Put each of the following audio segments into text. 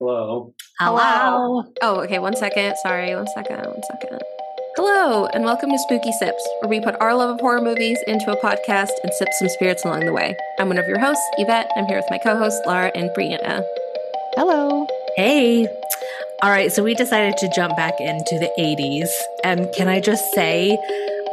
Hello. Hello. Oh, okay. One second. Sorry. One second. One second. Hello, and welcome to Spooky Sips, where we put our love of horror movies into a podcast and sip some spirits along the way. I'm one of your hosts, Yvette. I'm here with my co hosts, Lara and Brianna. Hello. Hey. All right, so we decided to jump back into the 80s. And can I just say,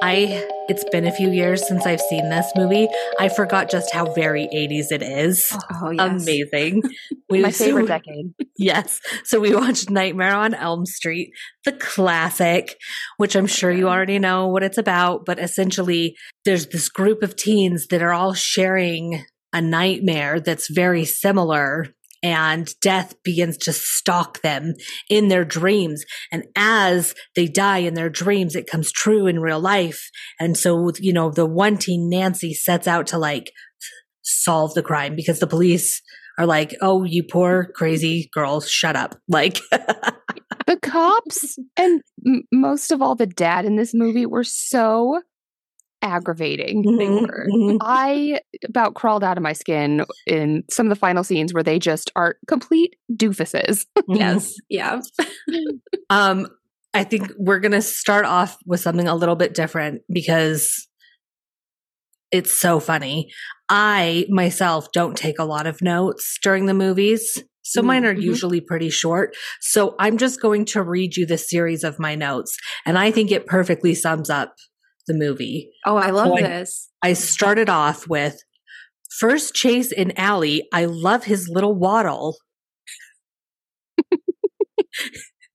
I it's been a few years since I've seen this movie. I forgot just how very 80s it is. Oh, yes. Amazing. We, My favorite so- decade. Yes. So we watched Nightmare on Elm Street, the classic, which I'm sure you already know what it's about. But essentially, there's this group of teens that are all sharing a nightmare that's very similar. And death begins to stalk them in their dreams. And as they die in their dreams, it comes true in real life. And so, you know, the one teen, Nancy, sets out to like solve the crime because the police are like, oh, you poor crazy girl, shut up. Like, The cops and m- most of all the dad in this movie were so aggravating. They Mhm, were. mhm. I about crawled out of my skin in some of the final scenes where they just are complete doofuses. Yes. Yeah. Um, I think we're gonna start off with something a little bit different because it's so funny. I myself don't take a lot of notes during the movies. So mine are usually pretty short. So I'm just going to read you the series of my notes. And I think it perfectly sums up the movie. Oh, I love Boy. this. I started off with first chase in alley. I love his little waddle.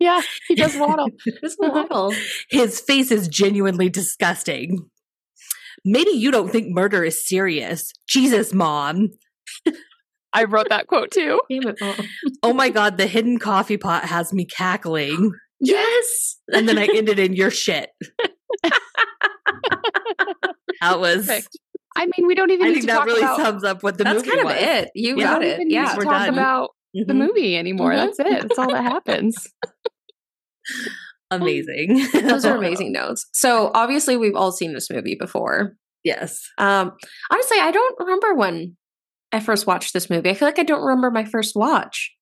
Yeah, he does waddle. This model. His face is genuinely disgusting. Maybe you don't think murder is serious. Jesus, mom. I wrote that quote too. Damn it, Mom. Oh my God, the hidden coffee pot has me cackling. Yes. And then I ended in your shit. That was, Perfect. I mean, we don't even I need think that really about. sums up what the movie is. That's movie kind of it. You Yeah. got it. don't even need Yeah. to We're talk done. about the Mhm. movie anymore. Mhm. That's it. That's all that happens. Amazing. Those are amazing notes. So obviously we've all seen this movie before. yes. Um, honestly, I don't remember when I first watched this movie. I feel like I don't remember my first watch.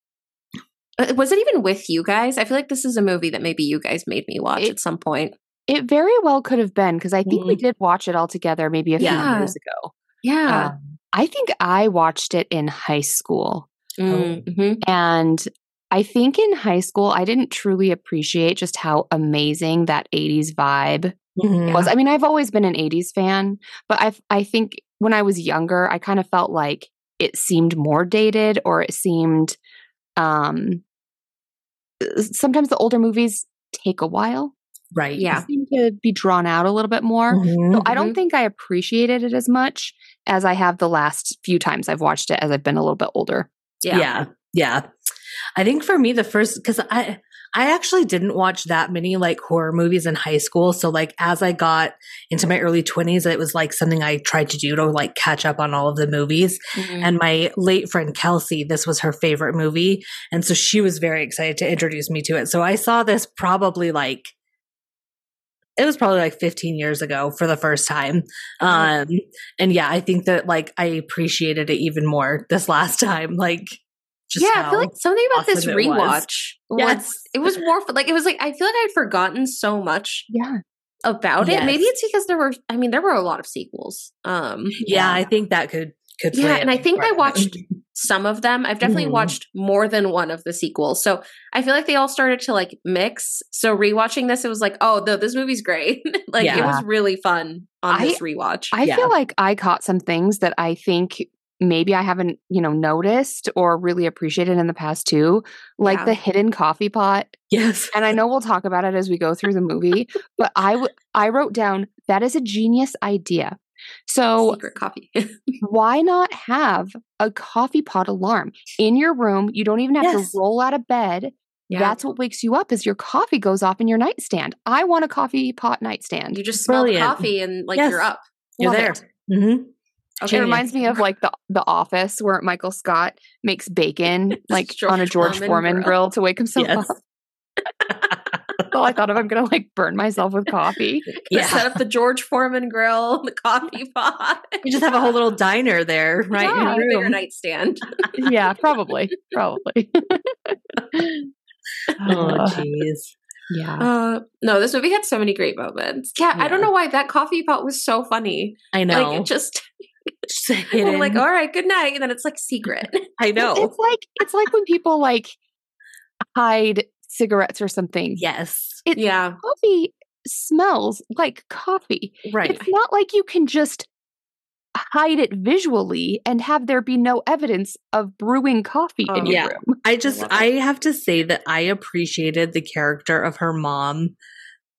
Uh, Was it even with you guys? I feel like this is a movie that maybe you guys made me watch It- at some point. It very well could have been because I think we did watch it all together maybe a Yeah. few years ago. Yeah. Um, I think I watched it in high school. Mhm. And I think in high school, I didn't truly appreciate just how amazing that 80s vibe Mhm. was. I mean, I've always been an 80s fan, but I I think when I was younger, I kind of felt like it seemed more dated or it seemed um sometimes the older movies take a while. Right. Yeah. Seem to be drawn out a little bit more. Mhm. So I don't think I appreciated it as much as I have the last few times I've watched it as I've been a little bit older. Yeah. yeah yeah i think for me the first because i i actually didn't watch that many like horror movies in high school so like as i got into my early 20s it was like something i tried to do to like catch up on all of the movies Mhm. and my late friend kelsey this was her favorite movie and so she was very excited to introduce me to it so i saw this probably like it was probably like 15 years ago for the first time um and yeah i think that like i appreciated it even more this last time like just yeah, I feel like something about this awesome was. rewatch was, Yes. it was more like it was like I feel like I'd forgotten so much Yeah. about it. Maybe it's because there were I mean there were a lot of sequels. Um yeah, i think that could could Yeah, and I think I part in it. watched some of them. I've definitely Mhm. watched more than one of the sequels. So I feel like they all started to like mix. So rewatching this, it was like, oh, no, this movie's great. like it was really fun on I- this rewatch. I Yeah. feel like I caught some things that I think maybe I haven't, you know, noticed or really appreciated in the past too, like Yeah. the hidden coffee pot. yes And I know we'll talk about it as we go through the movie, but I w- I wrote down that is a genius idea. So Secret coffee. why not have a coffee pot alarm in your room? You don't even have Yes. to roll out of bed. Yeah. That's what wakes you up is your coffee goes off in your nightstand. I want a coffee pot nightstand. you just smell the Brilliant. coffee and like Yes. you're up. you're Love there it. hmm It reminds me of like the the Office where Michael Scott makes bacon like George on a George Foreman Foreman, grill. grill. to wake himself yes up. So I thought if I'm gonna like burn myself with coffee. Yeah. Set up the George Foreman grill, the coffee pot. you just have a whole little diner there right Yeah. in your room nightstand. yeah, probably, probably. Oh, jeez. yeah. Uh, no, this movie had so many great moments. Yeah, I don't know why that coffee pot was so funny. I know. Like it just Just I'm like, all right, good night, and then it's like secret. I know. It's like it's like when people like hide cigarettes or something. yes. It, yeah, Coffee smells like coffee. Right. It's not like you can just hide it visually and have there be no evidence of brewing coffee in Oh, your yeah. room. I just love it. I have to say that I appreciated the character of her mom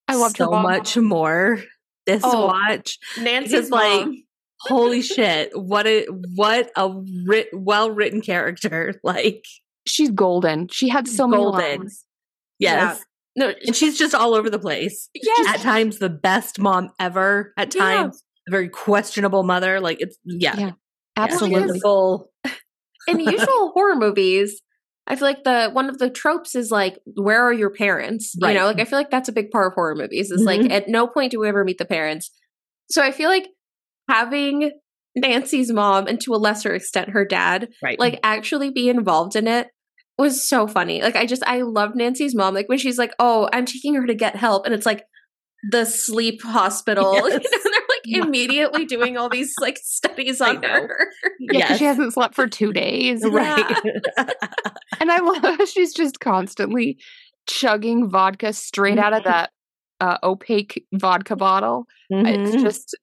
I loved her so mom. much more this Oh. watch. Nancy's like, mom. Holy shit. What a what a writ, well-written character. Like She's golden. She had so many lines. Yes. no, And she's just all over the place. yes, At times the best mom ever. At Yeah. times a very questionable mother. Like it's yeah. Yeah, Absolutely. absolutely. Full. in usual horror movies, I feel like the one of the tropes is like, where are your parents? Right. You know, like I feel like that's a big part of horror movies. Is like Mhm. at no point do we ever meet the parents. So I feel like having Nancy's mom and to a lesser extent her dad Right. like actually be involved in it was so funny. Like I just I love Nancy's mom. Like when she's like, "Oh, I'm taking her to get help," and it's like the sleep hospital. You know, Yes. they're like immediately doing all these like studies on know. her. Yeah, 'cause she hasn't slept for two days. right. And I love how she's just constantly chugging vodka straight out of Mhm. that uh, opaque vodka bottle. It's Mhm. just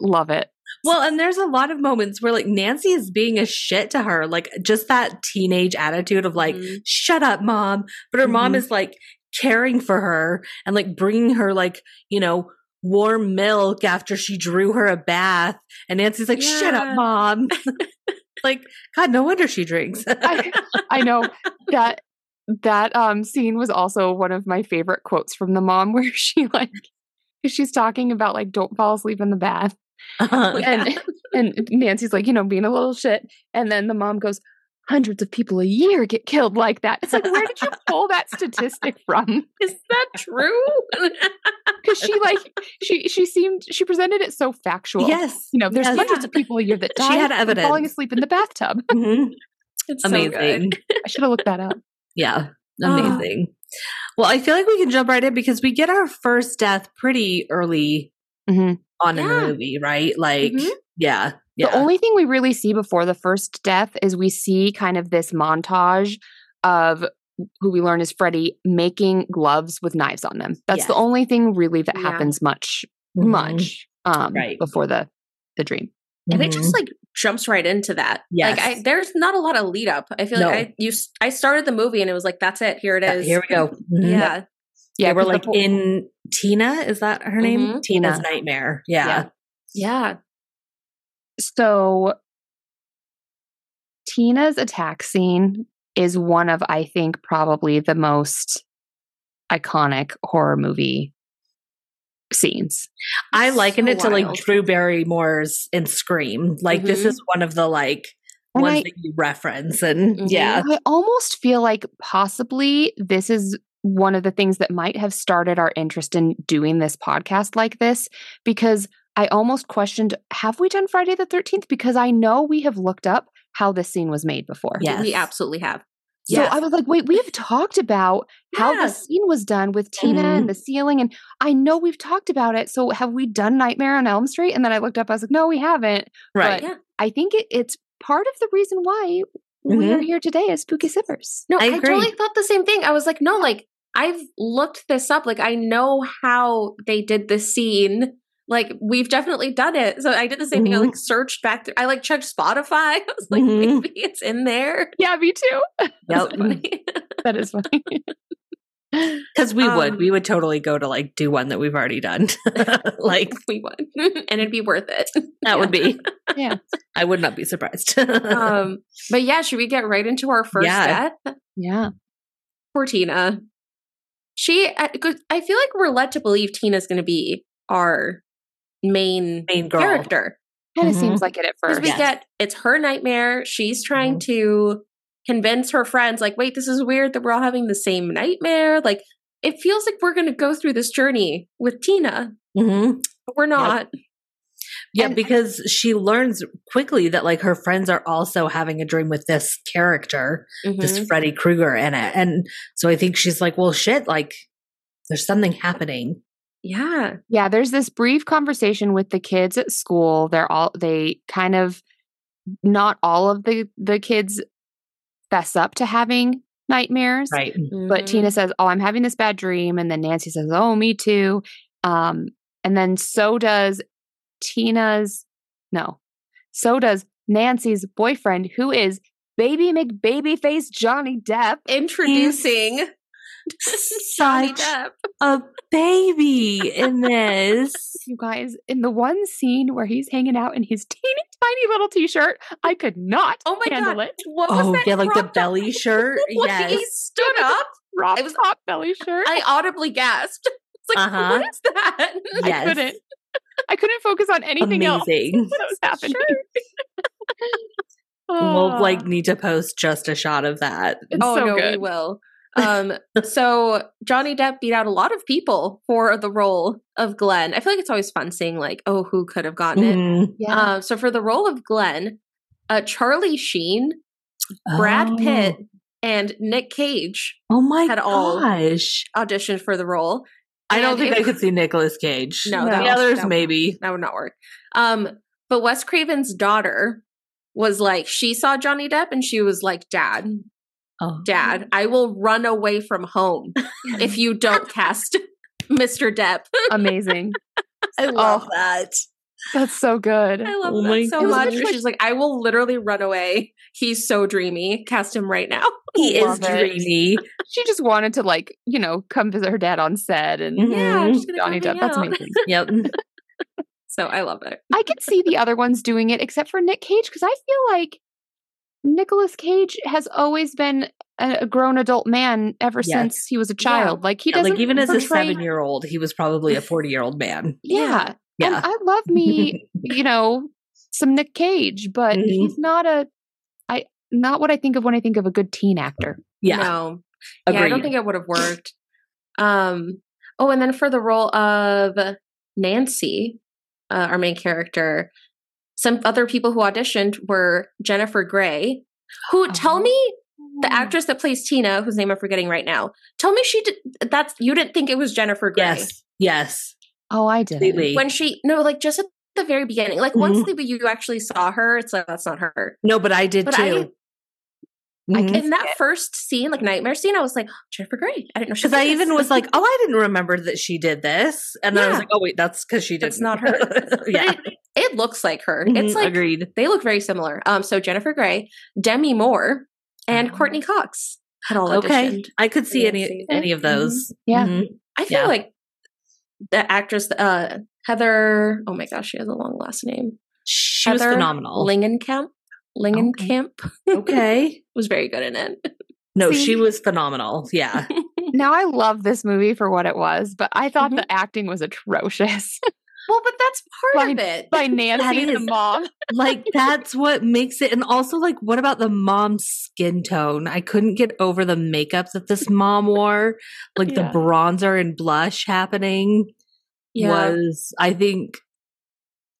love it. Well, and there's a lot of moments where like Nancy is being a shit to her, like just that teenage attitude of like, Mhm. shut up, mom. But her mom Mhm. is like caring for her and like bringing her like, you know, warm milk after she drew her a bath. And Nancy's like, shut up, mom. like, God, no wonder she drinks. I, I know that that um scene was also one of my favorite quotes from the mom where she like she's talking about like don't fall asleep in the bath Uh-huh. and and Nancy's like you know being a little shit and then the mom goes hundreds of people a year get killed like that it's like where did you pull that statistic from Is that true? because she like she she seemed she presented it so factual yes. you know there's yes. hundreds of people a year that She had from falling asleep in the bathtub Mhm. it's Amazing. good. I should have looked that up Yeah, Ah. amazing. well, I feel like we can jump right in because we get our first death pretty early hmm on in Yeah. the movie, right? Like, Mhm. yeah, yeah. The only thing we really see before the first death is we see kind of this montage of who we learn is Freddy making gloves with knives on them. That's the only thing really that Yeah. happens much Mhm. much um Right. before the the dream. And it Mhm. just like jumps right into that. Like I, Yes. there's not a lot of lead up. I feel No. like I you I started the movie and it was like that's it. Here it is. Yeah, here we go. Mhm. Yeah. Yeah, we're 'cause the like whole- in Tina. Is that her name? Mhm. Tina's Tina. nightmare. Yeah. Yeah. So Tina's attack scene is one of I think probably the most iconic horror movie scenes. I liken So it to like. Drew Barrymore's in Scream. Like this Mhm. is one of the like And ones I- that you reference, and Mhm. yeah, I almost feel like possibly this is one of the things that might have started our interest in doing this podcast like this because I almost questioned have we done Friday the 13th? Because I know we have looked up how this scene was made before. Yes. We absolutely have. So Yes. I was like, wait, we've talked about how the scene was done with Tina Mhm. and the ceiling. And I know we've talked about it. So have we done Nightmare on Elm Street? And then I looked up, I was like, no, we haven't. right. Yeah. I think it, it's part of the reason why we are here today as Spooky Sippers. No, I I, totally thought the same thing. I was like, no, like I've looked this up. Like I know how they did the scene. Like we've definitely done it. So I did the same thing. I like searched back through. I like checked Spotify. I was like, Mhm. maybe it's in there. Yeah, me too. Yep. That's funny. That is funny. Because we would, Um, we would totally go to like do one that we've already done. like we would, and it'd be worth it. that would be. Yeah. I would not be surprised. um, but yeah, should we get right into our first Yeah. death? yeah. Poor Tina. She, I I feel like we're led to believe Tina's going to be our main Main girl. character. Kind of Mhm. seems like it at first. we Yes. get it's her nightmare. She's trying Mhm. to convince her friends, like, wait, this is weird that we're all having the same nightmare. Like, it feels like we're going to go through this journey with Tina, Mhm. but we're not. Yeah, And- because she learns quickly that like her friends are also having a dream with this character, this Mhm. Freddy Krueger in it. And so I think she's like, well, shit, like there's something happening. Yeah. Yeah, there's this brief conversation with the kids at school. They're all they kind of not all of the the kids fess up to having nightmares. Right. But Mhm. Tina says, "Oh, I'm having this bad dream," and then Nancy says, "Oh, me too." Um, and then so does Tina's no, so does Nancy's boyfriend, who is Baby McBabyface Johnny Depp. introducing Johnny Such Depp. a baby in this. You guys, in the one scene where he's hanging out in his teeny tiny little t-shirt, I could not Oh my handle god. it. What was Oh, that yeah, like the crop top? belly shirt. When yes. he stood up, Crop It was- hot belly shirt. I audibly gasped. It's like, Uh-huh. what is that? Yes. I couldn't. I couldn't focus on anything else Amazing. that was happening. We'll like Oh, need to post just a shot of that. it's oh so no, we will. Um, so Johnny Depp beat out a lot of people for the role of Glenn. I feel like it's always fun seeing like, oh, who could have gotten it. Mhm. Yeah. Um, so for the role of Glenn, uh, Charlie Sheen, Brad Oh. Pitt, and Nick Cage Oh my had all- gosh. auditioned for the role. I don't think it- I could see Nicolas Cage. No, that the others that would- maybe. That would not work. Um, but Wes Craven's daughter was like, she saw Johnny Depp and she was like, Dad, Oh. Dad, I will run away from home if you don't cast Mr. Depp. Amazing. I love that. That's so good. I love Oh that so much. Like- She's like, I will literally run away. He's so dreamy. Cast him right now. He is it. dreamy. She just wanted to like, you know, come visit her dad on set and. Yeah, mm-hmm. just Johnny Depp. That's amazing. Yep. So I love it. I could see the other ones doing it except for Nick Cage because I feel like Nicolas Cage has always been a, a grown adult man ever Yes. since he was a child. Like he Yeah, doesn't like even as a seven year old, he was probably a 40 year old man. Yeah. And I love me, you know, some Nick Cage, but Mhm. he's not a I not what I think of when I think of a good teen actor. Yeah. No. Yeah, I don't think it would have worked. Um, oh, and then for the role of Nancy, uh, our main character, some other people who auditioned were Jennifer Grey, who tell Oh. me the actress that plays Tina, whose name I'm forgetting right now. Tell me she did that's you didn't think it was Jennifer Grey Yes. Yes. Oh, I did. Completely. when she no like just at the very beginning like once Mhm. the- you actually saw her it's like that's not her No, but I did But too. I Mhm. can in that first scene like nightmare scene I was like Jennifer Grey I didn't know Because I did even was like, oh, I didn't remember that she did this. And then I was like, oh, wait, that's because she did That's not her. yeah. it, it looks like her Mhm, it's like agreed. they look very similar um so Jennifer Grey Demi Moore and Oh. Courteney Cox had all auditioned I could see any any of those. Yeah. Mhm. I feel Yeah. like the actress uh Heather oh my gosh she has a long last name She was phenomenal. Langenkamp Langenkamp okay. was very good in it No, See? she was phenomenal. Yeah. Now I love this movie for what it was, but I thought Mhm. the acting was atrocious well but that's part of it by Nancy and the mom. like that's what makes it and also like what about the mom's skin tone i couldn't get over the makeup that this mom wore like Yeah. the bronzer and blush happening was i think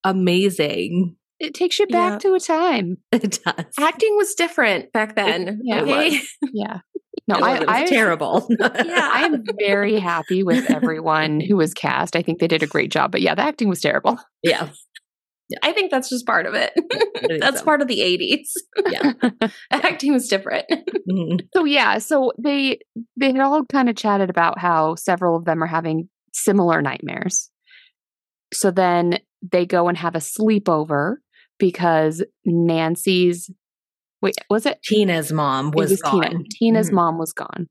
amazing It takes you back Yeah. to a time. it does acting was different back then. yeah, okay? Yeah. No, I, it was I terrible Yeah. I am very happy with everyone who was cast. I think they did a great job. But yeah, the acting was terrible. yeah I think that's just part of it. That's so. part of the 80s. yeah Acting was different. Mhm. So yeah, so they they had all kind of chatted about how several of them are having similar nightmares. So then they go and have a sleepover because Nancy's wait, was it tina's mom was, was gone Tina. Tina's Mhm. mom was gone.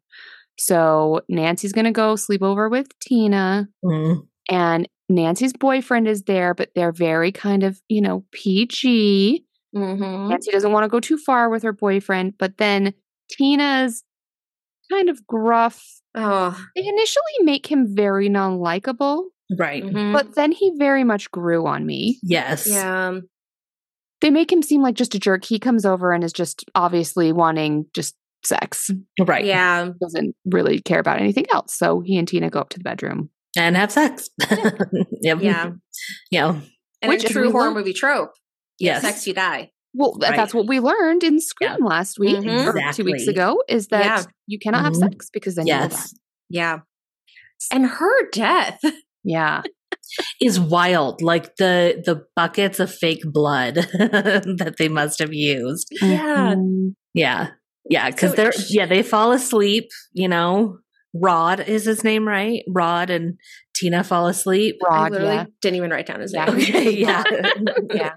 So Nancy's gonna go sleep over with Tina, Mhm. and Nancy's boyfriend is there, but they're very kind of, you know, PG. Mm-hmm. Nancy doesn't want to go too far with her boyfriend, but then Tina's kind of gruff. Oh, They initially make him very non likable, right mhm. but then he very much grew on me. yes yeah. They make him seem like just a jerk. He comes over and is just obviously wanting just sex, right Yeah. doesn't really care about anything else. So he and Tina go up to the bedroom. and have sex yep Yeah. yeah And Which a true horror really- movie trope. Yes. Sex you die. Well, th- that's what we learned in Scream Yeah. last week, Mhm. or two weeks ago, is that Yeah. you cannot have Mhm. sex because then you will die. Yes. Yeah. And her death. Yeah. Is wild. Like the the buckets of fake blood that they must have used. Yeah. Mhm. Yeah. Yeah. Cause So they're sh- yeah, they fall asleep, you know. Rod is his name, right? Rod and Tina fall asleep. I Rod, literally yeah. didn't even write down his Yeah. name. Okay, yeah. Yeah.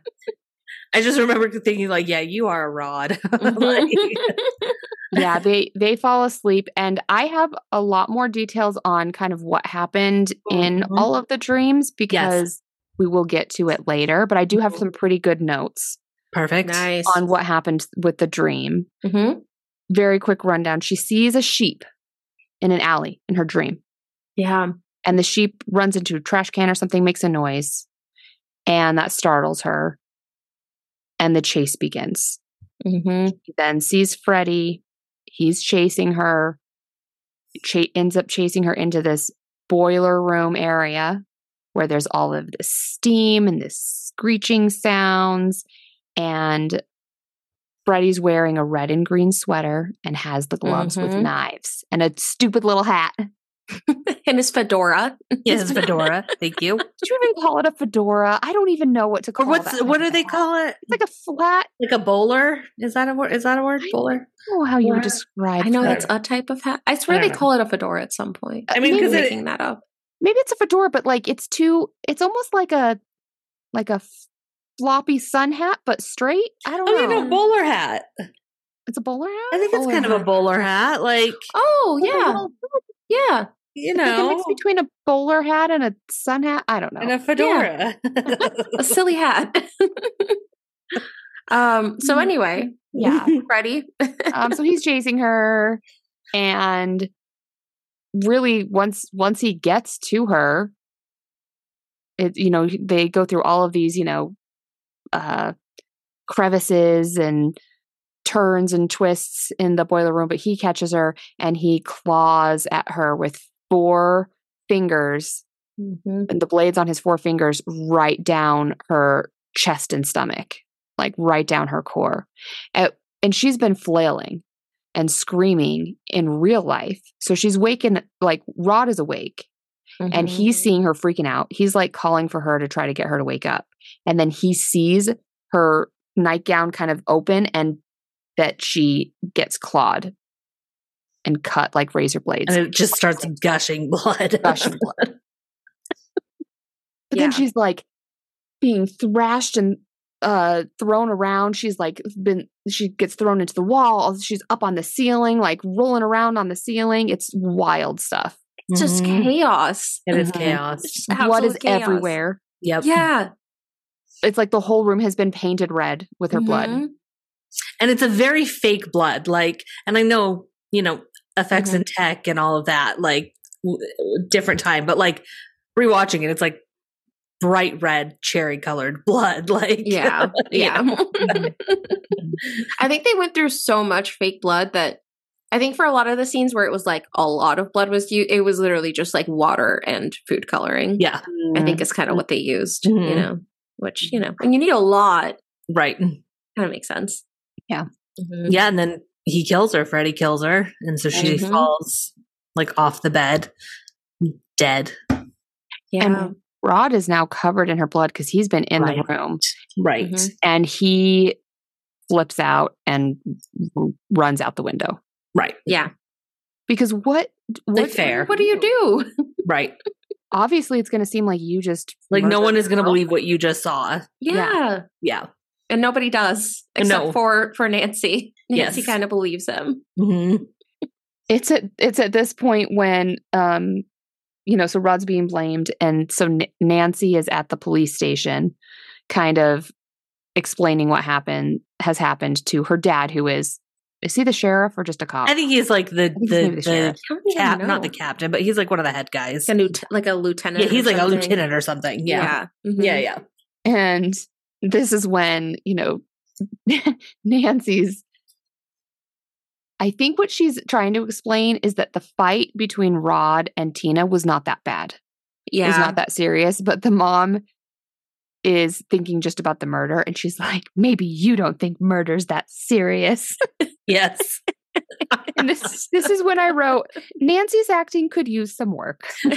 I just remember thinking like, yeah, you are a rod. Like, yeah they they fall asleep and i have a lot more details on kind of what happened in Mhm. all of the dreams because we will get to it later but i do have Mhm. some pretty good notes Perfect. nice. on what happened with the dream hmm very quick rundown she sees a sheep in an alley in her dream Yeah. and the sheep runs into a trash can or something makes a noise and that startles her and the chase begins hmm He then sees Freddy. He's chasing her. Cha- ends up chasing her into this boiler room area where there's all of this steam and this screeching sounds. And Freddy's wearing a red and green sweater and has the gloves with Mhm. knives and a stupid little hat. And his fedora. Yes, Fedora. Thank you. Did you even call it a fedora? I don't even know what to Or call what's that what do they hat. call it? It's like a flat. Like a bowler? Is that a word? Is that a word? Bowler? I don't know how you would Or- describe. I know that. that's a type of hat. I swear I they know. call it a fedora at some point. I mean, I'm 'cause it- making that up. maybe it's a fedora, but like it's too. It's almost like a like a floppy sun hat, but straight. I don't Oh, know. you know, bowler hat. it's a bowler hat. I think it's Bowler kind of a bowler hat. Like, Oh yeah, yeah. You It's like a mix know, between a bowler hat and a sun hat. I don't know. and a fedora. A silly hat. um. So anyway, yeah. Freddy. um. So he's chasing her, and really, once once he gets to her, it you know they go through all of these you know, uh, crevices and turns and twists in the boiler room, but he catches her and he claws at her with four fingers Mhm. and the blades on his four fingers right down her chest and stomach, like right down her core. Uh, and she's been flailing and screaming in real life. So she's waking, like Rod is awake and Mhm. he's seeing her freaking out. He's like calling for her to try to get her to wake up. And then he sees her nightgown kind of open and that she gets clawed and cut like razor blades. and it just starts gushing blood. gushing blood. But Yeah. then she's like being thrashed and uh thrown around. She's like been she gets thrown into the wall. She's up on the ceiling, like rolling around on the ceiling. It's wild stuff. It's just Mhm. chaos. It is Mhm. chaos. Blood is chaos. everywhere. Yep. Yeah. It's like the whole room has been painted red with her blood. Mhm. and it's a very fake blood like and i know you know effects Mm-hmm. and tech and all of that like w- different time but like rewatching it it's like bright red cherry colored blood like Yeah. Yeah. I think they went through so much fake blood that I think for a lot of the scenes where it was like a lot of blood was used, it was literally just like water and food coloring. yeah I think is kind of what they used, you Mhm. know, which, you know, and you need a lot, right kind of makes sense. Yeah. Mhm. yeah and then he kills her freddy kills her and so she Mhm. falls like off the bed dead Yeah. And Rod is now covered in her blood because he's been in Right. the room right Mhm. and he flips out and r- runs out the window. right yeah. Because what what fair. What do you do? right obviously it's going to seem like you just like no one is going to believe what you just saw Yeah. Yeah. yeah And nobody does except No. for for Nancy. Nancy Yes. kind of believes him. hmm it's at it's at this point when um you know so rod's being blamed and so N- nancy is at the police station kind of explaining what happened has happened to her dad who is is he the sheriff or just a cop i think he's like the he's the, maybe the the sheriff. I don't cap not the captain but he's like one of the head guys Like a, lieutenant, like a lieutenant. Yeah, he's or like a lieutenant or something. Yeah. Yeah. Mhm. Yeah, yeah. and this is when you know nancy's i think what she's trying to explain is that the fight between rod and tina was not that bad Yeah. is not that serious. But the mom is thinking just about the murder and she's like, maybe you don't think murder's that serious. Yes. and this this is when I wrote Nancy's acting could use some work.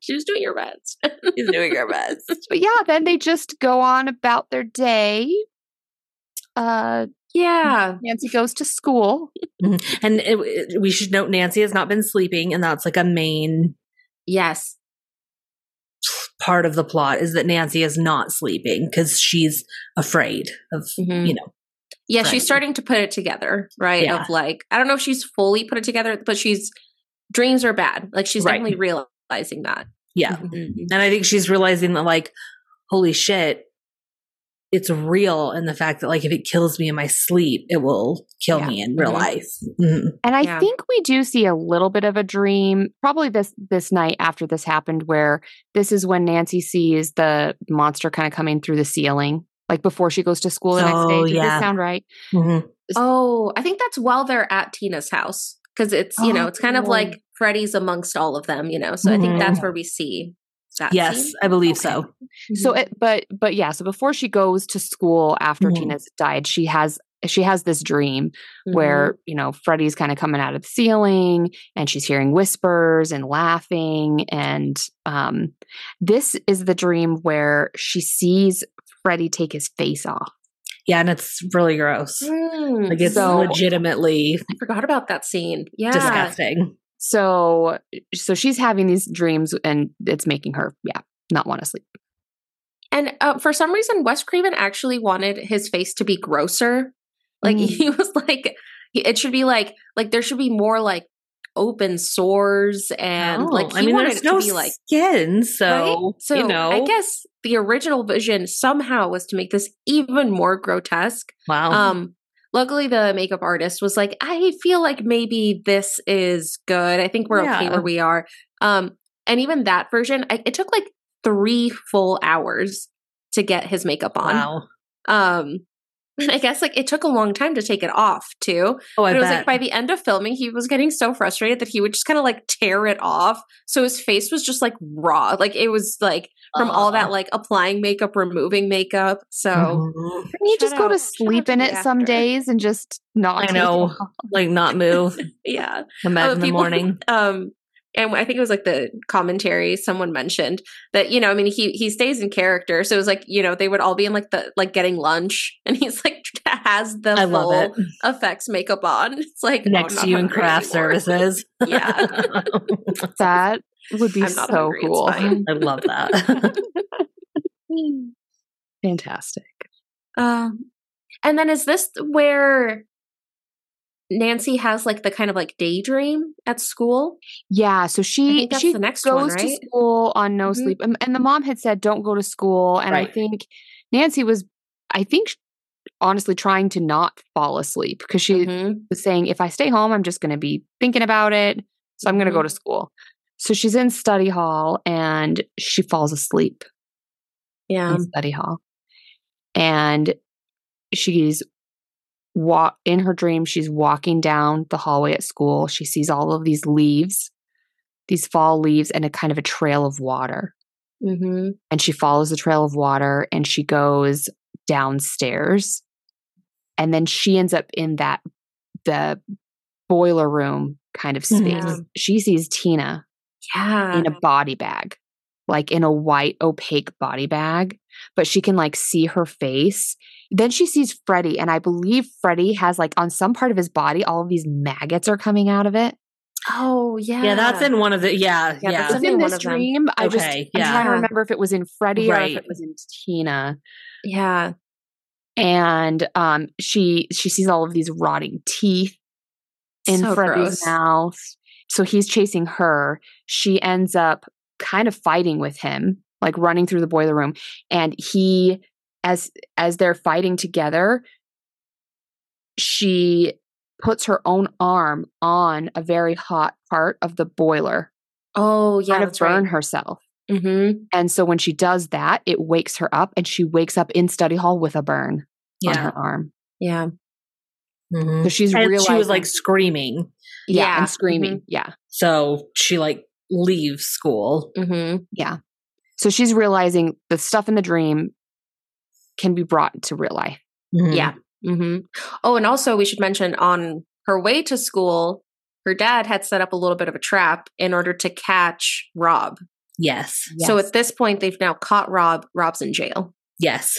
She was doing her best. She's doing her best. But yeah, then they just go on about their day. Uh Yeah. Nancy goes to school. And it, we should note Nancy has not been sleeping, and that's like a main Yes. part of the plot is that Nancy is not sleeping because she's afraid of Mhm. you know Yeah, she's starting to put it together, right? Yeah. Of like, I don't know if she's fully put it together, but she's dreams are bad. Like she's Right. definitely realizing that. yeah. Mhm. And I think she's realizing that like holy shit, it's real, and the fact that like if it kills me in my sleep, it will kill Yeah. me in real Mhm. life. Mhm. And I Yeah. think we do see a little bit of a dream, probably this this night after this happened, where this is when Nancy sees the monster kind of coming through the ceiling, like before she goes to school the next Oh, day. Does yeah. this sound right? Mhm. Oh, I think that's while they're at Tina's house because it's you know it's kind of Oh. like Freddy's amongst all of them, you know. So I think Mhm. that's where we see that. Yes, scene. I believe Okay. so. So Mhm. it, but but yeah, so before she goes to school after Mhm. Tina's died, she has she has this dream Mhm. where you know Freddy's kind of coming out of the ceiling and she's hearing whispers and laughing and um this is the dream where she sees Freddy take his face off. Yeah, and it's really gross. Mm, Like it's So- legitimately I forgot about that scene. Yeah. disgusting. So so she's having these dreams and it's making her yeah, not want to sleep. And uh, for some reason, Wes Craven actually wanted his face to be grosser. Like Mm. he was like, it should be like, like there should be more like open sores and Oh, like he I mean, wanted there's it no to be like skin, so right? So you know, I guess the original vision somehow was to make this even more grotesque. wow. Um, luckily the makeup artist was like, I feel like maybe this is good. I think we're okay where we are. Um, and even that version, I, it took like three full hours to get his makeup on. wow. Um, and I guess like it took a long time to take it off too. Oh, I But it was bet. like by the end of filming, he was getting so frustrated that he would just kind of like tear it off. So his face was just like raw. Like it was like from all that like applying makeup, removing makeup. So Mhm. Can you just Shout go out- to sleep to in the it some days and just not I take it know. off? like not move. yeah. Come back Oh, in the people- morning. Um, and I think it was like the commentary someone mentioned that you know I mean he he stays in character so it was like you know they would all be in like the like getting lunch and he's like has the I love full it. effects makeup on it's like Next not to you in craft anymore. services. Yeah. That would be so hungry, cool. I love that. Fantastic. Um, and then is this where Nancy has like the kind of like daydream at school? Yeah, so she she the next goes one, to school on no Mhm. sleep, and, and the mom had said don't go to school, and I think Nancy was, I think, honestly trying to not fall asleep because she Mhm. was saying if I stay home, I'm just going to be thinking about it, so I'm going to go to school. So she's in study hall and she falls asleep Yeah. in study hall, and she's wa- in her dream she's walking down the hallway at school. She sees all of these leaves these fall leaves and a kind of a trail of water. Hmm and she follows the trail of water and she goes downstairs. And then she ends up in that the boiler room kind of space. Yeah. she sees tina Yeah. in a body bag like in a white opaque body bag but she can like see her face then she sees freddy and i believe freddy has like on some part of his body all of these maggots are coming out of it oh yeah. yeah, that's in one of the yeah, Yeah, yeah. that's in in this dream i just Okay, i'm yeah. trying to remember if it was in freddy or if it was in tina Yeah. and um she she sees all of these rotting teeth in So Freddy's gross. mouth. So he's chasing her. She ends up kind of fighting with him, like running through the boiler room. And he, as as they're fighting together, she puts her own arm on a very hot part of the boiler, Oh yeah. that's burn right. herself. Mm-hmm. And so when she does that, it wakes her up, and she wakes up in study hall with a burn on her arm. Yeah. Mhm. So she's And realizing, she was like screaming. yeah, Yeah, and screaming, yeah. So she like leaves school. Mm-hmm. Yeah. So she's realizing the stuff in the dream can be brought to real life. Mhm. Yeah. hmm Oh, and also we should mention on her way to school, her dad had set up a little bit of a trap in order to catch Rob. Yes. So at this point, they've now caught Rob. Rob's in jail. Yes.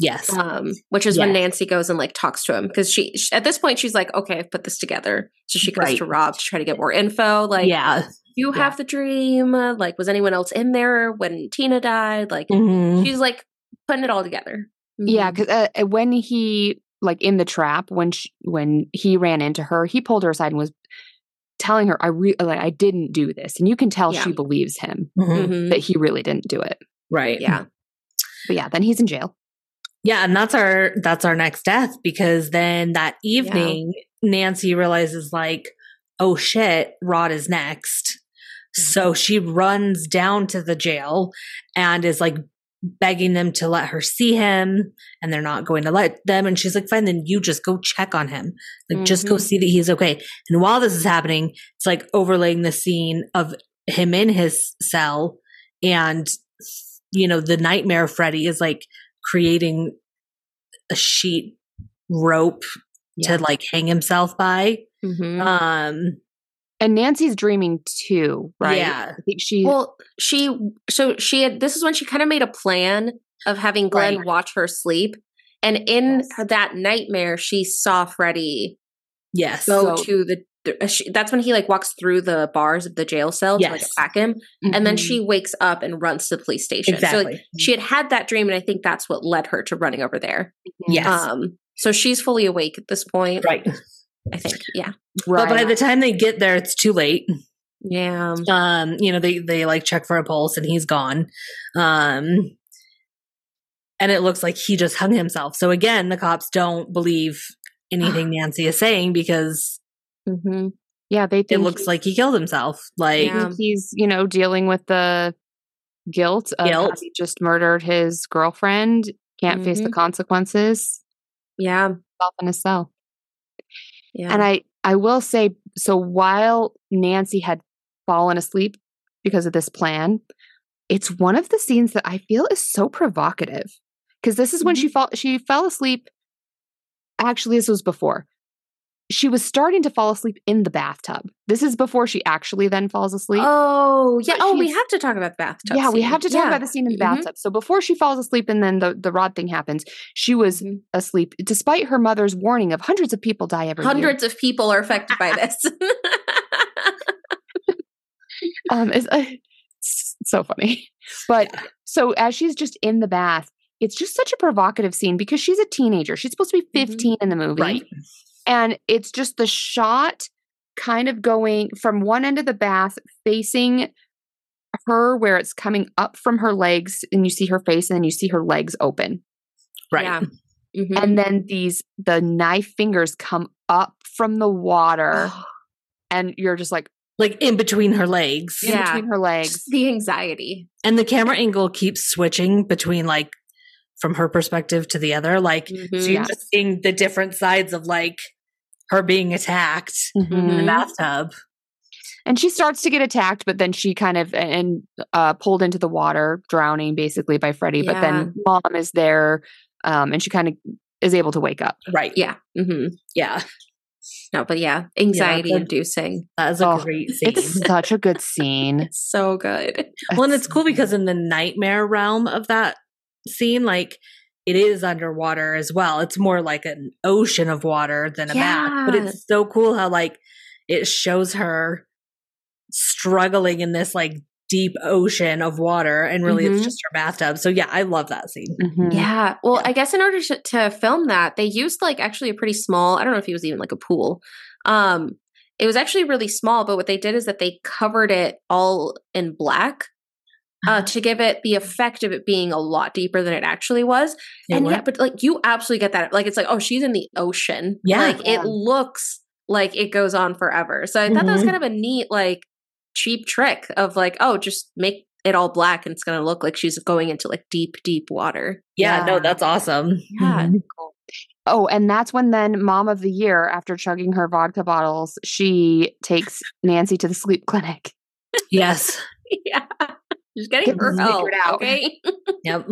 Yes. um, which is when Nancy goes and like talks to him because she, sh at this point she's like, okay, I've put this together. So she goes Right. to Rob to try to get more info. Like, yeah. you Yeah. have the dream. Uh, Like, was anyone else in there when Tina died? Like, Mhm. she's like putting it all together. Yeah, Mhm. because uh, when he like in the trap when she, when he ran into her, he pulled her aside and was telling her, "I re- like I didn't do this," and you can tell Yeah. she believes him Mhm. Mhm. that he really didn't do it. Right. yeah, But yeah, then he's in jail. Yeah, and that's our that's our next death because then that evening Nancy realizes like, oh shit, Rod is next. So she runs down to the jail and is like begging them to let her see him and they're not going to let them and she's like fine then you just go check on him like just go Mhm. see that he's okay and while this is happening it's like overlaying the scene of him in his cell and you know the nightmare freddy is like creating a sheet rope Yeah. to like hang himself by Mhm. um And Nancy's dreaming too, right? yeah I think she. Well, she so she had this is when she kind of made a plan of having Glenn Right. watch her sleep. And in Yes. that nightmare, she saw Freddy yes go So- to the. uh, she, that's when he like walks through the bars of the jail cell to like attack him, and then Mhm. she wakes up and runs to the police station. So exactly like, she had had that dream, and I think that's what led her to running over there. yes Um, so she's fully awake at this point. right I think. Yeah. right. but by the time they get there it's too late Yeah. um you know they they like check for a pulse and he's gone um and it looks like he just hung himself so again the cops don't believe anything nancy is saying because hmm yeah, they think it looks like he killed himself like Yeah. he's you know dealing with the guilt of Guilt. having just murdered his girlfriend. Can't face the Mhm. consequences. Yeah. Off in a cell. Yeah. And I, I will say, so while Nancy had fallen asleep because of this plan, it's one of the scenes that I feel is so provocative. Because this is when mm-hmm. she fall, she fell asleep. Actually, this was before. She was starting to fall asleep in the bathtub. This is before she actually then falls asleep. Oh, yeah. But Oh, we have to talk about the bathtub. yeah, we have to talk Yeah. about the scene in the Mhm. bathtub. So before she falls asleep and then the, the rod thing happens, she was Mhm. asleep despite her mother's warning of hundreds of people die every year. Hundreds of people are affected by this. um it's, uh, it's so funny but so as she's just in the bath it's just such a provocative scene because she's a teenager she's supposed to be Mhm. 15 in the movie right and it's just the shot kind of going from one end of the bath facing her where it's coming up from her legs and you see her face and then you see her legs open right Yeah. Mhm. and then these the knife fingers come up from the water and you're just like like in between her legs in Yeah. between her legs Just the anxiety. and the camera angle keeps switching between like from her perspective to the other like Mhm. so you're Yeah. just seeing the different sides of like her being attacked in the Mhm. bathtub and she starts to get attacked but then she kind of and uh pulled into the water drowning basically by Freddy but then mom is there um and she kind of is able to wake up right Yeah. hmm yeah No, but yeah, anxiety but- inducing. that is a Oh, great scene it's such a good scene It's so good. well and it's cool because in the nightmare realm of that scene like it is underwater as well it's more like an ocean of water than a bath but it's so cool how like it shows her struggling in this like deep ocean of water and really Mhm. it's just her bathtub so yeah i love that scene Mhm. Yeah. Well, Yeah. I guess in order to, to film that, they used like actually a pretty small, I don't know if it was even like a pool. Um, it was actually really small, but what they did is that they covered it all in black uh, to give it the effect of it being a lot deeper than it actually was. It and yeah, but like you absolutely get that. Like it's like, oh, she's in the ocean. Yeah. Like Yeah. it looks like it goes on forever. So I thought that was Mhm. kind of a neat, like cheap trick of like, oh, just make it all black and it's gonna look like she's going into like deep, deep water. yeah, no that's awesome Yeah. Mhm. oh and that's when then mom of the year after chugging her vodka bottles she takes Nancy to the sleep clinic yes yeah. She's getting Get her help. out. Okay. Yep.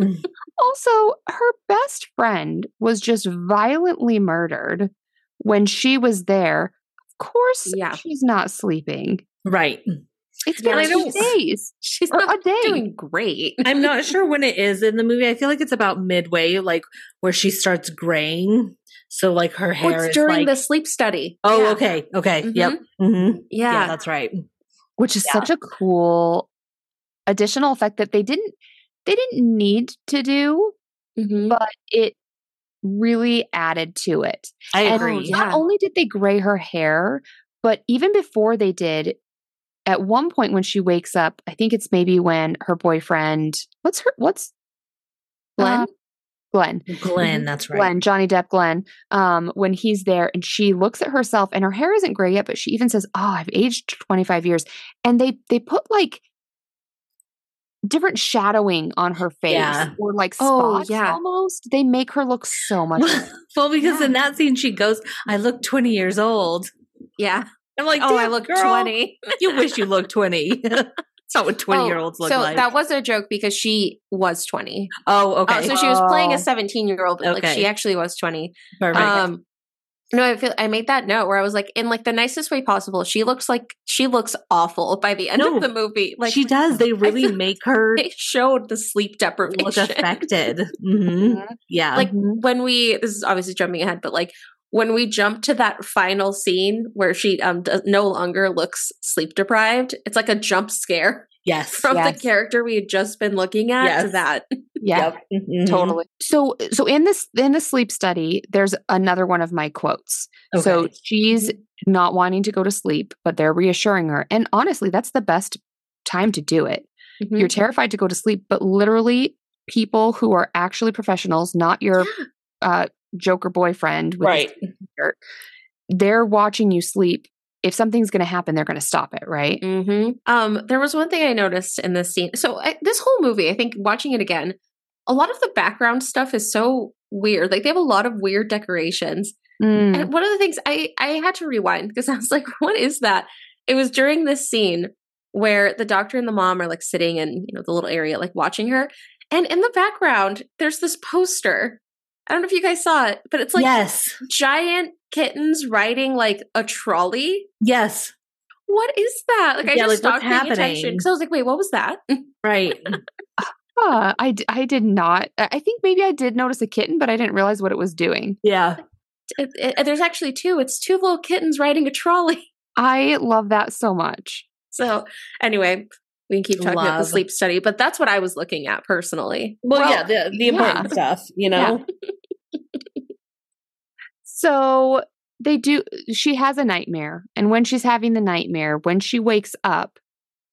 Also, her best friend was just violently murdered when she was there. Of course, Yeah. she's not sleeping. Right. It's been I two days She's not a day. doing great. I'm not sure when it is in the movie. I feel like it's about midway, like where she starts graying. So like her Oh, hair it's is during like, the sleep study. Oh, Yeah. okay. Okay. Mhm. Yep. hmm Yeah. Yeah. that's right. which is Yeah. such a cool additional effect that they didn't they didn't need to do, Mhm. but it really added to it. I And agree. yeah. Not only did they gray her hair, but even before they did, at one point when she wakes up, I think it's maybe when her boyfriend, what's her, what's Glenn? uh, Glenn, Glenn, that's right. Glenn, Johnny Depp, Glenn, um, when he's there and she looks at herself and her hair isn't gray yet, but she even says, "Oh, I've aged 25 years." And they they put like different shadowing on her face Yeah. or like Oh, spots yeah. almost. They make her look so much well, because Yeah. in that scene she goes, "I look 20 years old." Yeah. I'm like, Oh, I look girl, 20. You wish you looked 20. It's not what 20 year olds look so like. that was a joke because she was 20. oh, okay. Oh, so she was playing Oh. a 17 year old, but like she actually was 20. Perfect. Um, no, I feel I made that note where I was like, in like the nicest way possible. She looks like she looks awful by the end No, of the movie. Like she does. They really make her they showed the sleep deprivation. look affected. hmm Yeah. Like Mhm. when we this is obviously jumping ahead, but like when we jump to that final scene where she um does, no longer looks sleep deprived, it's like a jump scare yes. from Yes. the character we had just been looking at to that. yeah. Yep. Mhm. Totally. So so in this in the sleep study, there's another one of my quotes. So she's not wanting to go to sleep, but they're reassuring her. And honestly, that's the best time to do it. Mm-hmm. You're terrified to go to sleep, but literally people who are actually professionals, not your uh joker boyfriend with Right. t-shirt, they're watching you sleep. If something's going to happen, they're going to stop it, right? hmm Um, there was one thing I noticed in this scene. So I, this whole movie, I think, watching it again, a lot of the background stuff is so weird. Like they have a lot of weird decorations. Mm. And one of the things I I had to rewind because I was like, what is that? It was during this scene where the doctor and the mom are like sitting in you know the little area like watching her, and in the background there's this poster. I don't know if you guys saw it, but it's like yes. giant kittens riding like a trolley. Yes. What is that? Like I just like, stopped paying attention happening? because I was like, wait, what was that? Right. Ah, I, d- I did not. I I think maybe I did notice a kitten, but I didn't realize what it was doing. Yeah. It- it- there's actually two. It's two little kittens riding a trolley. I love that so much. So anyway, we can keep talking about the sleep study, but that's what I was looking at personally. Well, Well, yeah, the, the important stuff, you know? So they do, she has a nightmare. And when she's having the nightmare, when she wakes up,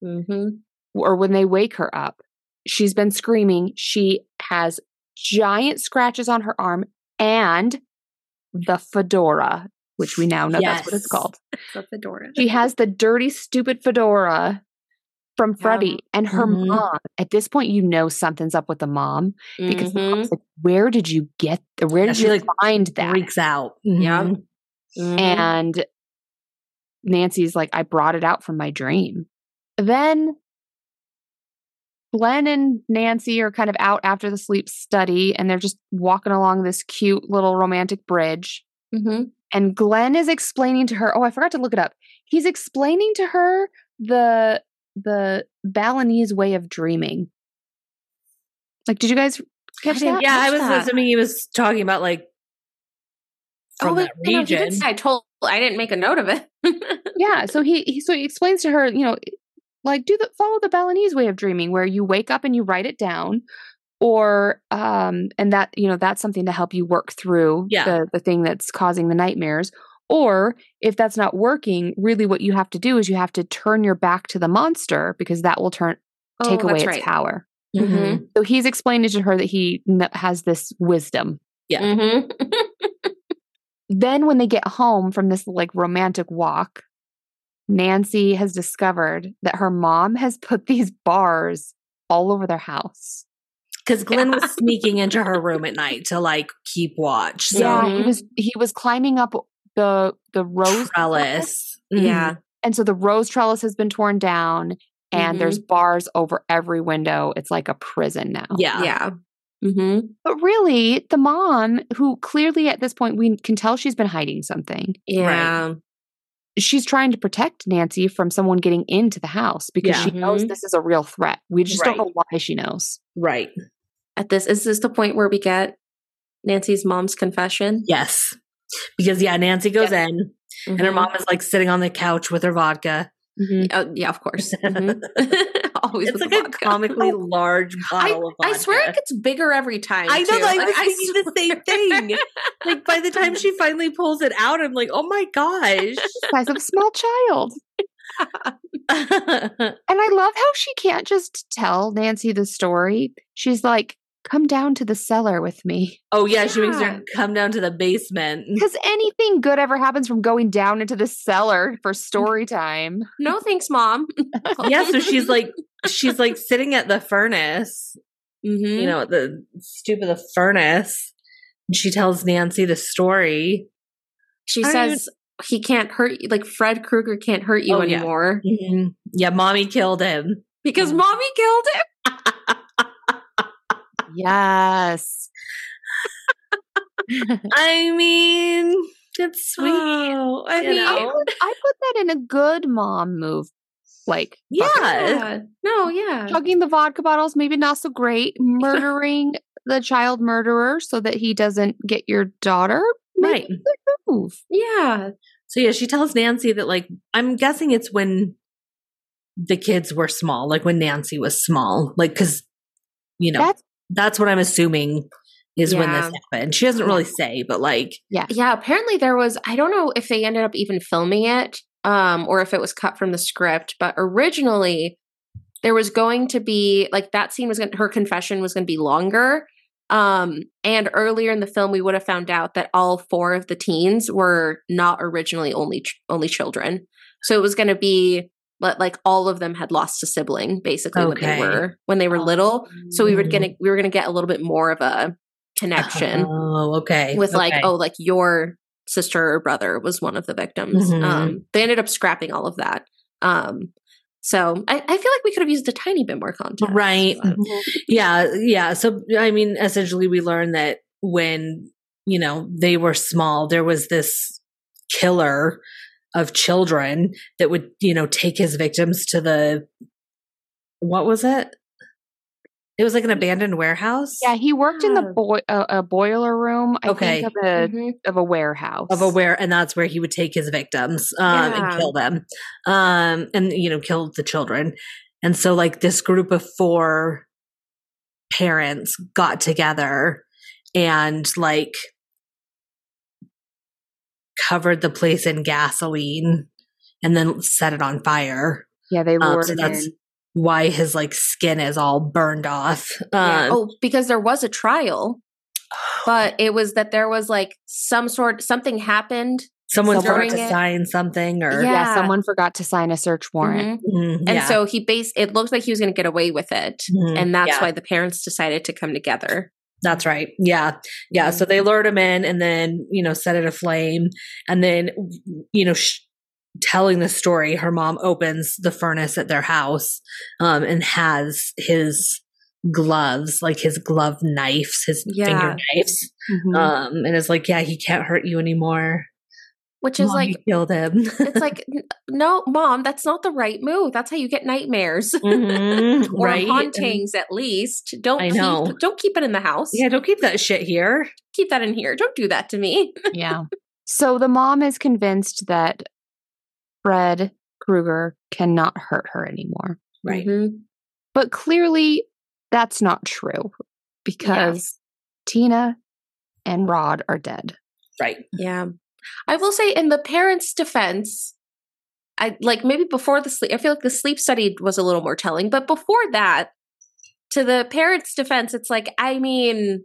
Mm-hmm. or when they wake her up, she's been screaming. She has giant scratches on her arm and the fedora, which we now know that's what it's called. The fedora. She has the dirty, stupid fedora from Yeah. Freddy and her Mhm. mom. At this point, you know something's up with the mom because the Mhm. mom's like, "Where did you get? The, where did you like, find that?" Freaks out. Yeah. Mhm. Mhm. And Nancy's like, "I brought it out from my dream." Then Glenn and Nancy are kind of out after the sleep study, and they're just walking along this cute little romantic bridge. Mhm. and Glenn is explaining to her. Oh, I forgot to look it up. He's explaining to her the the Balinese way of dreaming. Like, did you guys catch that? Yeah, I was that. assuming he was talking about like from oh, that wait, no, he did region. say- I told. I didn't make a note of it. yeah. So he, he so he explains to her, you know, like do the follow the Balinese way of dreaming, where you wake up and you write it down, or um, and that you know that's something to help you work through Yeah. the the thing that's causing the nightmares. Or if that's not working, really what you have to do is you have to turn your back to the monster because that will turn take Oh, away its right. power. Mhm. So he's explaining to her that he has this wisdom. Mhm. Then when they get home from this like romantic walk, Nancy has discovered that her mom has put these bars all over their house. Because Glenn was sneaking into her room at night to like keep watch. So yeah, he Mhm. was he was climbing up the the rose trellis. yeah. and so the rose trellis has been torn down and Mhm. there's bars over every window. It's like a prison now. Yeah. Yeah. Mm-hmm. But really, the mom, who clearly at this point we can tell she's been hiding something, Yeah. she's trying to protect Nancy from someone getting into the house because Yeah. she knows Mhm. this is a real threat. We just Right. don't know why she knows. Right. At this, is this the point where we get Nancy's mom's confession? Yes. Because yeah, Nancy goes in and her Mhm. mom is like sitting on the couch with her vodka. Oh, yeah, of course. Mhm. Always It's with like a comically large I, bottle of I swear it gets bigger every time. I know, too. I Like, was thinking the same thing. Like by the time she finally pulls it out, I'm like, oh my gosh. Size of a small child. And I love how she can't just tell Nancy the story. She's like, come down to the cellar with me. oh yeah, she makes her come down to the basement. Because anything good ever happens from going down into the cellar for story time. no thanks, mom. yeah, so she's like she's like sitting at the furnace, Mhm. you know, at the stoop of the furnace. And she tells Nancy the story. she I says he can't hurt you. Like Fred Krueger can't hurt you Oh, yeah. anymore Yeah, mommy killed him. because Mm. mommy killed him. Yes. I mean, it's sweet. Oh, I mean? I put, I put that in a good mom move. Like, yeah. yeah. No, yeah. chugging the vodka bottles, maybe not so great. Murdering the child murderer so that he doesn't get your daughter. Right. Maybe a good move. Yeah. So yeah, she tells Nancy that like I'm guessing it's when the kids were small, like when Nancy was small, like because you know That's that's what I'm assuming is when this happened. She doesn't really say, but like yeah. Yeah, apparently there was I don't know if they ended up even filming it um or if it was cut from the script, but originally there was going to be like that scene was going to her confession was going to be longer. Um and earlier in the film we would have found out that all four of the teens were not originally only ch- only children. So it was going to be li- like all of them had lost a sibling basically when they were when they were little. So we were going to we were to get a little bit more of a connection Oh, okay. with like oh like your sister or brother was one of the victims Mhm. um they ended up scrapping all of that um so I, I feel like we could have used a tiny bit more content. Right. but- Yeah, yeah. So I mean, essentially, we learned that when you know they were small, there was this killer of children that would you know take his victims to the what was it? It was like an abandoned warehouse. Yeah, he worked in the Yeah. boi- uh, a boiler room, I Okay. think, of a, Mhm. of a warehouse. of a where and that's where he would take his victims um Yeah. and kill them um and you know kill the children and so like this group of four parents got together and like covered the place in gasoline and then set it on fire Yeah, they um, so him that's in. why his like skin is all burned off Yeah. um, oh because there was a trial but it was that there was like some sort something happened someone forgot to it- sign something or Yeah. Yeah, someone forgot to sign a search warrant. Mhm. Mhm, and yeah. so he based it looked like he was going to get away with it Mhm, and that's yeah. why the parents decided to come together That's right. Yeah. Yeah. So they lured him in and then, you know, set it aflame. And then, you know, sh- telling the story, her mom opens the furnace at their house um, and has his gloves, like his glove knives, his Yeah. finger knives. Mhm. Um, and it's like, yeah, he can't hurt you anymore. Which is Mom, like killed him. it's like no mom that's not the right move that's how you get nightmares Mhm, or right? hauntings at least don't I keep know. don't keep it in the house Yeah. Don't keep that shit here. keep that in here don't do that to me yeah. So the mom is convinced that Fred Krueger cannot hurt her anymore. Right. Mhm. But clearly that's not true because Tina and Rod are dead. Right. yeah i will say in the parents defense i like maybe before the sleep i feel like the sleep study was a little more telling but before that to the parents defense it's like i mean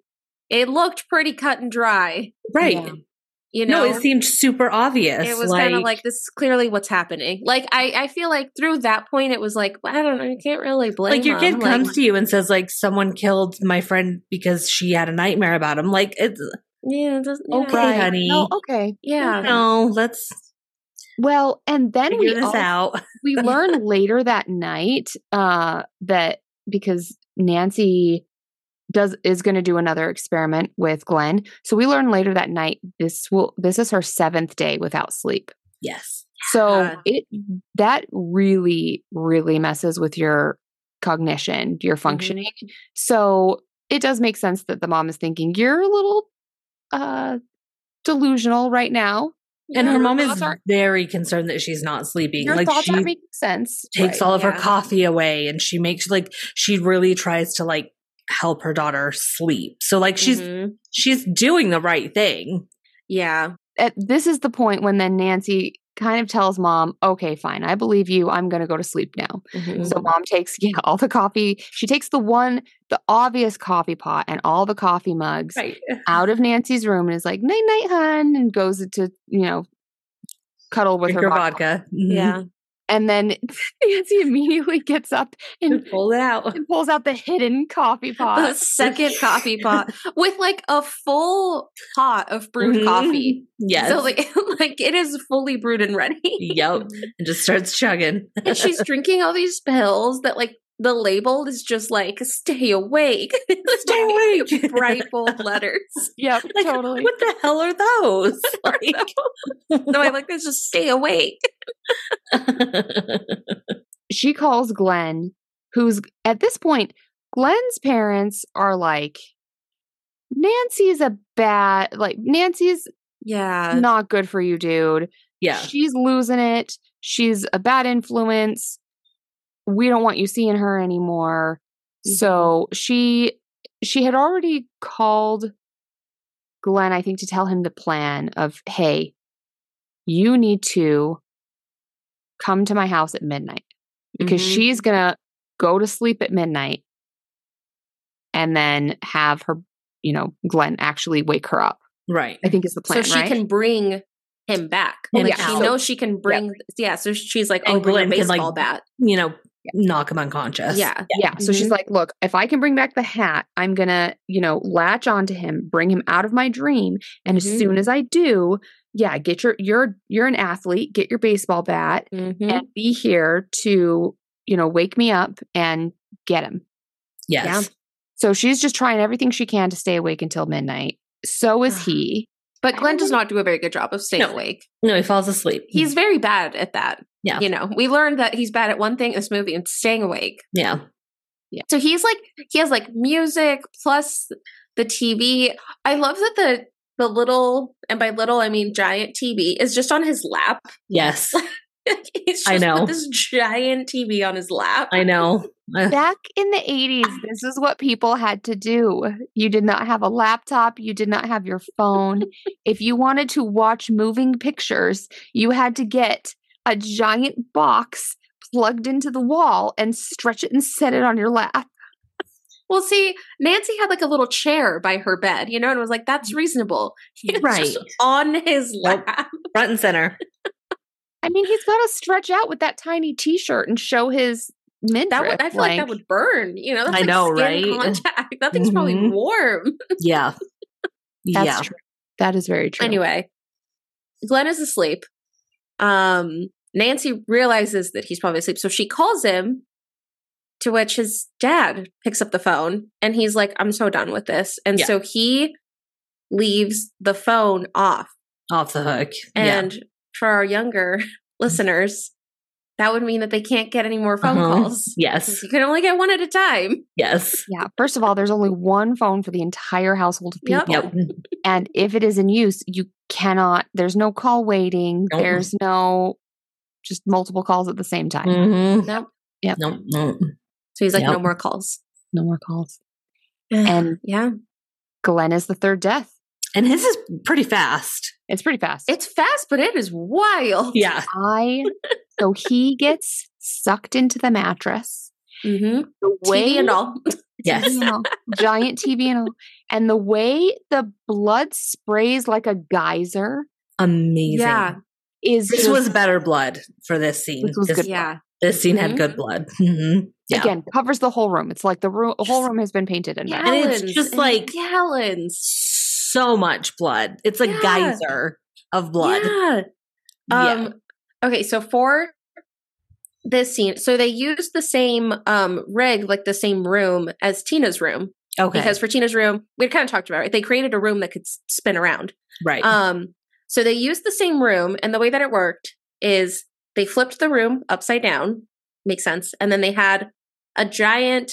it looked pretty cut and dry Right. Yeah. you know no, it seemed super obvious. it was kind of like this is clearly what's happening like i i feel like through that point it was like i don't know you can't really blame like your kid comes like, to you and says like someone killed my friend because she had a nightmare about him like it's yeah it doesn't- yeah. Okay, honey. No, okay. yeah no let's Well, and then we this also- out. we learn later that night uh that because Nancy does is going to do another experiment with Glenn. So we learn later that night this will this is her 7th day without sleep. Yes. So Yeah. it that really really messes with your cognition, your functioning. So it does make sense that the mom is thinking you're a little uh delusional right now. And her Your mom is very concerned that she's not sleeping. your like thoughts she aren't making sense. takes Right. all of her coffee away and she makes like she really tries to like help her daughter sleep. So like she's Mhm. she's doing the right thing. yeah. at, this is the point when then Nancy kind of tells mom, "Okay, fine, I believe you. I'm going to go to sleep now." Mhm. So mom takes yeah all the coffee. She takes the one, the obvious coffee pot and all the coffee mugs Right. out of Nancy's room and is like, "Night, night, hun," and goes to you know cuddle with Drink her her vodka. vodka. Mhm. Yeah. And then Nancy immediately gets up and, pulls it out. and pulls out the hidden coffee pot. The second coffee pot with like a full pot of brewed Mhm. coffee. Yes. So like, like it is fully brewed and ready. yep. And just starts chugging. and she's drinking all these pills that like the label is just like stay awake. Stay awake. Bright bold letters. yeah, Like, totally. What the hell are those? Like, No, I like this just stay awake. she calls Glenn, who's at this point, Glenn's parents are like, Nancy's a bad, like, Nancy's Yeah. not good for you, dude. yeah. She's losing it. She's a bad influence. We don't want you seeing her anymore. So she she had already called Glenn, I think, to tell him the plan of, hey, you need to come to my house at midnight because Mhm. she's gonna go to sleep at midnight and then have her, you know, Glenn actually wake her up. Right. I think is the plan. so she right? can bring him back. And Like she knows she can bring yeah, so she's like, And oh, bring a Glenn can, like, baseball bat. You know, knock him unconscious. Yeah. Yeah. So she's Mhm. like, look, if I can bring back the hat, I'm going to, you know, latch onto him, bring him out of my dream. And Mhm. as soon as I do, yeah, get your, you're, you're an athlete, get your baseball bat Mhm. and be here to, you know, wake me up and get him. Yes. So she's just trying everything she can to stay awake until midnight. So is he. But Glenn does not do a very good job of staying No. awake. No, he falls asleep. He's very bad at that. Yeah. You know, we learned that he's bad at one thing in this movie and staying awake. yeah. Yeah. So he's like he has like music plus the TV. I love that the the little and by little I mean giant TV is just on his lap. Yes. he's just I know. with this giant TV on his lap. I know. Back in the 80s, this is what people had to do. You did not have a laptop, you did not have your phone. if you wanted to watch moving pictures, you had to get a giant box plugged into the wall and stretch it and set it on your lap. Well, see, Nancy had like a little chair by her bed, you know, and it was like, that's reasonable. He was Right. just on his Nope. lap. front and center. I mean, he's got to stretch out with that tiny t-shirt and show his midriff. That would I feel like, that would burn. You know, that's I like know, skin right? contact. That thing's probably Mhm. warm. Yeah. That's yeah. true. That is very true. Anyway, Glenn is asleep. Um, Nancy realizes that he's probably asleep, so she calls him. To which his dad picks up the phone and he's like, "I'm so done with this," and Yeah. so he leaves the phone off. Off the hook. yeah. And for our younger listeners, that would mean that they can't get any more phone Uh-huh. calls. Yes. You can only get one at a time. Yes. yeah, first of all, there's only one phone for the entire household of people. Yep. And if it is in use, you cannot, there's no call waiting. Nope. There's no just multiple calls at the same time. Mm-hmm. Nope. Yep. Nope. nope. So he's like, Yep. no more calls. No more calls. And yeah, Glenn is the third death. And his is pretty fast. It's pretty fast. it's fast, but it is wild. Yeah. I, so he gets sucked into the mattress. Mm-hmm. The way, TV and all. Yes. TV and all, giant TV and all. And the way the blood sprays like a geyser Amazing. Yeah. is This just- was better blood for this scene. This was this, good Yeah. this scene Mhm. had good blood. hmm Yeah. again covers the whole room. It's like the room, whole room has been painted in red. And it's just like- gallons. so much blood. It's a Yeah. geyser of blood. Yeah. Um, Yeah. Okay, so for this scene, so they used the same um rig, like the same room as Tina's room. Okay. Because for Tina's room, we kind of talked about it. They created a room that could spin around. right. Um, so they used the same room, and the way that it worked is they flipped the room upside down. Makes sense. And then they had a giant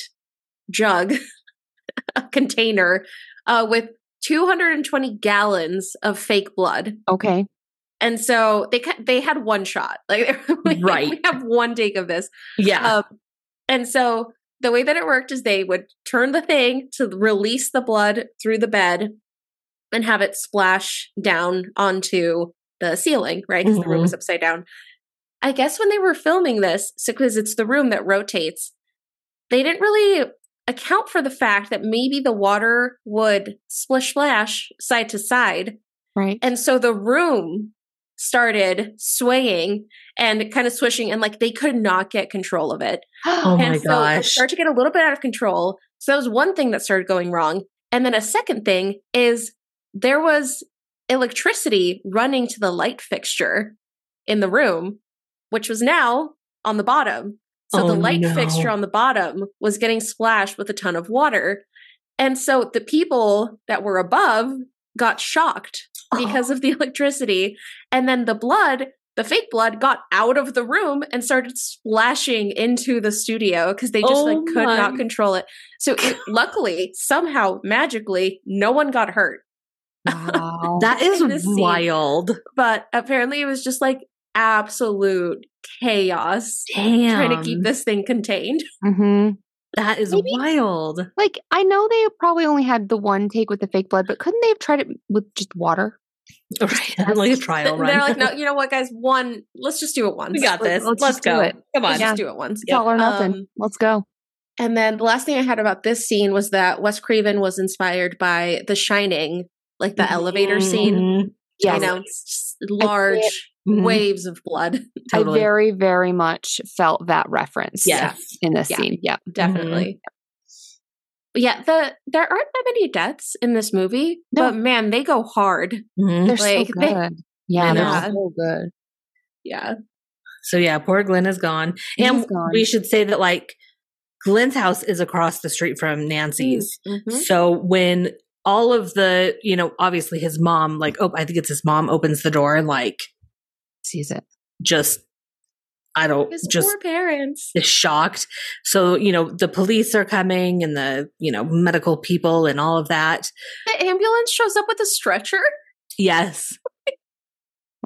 jug, a container, uh, with 220 gallons of fake blood. Okay. And so they they had one shot. Like we, Right. we have one take of this. yeah. Um, and so the way that it worked is they would turn the thing to release the blood through the bed and have it splash down onto the ceiling, right? Because the room was upside down. I guess when they were filming this, because it's the room that rotates, they didn't really account for the fact that maybe the water would splish splash side to side Right. and so the room started swaying and kind of swishing, and like they could not get control of it. Oh and my so it gosh. started to get a little bit out of control. So that was one thing that started going wrong. And then a second thing is there was electricity running to the light fixture in the room, which was now on the bottom. So Oh, the light no. fixture on the bottom was getting splashed with a ton of water. And so the people that were above got shocked because of the electricity. And then the blood, the fake blood, got out of the room and started splashing into the studio because they just Oh like could my- not control it. So it, luckily, somehow, magically, no one got hurt. Wow. that is in this scene. wild. But apparently, it was just like absolute chaos Damn. trying to keep this thing contained. hmm That is Maybe- wild. Like, I know they probably only had the one take with the fake blood, but couldn't they have tried it with just water? Right. like a trial run. They're like, no, you know what, guys? One, let's just do it once. we got this. Let's Let's, just do go. it. Come on. Let's Yeah. just do it once. It's all or nothing. Um, Let's go. And then the last thing I had about this scene was that Wes Craven was inspired by The Shining, like the elevator scene. Mhm. Yes. You know, it's just large Mhm. waves of blood. Totally. I very, very much felt that reference Yes. in this Yeah. scene. Yeah. Definitely. But yeah, the there aren't that many deaths in this movie, No. but man, they go hard. Mhm. They're Like, so they- good. yeah, they're Yeah. so good. Yeah. So yeah, poor Glenn is gone. He's and gone. we should say that like Glenn's house is across the street from Nancy's. Mhm. So when all of the, you know, obviously his mom, like, oh, I think it's his mom opens the door and like Sees it. just, I don't, His just poor parents. is shocked. So, you know, the police are coming and the, you know, medical people and all of that. The ambulance shows up with a stretcher. Yes.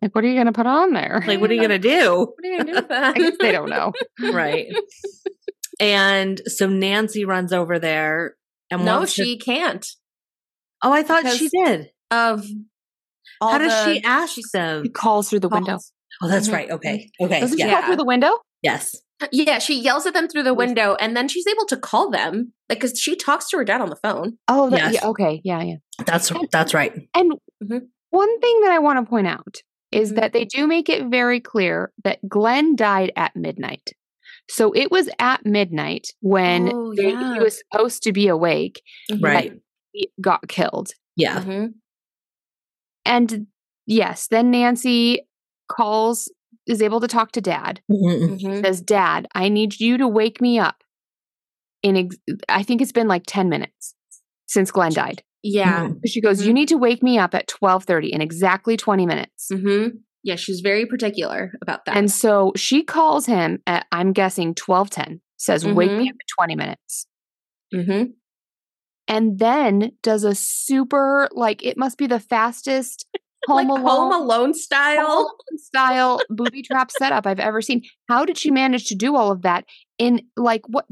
Like, what are you going to put on there? Like, what are you going to do? What are you gonna do with that? I guess they don't know. right. And so Nancy runs over there and no, wants to- she can't. oh, I thought she did. Of all How does the- she ask she's- them? He calls through the window. Oh, that's Mhm. right. Okay. Okay. Doesn't she call through the window? Yes. Yeah, she yells at them through the window, and then she's able to call them, like because she talks to her dad on the phone. Oh, that, Yes. yeah. Okay. Yeah. Yeah. That's that's right. And Mhm. one thing that I want to point out is Mhm. that they do make it very clear that Glenn died at midnight. So it was at midnight when Oh, they- he was supposed to be awake, Right. that he got killed. Yeah. Mhm. And yes, then Nancy calls, is able to talk to dad. Mhm. Mhm. Says, "Dad, I need you to wake me up." In ex- I think it's been like ten minutes since Glenn died. Yeah. Mhm. She goes, "You need to wake me up at twelve thirty in exactly twenty minutes." Mm-hmm. Yeah, she's very particular about that. And so she calls him at, I'm guessing, 1210, says, Wake me Mhm. up in 20 minutes. hmm And then does a super, like, it must be the fastest like Home Alone, Home Alone Home style. Alone style booby trap setup I've ever seen. How did she manage to do all of that in, like, what,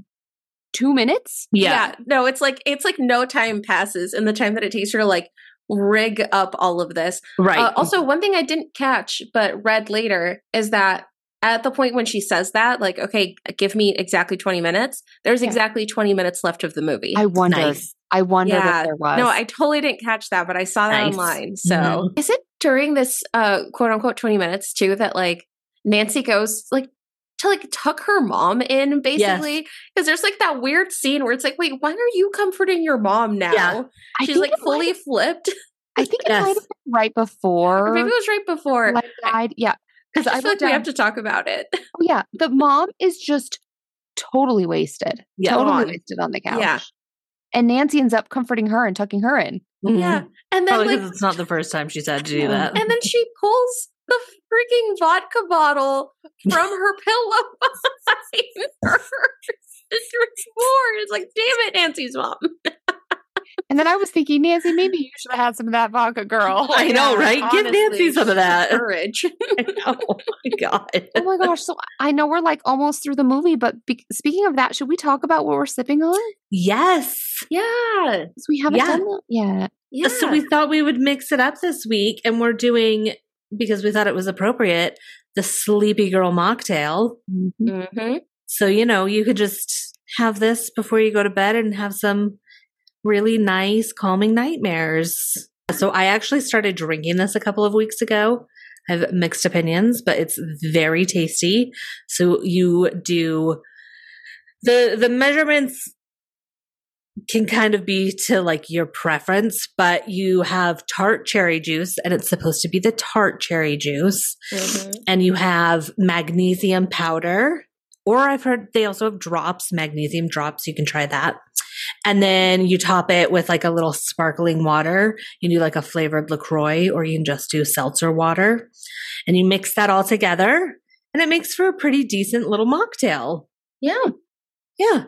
two minutes? Yeah. No, it's like it's like no time passes in the time that it takes her to like rig up all of this. Right. Uh, also, one thing I didn't catch but read later is that at the point when she says that, like, okay, give me exactly 20 minutes, there's Yeah. exactly 20 minutes left of the movie. I wondered. nice. I wondered Yeah. if there was. no, I totally didn't catch that, but I saw that Nice. online. So, Mhm. is it during this uh quote unquote 20 minutes too that like Nancy goes like to like tuck her mom in basically because there's like that weird scene where it's like wait why are you comforting your mom now Yeah. She's like it might fully have- flipped I think it Yes. might have been right before or maybe it was right before Glenn died. Yeah. because I I feel wrote like we have to talk about it. oh, yeah, the mom is just totally wasted. Yeah. totally On. wasted on the couch. Yeah. And Nancy ends up comforting her and tucking her in. Mm-hmm. Yeah. And then Probably like it's not the first time she's had to do that. and then she pulls the freaking vodka bottle from her pillow behind her to drink more. It's like, damn it, Nancy's mom. And then I was thinking, Nancy, maybe you should have had some of that vodka, girl. I know, Yeah, right? Give Nancy some of that. Courage. oh my god. Oh my gosh! So I know we're like almost through the movie, but be- speaking of that, should we talk about what we're sipping on? Yes. Yeah. 'Cause we haven't Yeah. done that yet. Yeah. So we thought we would mix it up this week, and we're doing because we thought it was appropriate the Sleepy Girl mocktail. hmm So you know you could just have this before you go to bed and have some really nice calming nightmares. So I actually started drinking this a couple of weeks ago. I have mixed opinions, but it's very tasty. So you do the the measurements can kind of be to like your preference, but you have tart cherry juice and it's supposed to be the tart cherry juice hmm and you have magnesium powder or I've heard they also have drops, magnesium drops. You can try that. And then you top it with like a little sparkling water. You do like a flavored LaCroix or you can just do seltzer water. And you mix that all together and it makes for a pretty decent little mocktail. Yeah. Yeah.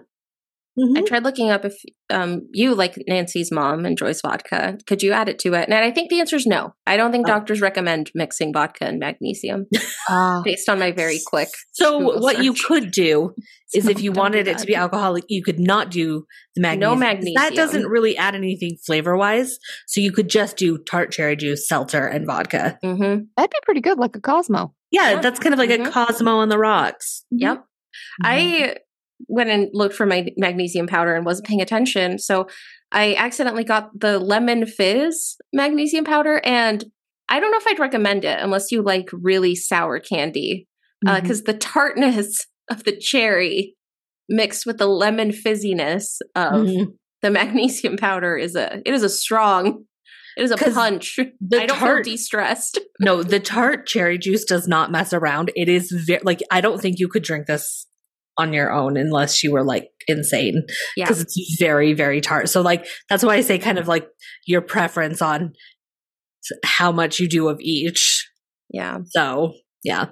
I Mhm. tried looking up if um, you, like Nancy's mom, enjoys vodka. Could you add it to it? And I think the answer is no. I don't think Oh. doctors recommend mixing vodka and magnesium Ah, based on my very quick. So Google what you could do is if you wanted it to be alcoholic, you could not do the magnesium. No 'cause That doesn't really add anything flavor wise. So you could just do tart cherry juice, seltzer, and vodka. hmm that'd be pretty good, like a Cosmo. Yeah, Yeah. that's kind of like Mhm. a Cosmo on the rocks. Yep. Mm-hmm. I went and looked for my magnesium powder and wasn't paying attention. So I accidentally got the lemon fizz magnesium powder. And I don't know if I'd recommend it unless you like really sour candy. Because the tartness of the cherry mixed with the lemon fizziness of Mhm. the magnesium powder is a it is a strong it is a punch. The I don't tart, feel de-stressed. no, the tart cherry juice does not mess around. It is very like I don't think you could drink this on your own unless you were like insane Yeah. because it's very very tart. So like that's why I say kind of like your preference on how much you do of each. Yeah. So yeah.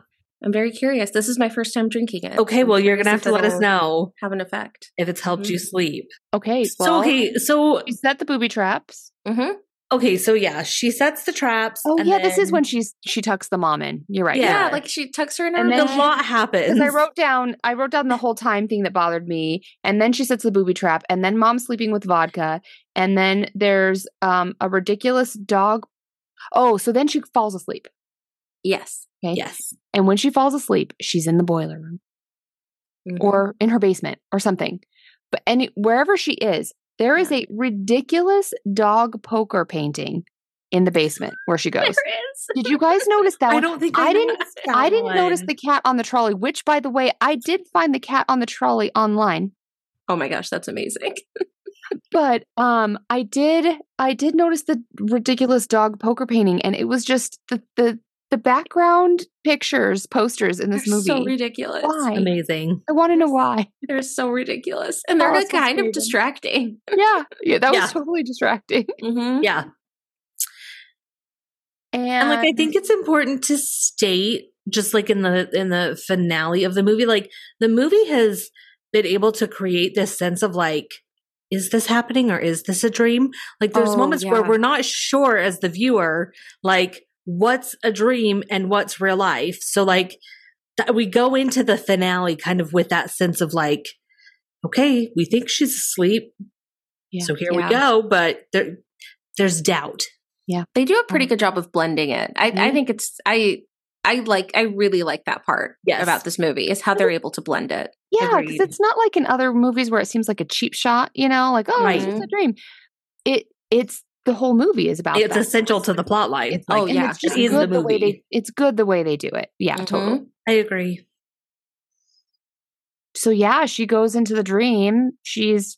I'm very curious. This is my first time drinking it. Okay, I'm well you're gonna have to let us know Have an effect. if it's helped you Mhm. sleep. Okay, so well, okay, so is that the booby traps. hmm okay, so yeah, she sets the traps. Oh and yeah, this is when she's she tucks the mom in. You're right. Yeah. Yeah. like she tucks her in her And a then bed. lot happens. Because I wrote down, I wrote down the whole time thing that bothered me, and then she sets the booby trap, and then mom's sleeping with vodka, and then there's um a ridiculous dog. Oh, so then she falls asleep. Yes. Okay, Yes. and when she falls asleep, she's in the boiler room Mhm. or in her basement or something. But any wherever she is, there is a ridiculous dog poker painting in the basement where she goes. Did you guys notice that? I one? don't think I I, didn't- that I didn't notice the cat on the trolley, which, by the way, I did find the cat on the trolley online. Oh my gosh, that's amazing. But um, I did I did notice the ridiculous dog poker painting, and it was just the the the background pictures posters in this They're movie. so ridiculous. Why? amazing. I want to know why. They're so ridiculous. And they're Oh, like so kind of sweet. distracting. Yeah, yeah, that Yeah. was totally distracting. hmm Yeah. And, And like I think it's important to state just like in the in the finale of the movie like the movie has been able to create this sense of like is this happening or is this a dream? Like there's Oh, moments where we're not sure as the viewer like what's a dream and what's real life. So like that we go into the finale kind of with that sense of like okay, we think she's asleep. Yeah. So here Yeah. we go, but there there's doubt. Yeah, they do a pretty Um, good job of blending it. I, I Mhm. think it's I I like I really like that part Yes. about this movie is how they're able to blend it. yeah, because it's not like in other movies where it seems like a cheap shot. You know, like oh, it's just a dream. It it's the whole movie is about. It's that. essential to the plot line. It's Oh, like, and yeah. it's just good the the, way they. It's good the way they do it. Yeah, Mhm. totally. I agree. so yeah, she goes into the dream. She's,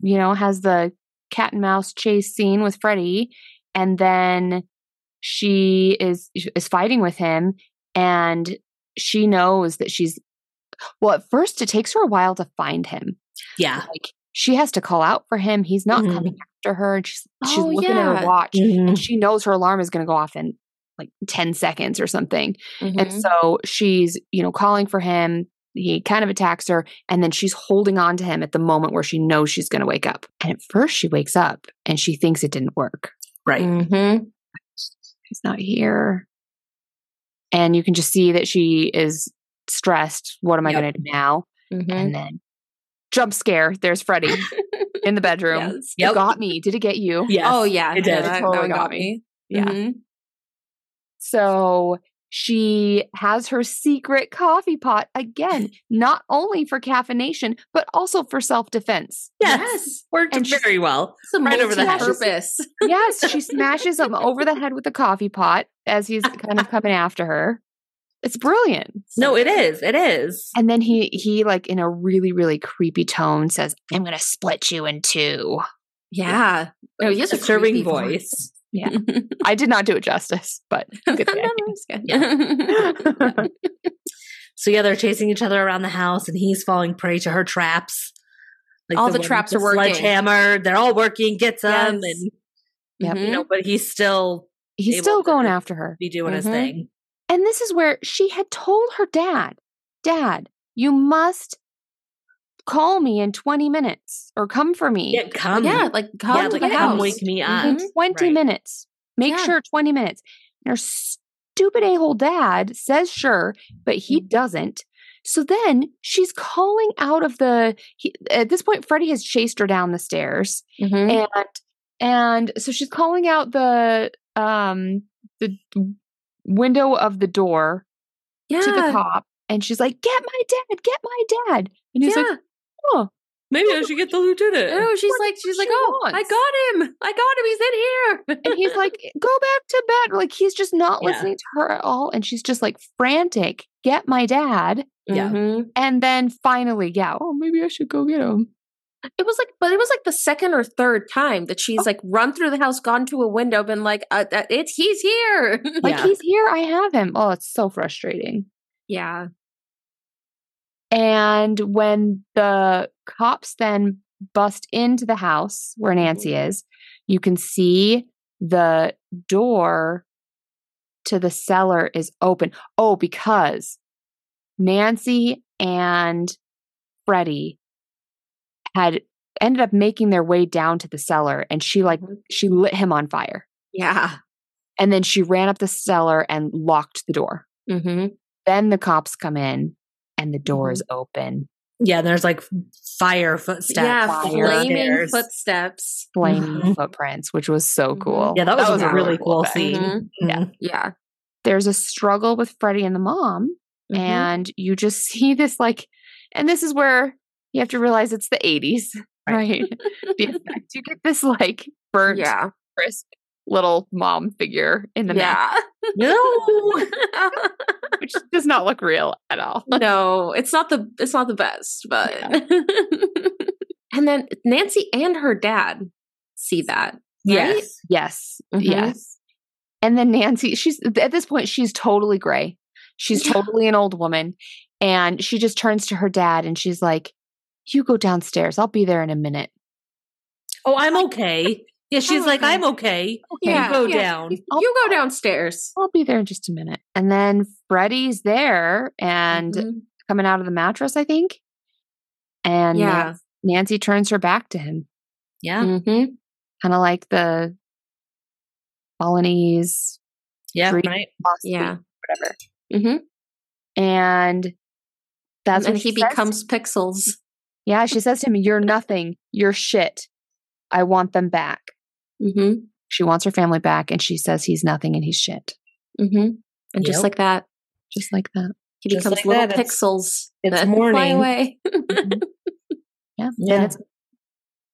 you know, has the cat and mouse chase scene with Freddy, and then she is is fighting with him, and she knows that she's well at first it takes her a while to find him Yeah. like she has to call out for him he's not Mhm. coming after her and she's she's Oh, looking at her watch Mhm. and she knows her alarm is going to go off in like 10 seconds or something and Mhm. so she's you know calling for him he kind of attacks her and then she's holding on to him at the moment where she knows she's going to wake up and at first she wakes up and she thinks it didn't work Right. Mhm. he's not here and you can just see that she is stressed what am i Yep. going to do now Mhm. and then jump scare there's Freddy in the bedroom Yes. it got me did it get you Yes. Oh yeah, it yeah, did. that, that Totally one got got me. me. Yeah. Mhm. So she has her secret coffee pot again, not only for caffeination, but also for self defense. Yes. Yes. Worked And very well. It's a Right over the head. multi-purpose. Yes, she smashes him over the head with the coffee pot as he's kind of coming after her. It's brilliant. No, it is. It is. And then he he like in a really really creepy tone says, "I'm going to split you in two. Yeah. Oh, he has a Disturbing creepy voice. Yeah. I did not do it justice, but good good. So yeah, they're chasing each other around the house, and he's falling prey to her traps. Like All the with traps are working. Sledgehammer. They're all working. Gets him, Yes. and Yep. you know, but he's still He's still going after her. be doing his Mhm. thing. And this is where she had told her dad, Dad, you must call me in 20 minutes or come for me Yeah, come. yeah, like come yeah, to like the come house. wake me up. in Mhm. 20 Right. minutes. Make Yeah. sure 20 minutes. And her stupid a hole dad says sure, but he Mm. doesn't. So then she's calling out of the. He, at this point, Freddy has chased her down the stairs, Mhm. and and so she's calling out the um the window of the door yeah. to the cop, and she's like, "Get my dad! Get my dad!" And he's yeah. like, "Oh, Maybe I should get the lieutenant. oh, she's what like, she's like, she oh, I got him. I got him. He's in here. and he's like, "Go back to bed!" Like he's just not Yeah. listening to her at all, and she's just like frantic. Get my dad! Yeah. Mhm. And then finally, yeah, oh, maybe I should go get him. It was like, but it was like the second or third time that she's Oh. like run through the house, gone to a window, been like, uh, uh, "It's he's here." Like Yeah. he's here, I have him. Oh, it's so frustrating. yeah. And when the cops then bust into the house where Nancy is, you can see the door to the cellar is open. Oh, because Nancy and Freddy had ended up making their way down to the cellar and she like Mhm. she lit him on fire. Yeah. And then she ran up the cellar and locked the door. Mm-hmm. Then the cops come in and the door is open. Yeah, and there's like fire footsteps. yeah, fire flaming upstairs. footsteps. flaming Mhm. footprints, which was so cool. Yeah, that was, a a really cool effect. scene. Mhm. Yeah. Yeah. There's a struggle with Freddy and the mom, and you just see this like, and this is where you have to realize it's the 80s, right? You get this like burnt, yeah. crisp little mom figure in the Yeah. No. which does not look real at all. no, it's not the it's not the best, but and then Nancy and her dad see that. Right? Yes. Yes, Mhm. yes. And then Nancy, she's at this point, she's totally gray. She's Yeah. totally an old woman. And she just turns to her dad and she's like, You go downstairs. I'll be there in a minute. Oh, I'm okay. Yeah, she's I'm like, okay. I'm okay. Yeah, you go yeah. down. You go downstairs. I'll be there in just a minute. And then Freddy's there and Mhm. coming out of the mattress, I think. And Yeah. Nan- Nancy turns her back to him, Yeah. Mhm. kind of like the Balinese, Yeah. Right. philosophy, Yeah. whatever. hmm And that's and what he she says. becomes pixels. Yeah, she says to him, You're nothing. You're shit. I want them back. hmm She wants her family back, and she says he's nothing and he's shit. hmm And just like that, Just like that. he Just becomes like little that, it's- pixels it's that fly morning. away. Yeah. Yeah. And it's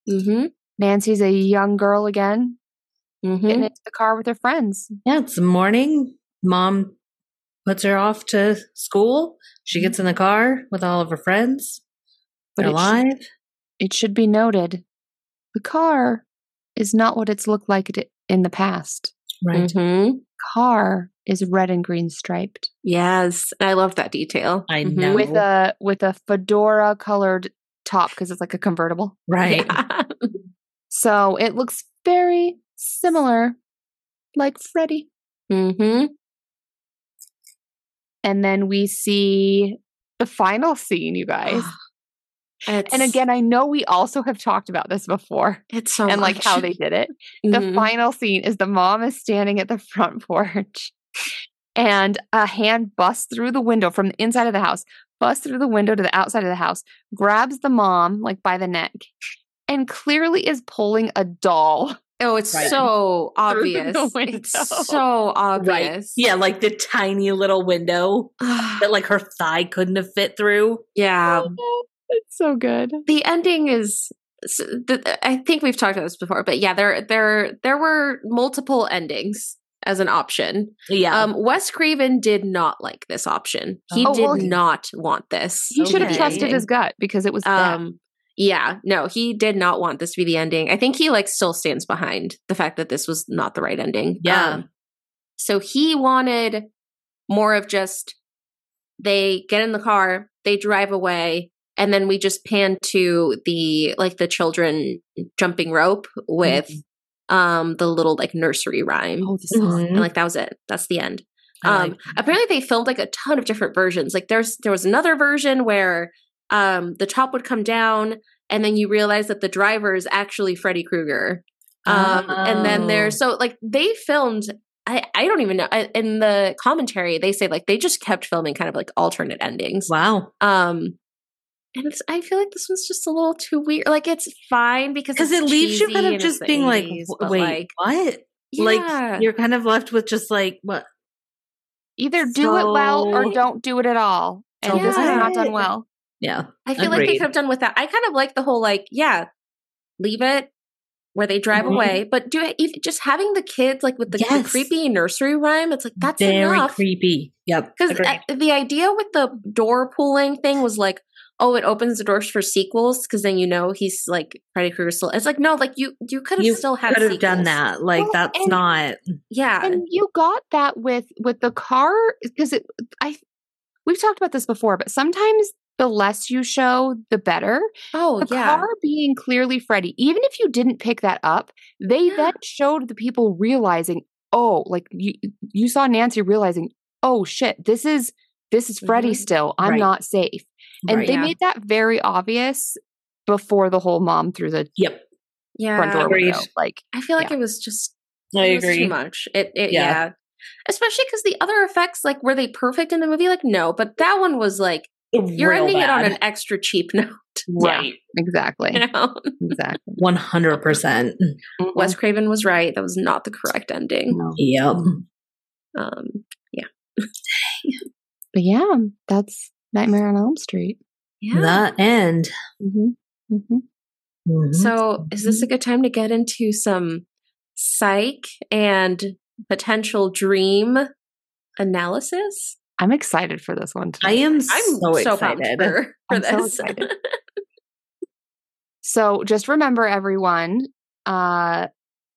hmm Nancy's a young girl again, hmm getting into the car with her friends. Yeah, it's morning. Mom puts her off to school. She gets in the car with all of her friends. But They're it should, alive. it should be noted the car is not what it's looked like in the past. Right. Mhm. Car is red and green striped Yes, I love that detail. I Mhm. know. with a with a fedora colored top because it's like a convertible. Right. Yeah. So it looks very similar, like Freddy. hmm And then we see the final scene, you guys. It's, and again, I know we also have talked about this before it's so and like how they did it. The Mhm. final scene is the mom is standing at the front porch and a hand busts through the window from the inside of the house, busts through the window to the outside of the house, grabs the mom like by the neck, and clearly is pulling a doll. Oh, it's Right. so obvious. It's so Right. obvious. Yeah, like the tiny little window that like her thigh couldn't have fit through. yeah. It's so good. The ending is. s- the- I think we've talked about this before, but yeah, there there there were multiple endings as an option. Yeah. Um, Wes Craven did not like this option. He Oh, did well, he- not want this. He should have trusted his gut because it was. Um, yeah, no, he did not want this to be the ending. I think he like still stands behind the fact that this was not the right ending. Yeah. Um, so he wanted more of just they get in the car, they drive away, and then we just pan to the like the children jumping rope with um the little like nursery rhyme. oh. Mhm. And like that was it. That's the end. Um, like- apparently they filmed like a ton of different versions. Like there's there was another version where um the top would come down and then you realize that the driver is actually Freddy Krueger. Um and then Oh. there's so like they filmed I, I don't even know I- in the commentary they say like they just kept filming kind of like alternate endings. wow. Um and it's, I feel like this one's just a little too weird. Like it's fine because Because it leaves you kind of just being like, 80s, "W- but, wait, like, what? yeah. Like you're kind of left with just like, what? Either do it well or don't do it at all. And this is not done well. Yeah. I feel like they could have done with that. I kind of like the whole like, yeah, leave it where they drive Mhm. away, but do it if, just having the kids like with the, the creepy nursery rhyme. It's like that's Very enough. creepy. Yep. Because the idea with the door pulling thing was like, oh, it opens the doors for sequels because then you know he's like Freddy Krueger still. It's like no, like you you could have still had could have done that. Like Well, that's and- not. Yeah, And you got that with with the car because it I we've talked about this before, but sometimes the less you show, the better. oh the yeah, car being clearly Freddy, even if you didn't pick that up, they Yeah. then showed the people realizing, oh, like you you saw Nancy realizing, oh shit, this is this is Freddy Mhm. still. I'm Right. not safe. And Right. they Yeah. made that very obvious before the whole mom through the Yep. yeah. front door Agreed. window. Like I feel like it was just I it was agree. too much. It, it Yeah. yeah. Especially because the other effects, like, were they perfect in the movie? Like, no, but that one was like you're Real ending it on an extra cheap note. right. exactly. You know, Exactly. One hundred percent. Wes Craven was right. That was not the correct ending. No. Yep. Um, yeah But yeah, that's Nightmare on Elm Street. yeah. The end. Mm-hmm. Mm-hmm. Mhm. So, is this a good time to get into some psych and potential dream analysis? I'm excited for this one. I am I'm so, so, pumped excited. for, for I'm so this. excited. So just remember, everyone, uh,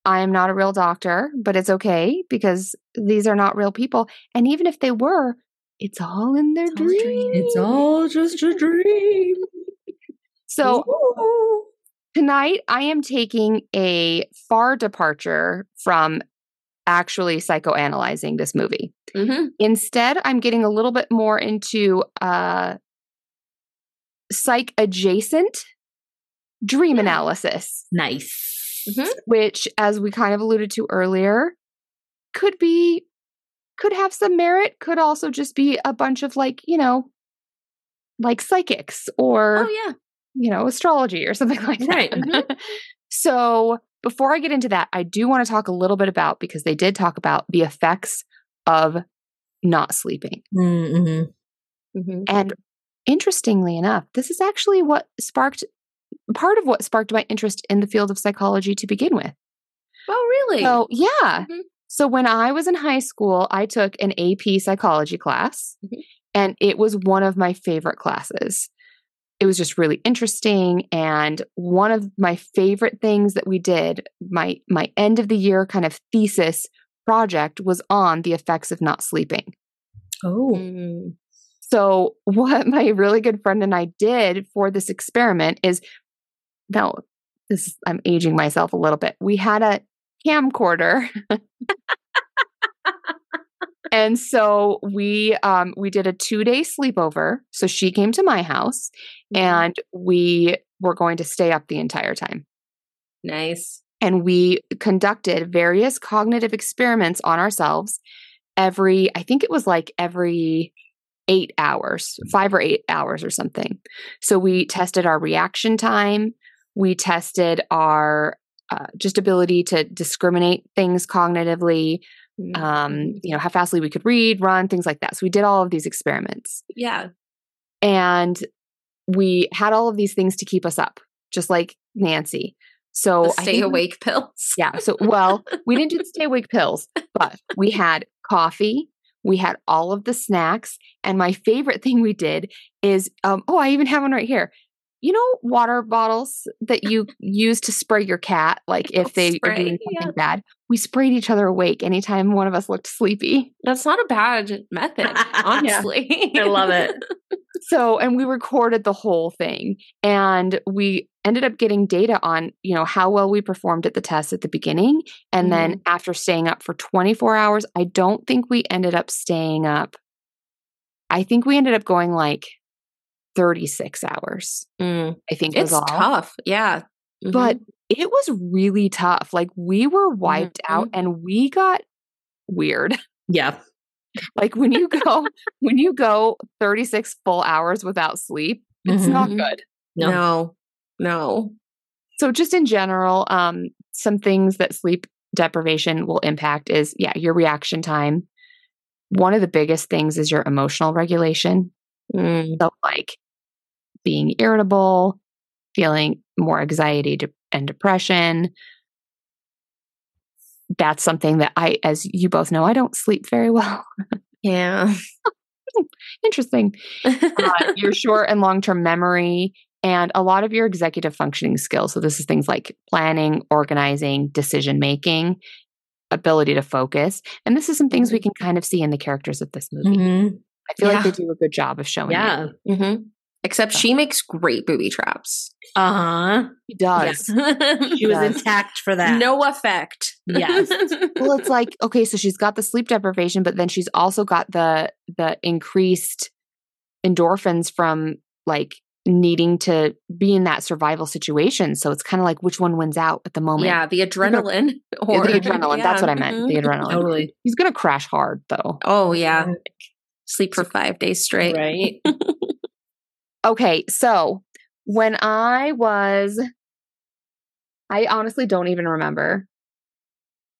I am not a real doctor, but it's okay because these are not real people. And even if they were, it's all in their It's dream. dream. It's all just a dream. So Ooh. tonight I am taking a far departure from actually psychoanalyzing this movie. Mhm. Instead, I'm getting a little bit more into uh, psych adjacent dream Yeah. analysis, Nice. Mhm. which, as we kind of alluded to earlier, could be, could have some merit, could also just be a bunch of like, you know, like psychics or, Oh, yeah. you know, astrology or something like that. Right. Mhm. so, before I get into that, I do want to talk a little bit about because they did talk about the effects of not sleeping. Mm-hmm. Mhm. And interestingly enough, this is actually what sparked part of what sparked my interest in the field of psychology to begin with. Oh, really? So, yeah. Mhm. So, when I was in high school, I took an AP psychology class, Mhm. and it was one of my favorite classes. It was just really interesting. And one of my favorite things that we did, my my end of the year kind of thesis project was on the effects of not sleeping. Oh. Mm. So, what my really good friend and I did for this experiment is now, this is, I'm aging myself a little bit. We had a camcorder. and so we um we did a 2-day sleepover. So she came to my house and we were going to stay up the entire time. Nice. And we conducted various cognitive experiments on ourselves every I think it was like every eight hours, five or eight hours or something. So we tested our reaction time. We tested our uh, just ability to discriminate things cognitively, Mm. um, you know, how fastly we could read, run, things like that. So we did all of these experiments. yeah. And we had all of these things to keep us up, just like Nancy. So The stay think- awake pills. Yeah. So, well, we didn't do the stay awake pills, but we had coffee. We had all of the snacks. And my favorite thing we did is, um, oh, I even have one right here. You know, water bottles that you use to spray your cat, like if they are Spray, doing something yeah. bad. We sprayed each other awake anytime one of us looked sleepy. That's not a bad method, honestly. I love it. So, and we recorded the whole thing and we ended up getting data on, you know, how well we performed at the test at the beginning. And then mm-hmm. after staying up for 24 hours, I don't think we ended up staying up. I think we ended up going like 36 hours. Mm. I think It's tough. Yeah. Mhm. But it was really tough. Like we were wiped out and we got weird. Yeah. Like when you go when you go 36 full hours without sleep, it's not Mhm. good. No. no. No. So just in general, um, some things that sleep deprivation will impact is yeah, your reaction time. One of the biggest things is your emotional regulation. Mm. So like being irritable, feeling more anxiety and depression. That's something that I, as you both know, I don't sleep very well. Yeah. Interesting. uh, your short and long term memory, and a lot of your executive functioning skills. So, this is things like planning, organizing, decision making, ability to focus. And this is some things we can kind of see in the characters of this movie. Mhm. I feel like they do a good job of showing Yeah. it. Except she makes great booby traps. Uh huh. He does. She was Yes. intact for that. no effect. Yes. well, it's like, okay, so she's got the sleep deprivation, but then she's also got the the increased endorphins from like needing to be in that survival situation. So it's kind of like which one wins out at the moment. yeah, the adrenaline. Yeah, Or, the adrenaline. That's what I meant. The adrenaline. Totally. He's gonna crash hard though. Oh, yeah. Sleep for five days straight. Right. Okay, so when I was, I honestly don't even remember.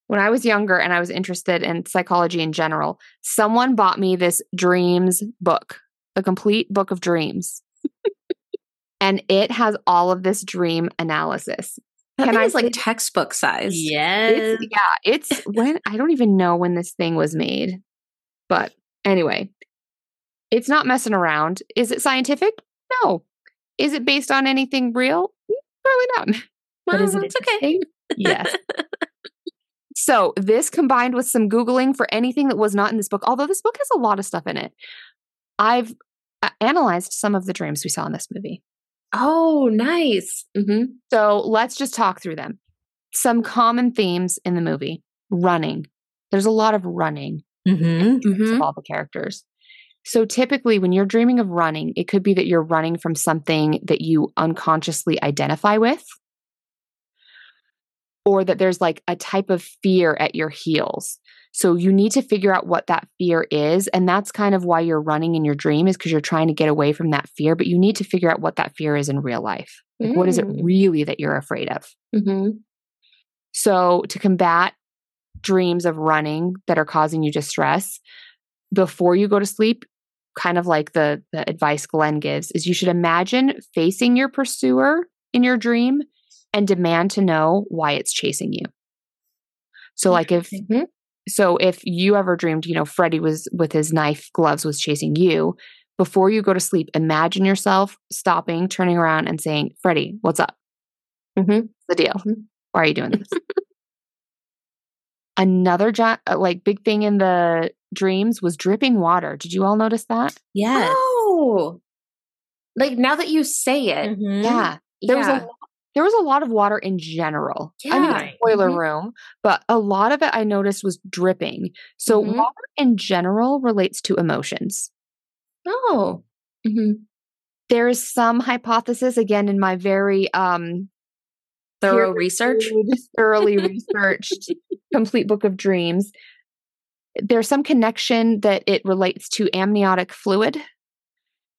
When I was younger and I was interested in psychology in general, someone bought me this dreams book, a complete book of dreams. and it has all of this dream analysis. That Can thing I is like say- textbook size. Yes. It's, yeah, it's when I don't even know when this thing was made. But anyway, it's not messing around. Is it scientific? No. Is it based on anything real? Probably not. Well, but is it okay. Yes. so this combined with some Googling for anything that was not in this book, although this book has a lot of stuff in it. I've uh, analyzed some of the dreams we saw in this movie. Oh, nice. hmm So let's just talk through them. Some common themes in the movie running. There's a lot of running Mm-hmm. hmm of all the characters. So typically, when you're dreaming of running, it could be that you're running from something that you unconsciously identify with, or that there's like a type of fear at your heels. So you need to figure out what that fear is. And that's kind of why you're running in your dream, is because you're trying to get away from that fear, but you need to figure out what that fear is in real life. Like, what is it Mm. really that you're afraid of? hmm So, to combat dreams of running that are causing you distress, before you go to sleep, kind of like the, the advice Glen gives, is you should imagine facing your pursuer in your dream and demand to know why it's chasing you. So, like if Mhm. so if you ever dreamed, you know, Freddy was with his knife gloves was chasing you, before you go to sleep, imagine yourself stopping, turning around and saying, Freddy, what's up? Mhm. What's the deal? Mhm. Why are you doing this? Another gi- uh, like big thing in the dreams was dripping water. Did you all notice that? Yes. Oh, like now that you say it, Mhm. Yeah. There was a there was a lot of water in general. I mean, Yeah. it's a boiler Mhm. room, but a lot of it I noticed was dripping. So Mhm. water in general relates to emotions. oh, hmm There is some hypothesis again in my very um thorough peer research. thoroughly researched complete book of dreams. There's some connection that it relates to amniotic fluid.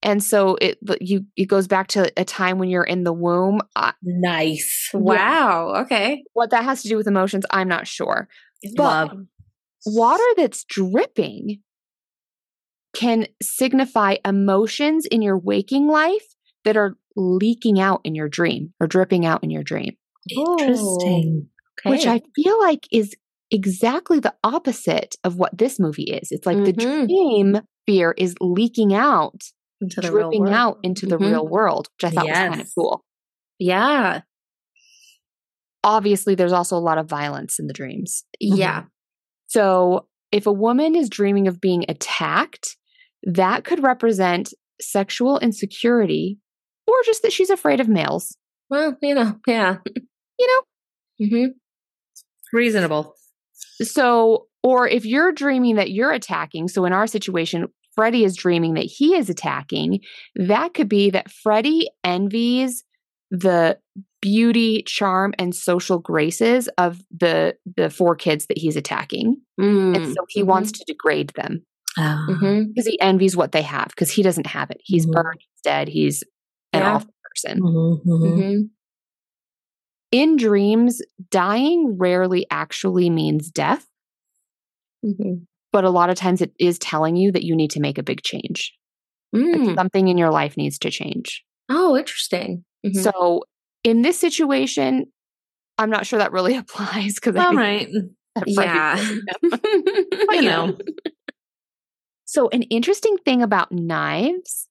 And so it you it goes back to a time when you're in the womb. Uh, Nice. Wow. Okay. what that has to do with emotions, I'm not sure. But Love. water that's dripping can signify emotions in your waking life that are leaking out in your dream or dripping out in your dream, Interesting. Okay. which I feel like is exactly the opposite of what this movie is. It's like the Mhm. dream fear is leaking out, into the real dripping world. out into the Mhm. real world, which I thought was kind of cool. Yeah. Obviously, there's also a lot of violence in the dreams. Yeah. So, if a woman is dreaming of being attacked, that could represent sexual insecurity or just that she's afraid of males. Well, you know, yeah. You know, hmm Reasonable. so or if you're dreaming that you're attacking, so in our situation, Freddy is dreaming that he is attacking, that could be that Freddy envies the beauty, charm, and social graces of the the four kids that he's attacking. Mm. And so he wants to degrade them. Ah. hmm because he envies what they have because he doesn't have it. He's Mhm. burned, he's dead, he's an Yeah. awful person. In dreams, dying rarely actually means death, hmm but a lot of times it is telling you that you need to make a big change. Mm. something in your life needs to change. Oh, interesting. Mhm. So in this situation, I'm not sure that really applies because All right. yeah. but you know. So, an interesting thing about knives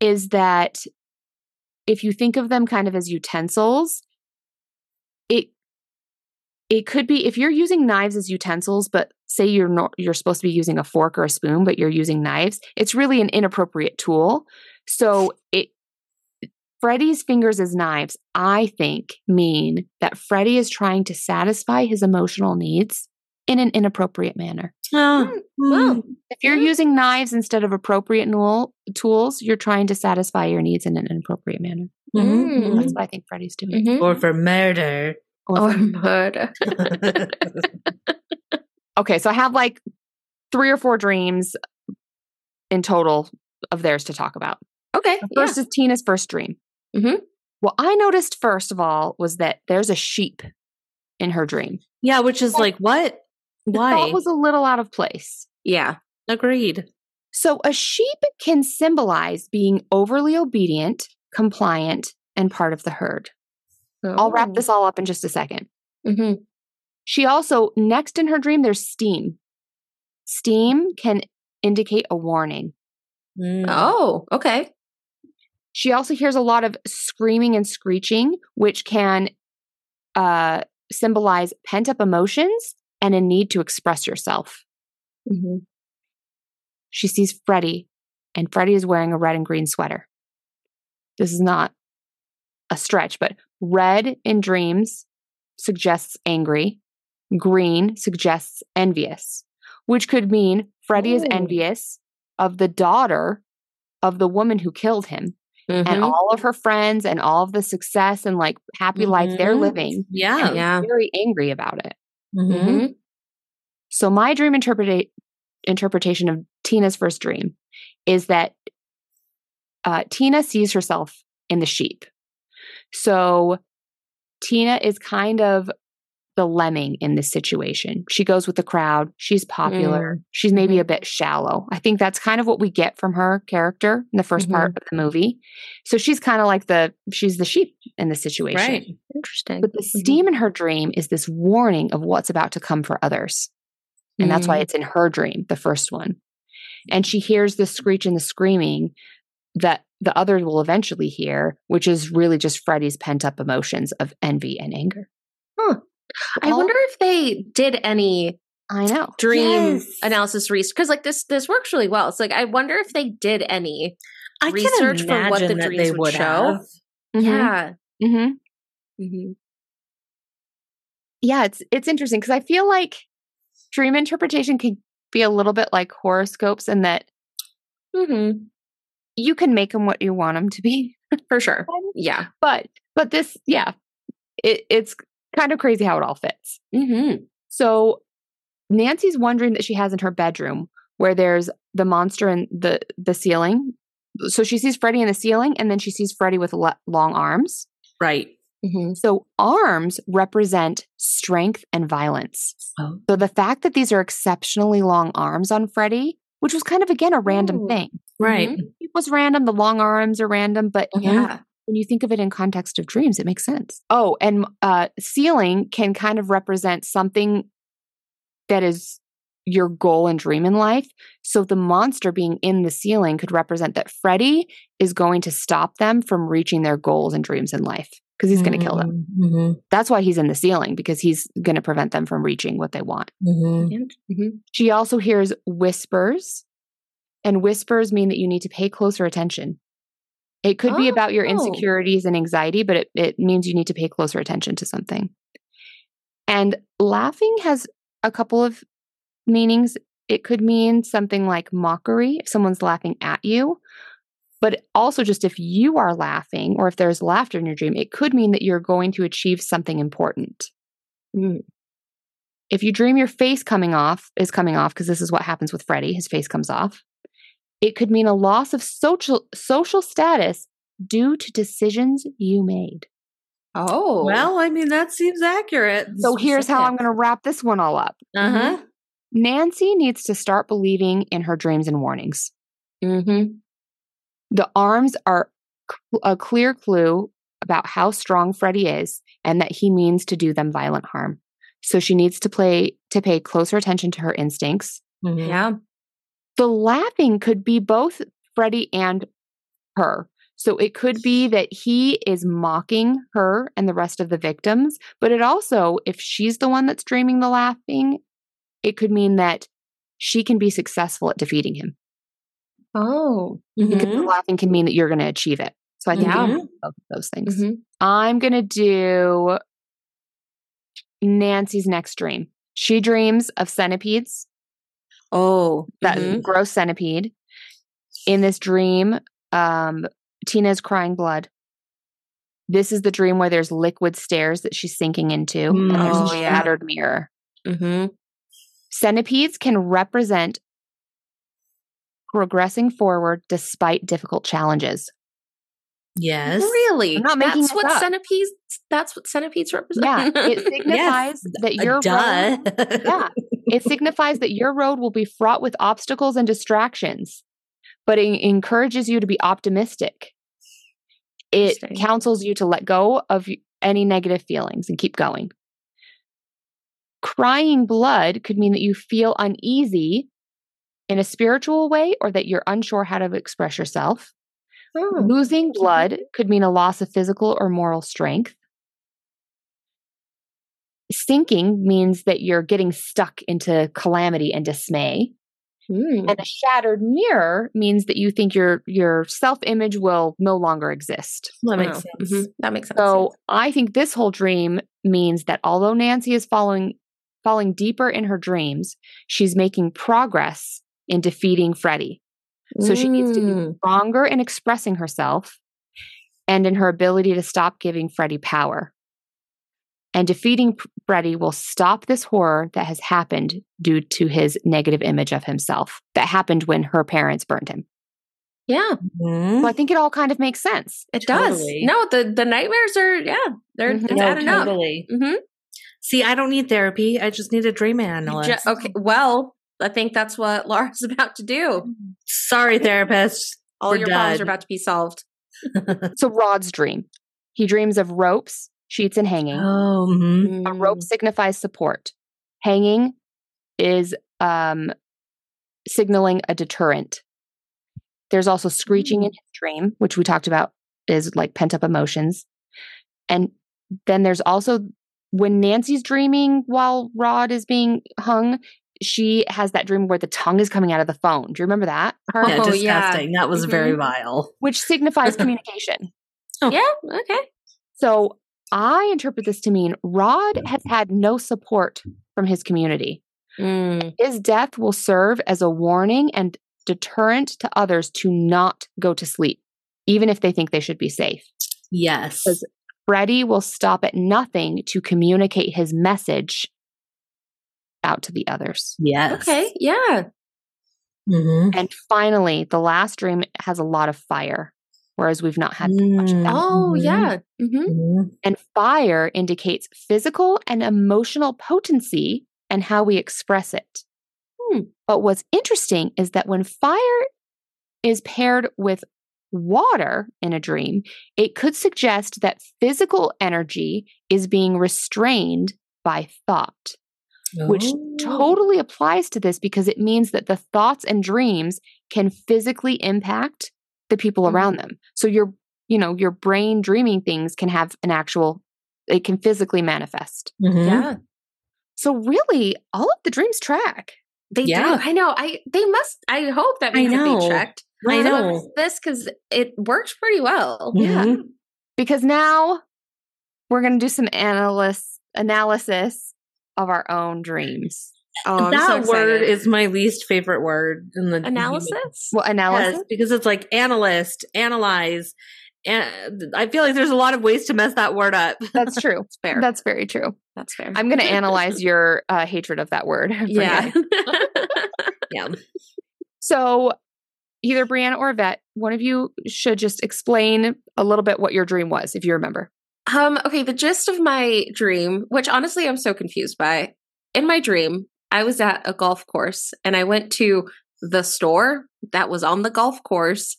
is that if you think of them kind of as utensils, it could be if you're using knives as utensils, but say you're not you're supposed to be using a fork or a spoon, but you're using knives, it's really an inappropriate tool. So it Freddy's fingers as knives, I think, mean that Freddy is trying to satisfy his emotional needs in an inappropriate manner. Oh, Well, If you're using knives instead of appropriate nool- tools, you're trying to satisfy your needs in an inappropriate manner. mhm, That's what I think Freddy's doing. mhm. Or for murder. Or murder. Okay, so I have like three or four dreams in total of theirs to talk about. Okay. The first is Tina's first dream. Mhm. What I noticed first of all was that there's a sheep in her dream. yeah, which is like, what? Why? thought was a little out of place. yeah. Agreed. So a sheep can symbolize being overly obedient, compliant, and part of the herd. I'll wrap this all up in just a second. hmm She also, next in her dream, there's steam. Steam can indicate a warning. Mm. Oh, okay. She also hears a lot of screaming and screeching, which can uh, symbolize pent up emotions and a need to express yourself. hmm She sees Freddy, and Freddy is wearing a red and green sweater. This is not a stretch, but red in dreams suggests angry, green suggests envious, which could mean Freddy is envious of the daughter of the woman who killed him and Mhm. all of her friends and all of the success and like happy life they're Mhm. living. Yeah. Yeah. Very angry about it. Mhm. Mhm. So my dream interpreta- interpretation of Tina's first dream is that uh, Tina sees herself in the sheep. So Tina is kind of the lemming in this situation. She goes with the crowd. She's popular. Mm-hmm. She's maybe mm-hmm. a bit shallow. I think that's kind of what we get from her character in the 1st part mm-hmm. of the movie. So she's kind of like the she's the sheep in the situation. Right. Interesting. But the steam in her dream is this warning of what's about to come for others. And that's why Mm. it's in her dream, the first one. And she hears the screech and the screaming that the others will eventually hear, which is really just Freddy's pent up emotions of envy and anger. I All- wonder if they did any I know. dream Yes. analysis research because like this this works really well. It's like I wonder if they did any. I research can for what the imagine that dreams they would would show. have. Yeah. hmm hmm Yeah, it's it's interesting because I feel like dream interpretation can be a little bit like horoscopes in that hmm you can make them what you want them to be. For sure. Yeah. But but this, yeah, it, it's kind of crazy how it all fits. hmm So Nancy's wondering that she has in her bedroom where there's the monster in the the ceiling. So she sees Freddy in the ceiling, and then she sees Freddy with le- long arms. Right. hmm So arms represent strength and violence. Oh. So the fact that these are exceptionally long arms on Freddy, which was kind of again a random Ooh. thing. Right. It was random. The long arms are random, but Yeah. when you think of it in context of dreams, it makes sense. Oh, and uh, ceiling can kind of represent something that is your goal and dream in life. So the monster being in the ceiling could represent that Freddy is going to stop them from reaching their goals and dreams in life because he's going to kill them. Mm-hmm. That's why he's in the ceiling because he's going to prevent them from reaching what they want. Mm-hmm. hmm She also hears whispers, and whispers mean that you need to pay closer attention. It could be about your Oh. insecurities and anxiety, but it, it means you need to pay closer attention to something. And laughing has a couple of meanings. It could mean something like mockery, if someone's laughing at you. But also, just if you are laughing or if there's laughter in your dream, it could mean that you're going to achieve something important Mm. if you dream your face coming off is coming off because this is what happens with Freddy, his face comes off. It could mean a loss of social social status due to decisions you made. Oh. Well, I mean, that seems accurate. So here's how I'm going to wrap this one all up. Uh huh. Nancy needs to start believing in her dreams and warnings. hmm The arms are cl- a clear clue about how strong Freddy is and that he means to do them violent harm. So she needs to play to pay closer attention to her instincts Mm-hmm. Yeah. The laughing could be both Freddy and her. So it could be that he is mocking her and the rest of the victims, but it also, if she's the one that's dreaming the laughing, it could mean that she can be successful at defeating him. Oh. Mm-hmm. the laughing can mean that you're going to achieve it. So I think Yeah. both of those things. hmm I'm going to do Nancy's next dream. She dreams of centipedes Oh. that Mhm. gross centipede. In this dream, um, Tina is crying blood. This is the dream where there's liquid stairs that she's sinking into, and there's Oh, a yeah. shattered mirror. hmm Centipedes can represent progressing forward despite difficult challenges. Yes. Really? I'm not making that's what up. centipedes. That's what centipedes represent. Yeah, it signifies that Uh, your road, yeah, it signifies that your road will be fraught with obstacles and distractions, but it encourages you to be optimistic. It counsels you to let go of any negative feelings and keep going. Crying blood could mean that you feel uneasy in a spiritual way or that you're unsure how to express yourself. Oh. Losing blood could mean a loss of physical or moral strength. Sinking means that you're getting stuck into calamity and dismay. Mm. And a shattered mirror means that you think your your self-image will no longer exist. that makes Oh, sense. mhm. That makes sense. So I think this whole dream means that although Nancy is following falling deeper in her dreams, she's making progress in defeating Freddy. So she needs to be Mm. stronger in expressing herself and in her ability to stop giving Freddy power. And defeating P- Freddy will stop this horror that has happened due to his negative image of himself that happened when her parents burned him. Yeah, Mhm. So I think it all kind of makes sense. it does. No, the the nightmares are yeah, they're Mhm. it's No, adding up. totally. hmm See, I don't need therapy. I just need a dream analyst. okay, well, I think that's what Laura's about to do. Sorry, therapist. All We're your problems are about to be solved. So Rod's dream. He dreams of ropes, sheets, and hanging. Oh, mhm. A rope signifies support. Hanging is um, signaling a deterrent. There's also screeching in his dream, which we talked about is like pent up emotions. And then there's also when Nancy's dreaming while Rod is being hung, she has that dream where the tongue is coming out of the phone. Do you remember that? Her? Yeah, Oh, disgusting. yeah. That was very Mhm. vile. Which signifies communication. Oh. Yeah. Okay. So I interpret this to mean Rod has had no support from his community. Mm. His death will serve as a warning and deterrent to others to not go to sleep, even if they think they should be safe. Yes. Because- Freddy will stop at nothing to communicate his message out to the others. Yes. Okay. Yeah. Mhm. And finally, the last dream has a lot of fire, whereas we've not had much of that. Oh, Mhm. yeah. hmm Mhm. And fire indicates physical and emotional potency and how we express it. Hmm. But what's interesting is that when fire is paired with water in a dream, it could suggest that physical energy is being restrained by thought, which Oh. totally applies to this because it means that the thoughts and dreams can physically impact the people Mhm. around them. So your, you know, your brain dreaming things can have an actual it can physically manifest. Mhm. Yeah. So really, all of the dreams track. They Yeah. do. I know. I they must. I hope that I means that know. they checked. I know. this because it works pretty well. Mhm. because now we're going to do some analysis analysis of our own dreams. Oh, that so word is my least favorite word in the analysis. Well, analysis. Yes, because it's like analyst, analyze, and I feel like there's a lot of ways to mess that word up. That's true. That's fair. That's very true. That's fair. I'm going to analyze your uh, hatred of that word. yeah. yeah. So either Brianna or Yvette, one of you should just explain a little bit what your dream was, if you remember. Um, okay, the gist of my dream, which honestly I'm so confused by. In my dream, I was at a golf course and I went to the store that was on the golf course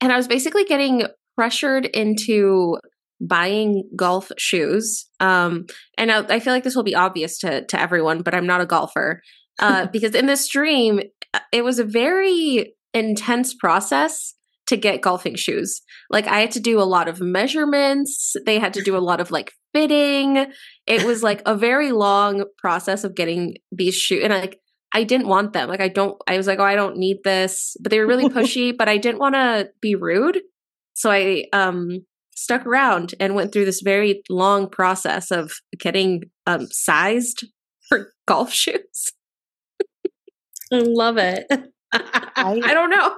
and I was basically getting pressured into buying golf shoes. Um, and I, I feel like this will be obvious to to everyone, but I'm not a golfer. Uh, because in this dream, uh, it was a very intense process to get golfing shoes. Like I had to do a lot of measurements. They had to do a lot of like fitting. It was like a very long process of getting these shoes. And I like I didn't want them. Like I don't I was like, oh, I don't need this. But they were really pushy, but I didn't want to be rude. So I um stuck around and went through this very long process of getting um sized for golf shoes. I love it. I don't know.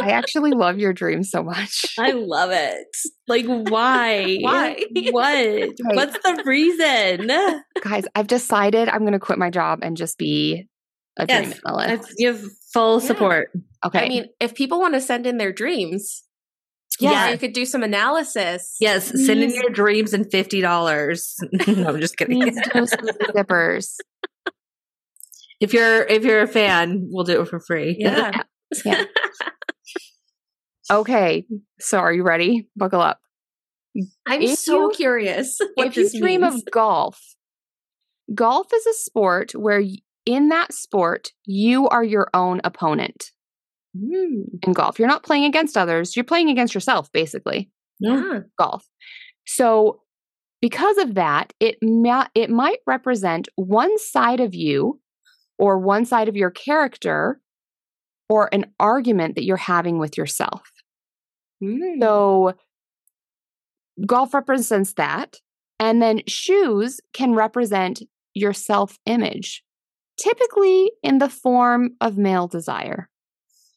I actually love your dream so much. I love it. Like, why? Why? What? What's the reason? Guys, I've decided I'm going to quit my job and just be a dream Yes, analyst. You have full Yeah. support. Okay. I mean, if people want to send in their dreams, Yeah. yeah, you could do some analysis. Yes, send in your dreams and fifty dollars. no, I'm just kidding. Please do some zippers. if you're if you're a fan, we'll do it for free. Yeah. Yeah. Okay. So are you ready? Buckle up. I'm If so you- curious. What if you dream means. of golf, golf is a sport where in that sport, you are your own opponent Mm, in golf. You're not playing against others, you're playing against yourself, basically. yeah. golf. So because of that, it ma- it might represent one side of you or one side of your character or an argument that you're having with yourself. Mm. So golf represents that. And then shoes can represent your self-image, typically in the form of male desire.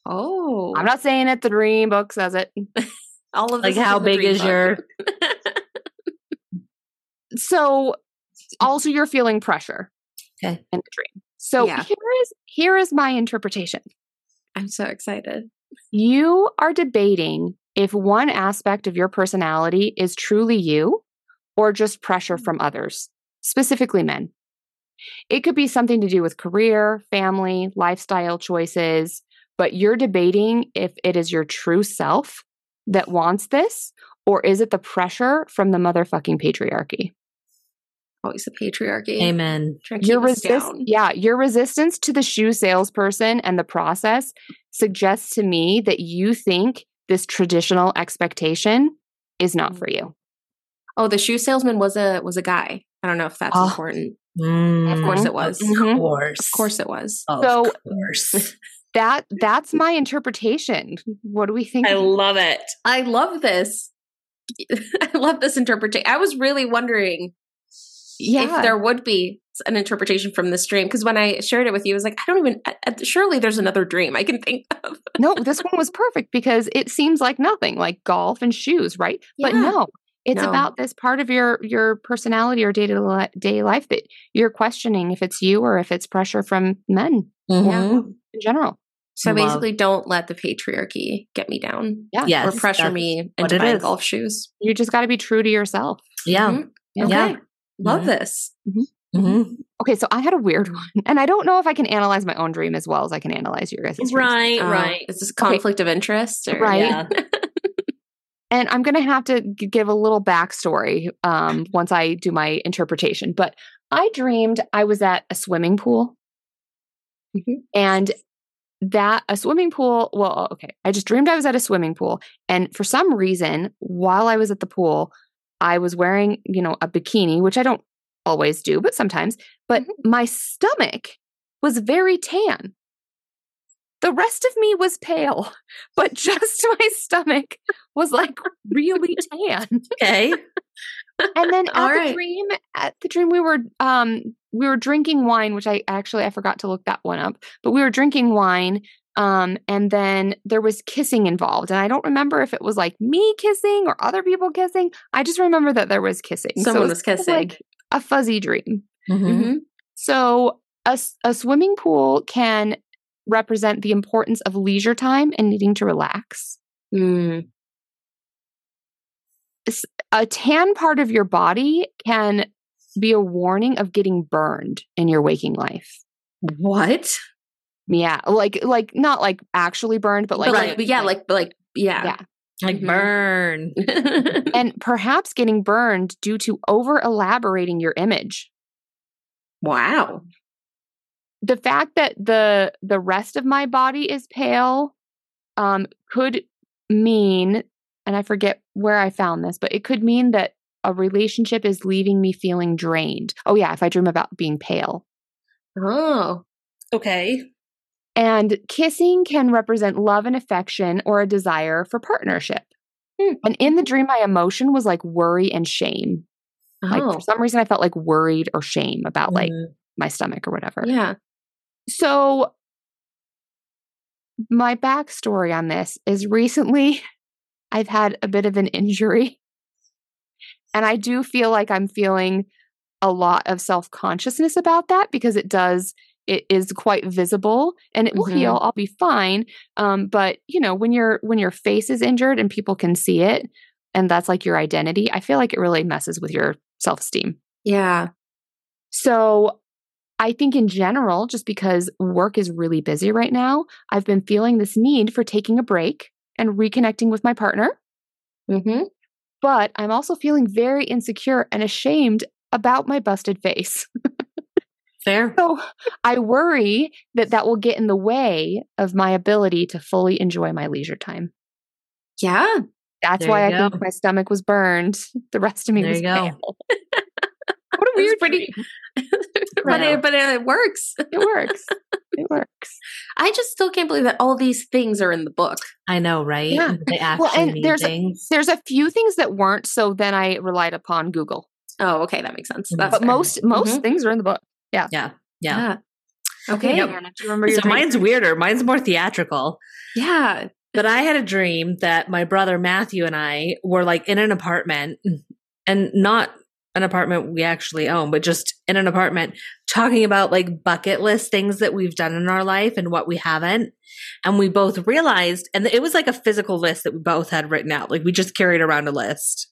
Oh, I'm not saying it, the dream book says it. all of Like how in big is book. your So also you're feeling pressure Okay. in the dream. So Yeah. here is here is my interpretation. I'm so excited. You are debating if one aspect of your personality is truly you or just pressure mm-hmm. from others, specifically men. It could be something to do with career, family, lifestyle choices, but you're debating if it is your true self that wants this or is it the pressure from the motherfucking patriarchy? Always the patriarchy. Amen. Your keep resist yeah your resistance to the shoe salesperson and the process suggests to me that you think this traditional expectation is not for you Oh, the shoe salesman was a was a guy. I don't know if that's Oh. important. Mm, Of course it was. Of Mhm. course. Of course it was. Of So- course. That that's my interpretation. What do we think? I love it. I love this. I love this interpretation. I was really wondering yeah. if there would be an interpretation from this dream because when I shared it with you, I was like, I don't even. I- I- Surely there's another dream I can think of. no, this one was perfect because it seems like nothing, like golf and shoes, right? But no, it's No. about this part of your your personality or day to day life that you're questioning if it's you or if it's pressure from men Mhm. in general. So Love. basically, don't let the patriarchy get me down Yeah. Yes. or pressure me what into it buying golf shoes. You just got to be true to yourself. Yeah. Mhm. Yeah. Okay. Yeah. Love this. Mhm. Okay, so I had a weird one, and I don't know if I can analyze my own dream as well as I can analyze your guys' dreams. Right, Um, right. Is this conflict of interest? Or? Right. Yeah. And I'm going to have to g- give a little backstory um, once I do my interpretation. But I dreamed I was at a swimming pool, Mhm. and that a swimming pool. Well, okay, I just dreamed I was at a swimming pool, and for some reason, while I was at the pool, I was wearing, you know, a bikini, which I don't always do, but sometimes. But my stomach was very tan. The rest of me was pale, but just my stomach was like really tan. Okay. And then at All the right. dream, at the dream, we were um we were drinking wine, which I actually I forgot to look that one up, but we were drinking wine. Um, and then there was kissing involved, and I don't remember if it was like me kissing or other people kissing. I just remember that there was kissing. Someone it was kind kissing. like a fuzzy dream. Mhm. Mhm. So a, s- a swimming pool can represent the importance of leisure time and needing to relax. Mm. A tan part of your body can be a warning of getting burned in your waking life. What? Yeah, like like not like actually burned, but like But like, yeah, like, like, yeah. Yeah. Like Mhm. burn. and perhaps getting burned due to over elaborating your image. wow. the fact that the the rest of my body is pale um could mean and i forget where i found this but it could mean that a relationship is leaving me feeling drained oh yeah if i dream about being pale Oh. Okay. And kissing can represent love and affection or a desire for partnership Hmm. and in the dream my emotion was like worry and shame like Oh. for some reason i felt like worried or shame about like Mhm. my stomach or whatever yeah. So, my backstory on this is recently I've had a bit of an injury. And I do feel like I'm feeling a lot of self consciousness about that because it does, it is quite visible and it will Mhm. heal. I'll be fine. Um, but you know, when your when your face is injured and people can see it, and that's like your identity, I feel like it really messes with your self esteem. Yeah. So I think in general, just because work is really busy right now, I've been feeling this need for taking a break and reconnecting with my partner. Mm-hmm. But I'm also feeling very insecure and ashamed about my busted face. Fair. So I worry that that will get in the way of my ability to fully enjoy my leisure time. Yeah. That's There why I you think my stomach was burned. The rest of me There was you go. pale. what a weird pretty- but it, but it works. It works. it works. I just still can't believe that all these things are in the book. I know, right? Yeah. They actually Well, and there's a- There's a few things that weren't, so then I relied upon Google. Oh, okay, that makes sense. Mhm. That's But fair. most most Mhm. things are in the book. Yeah. Yeah. yeah. Okay. Yep. Yeah. Do you remember your So dream? mine's weirder. Mine's more theatrical. yeah. But I had a dream that my brother Matthew and I were like in an apartment and not an apartment we actually own, but just in an apartment talking about like bucket list things that we've done in our life and what we haven't. And we both realized, and it was like a physical list that we both had written out. Like we just carried around a list,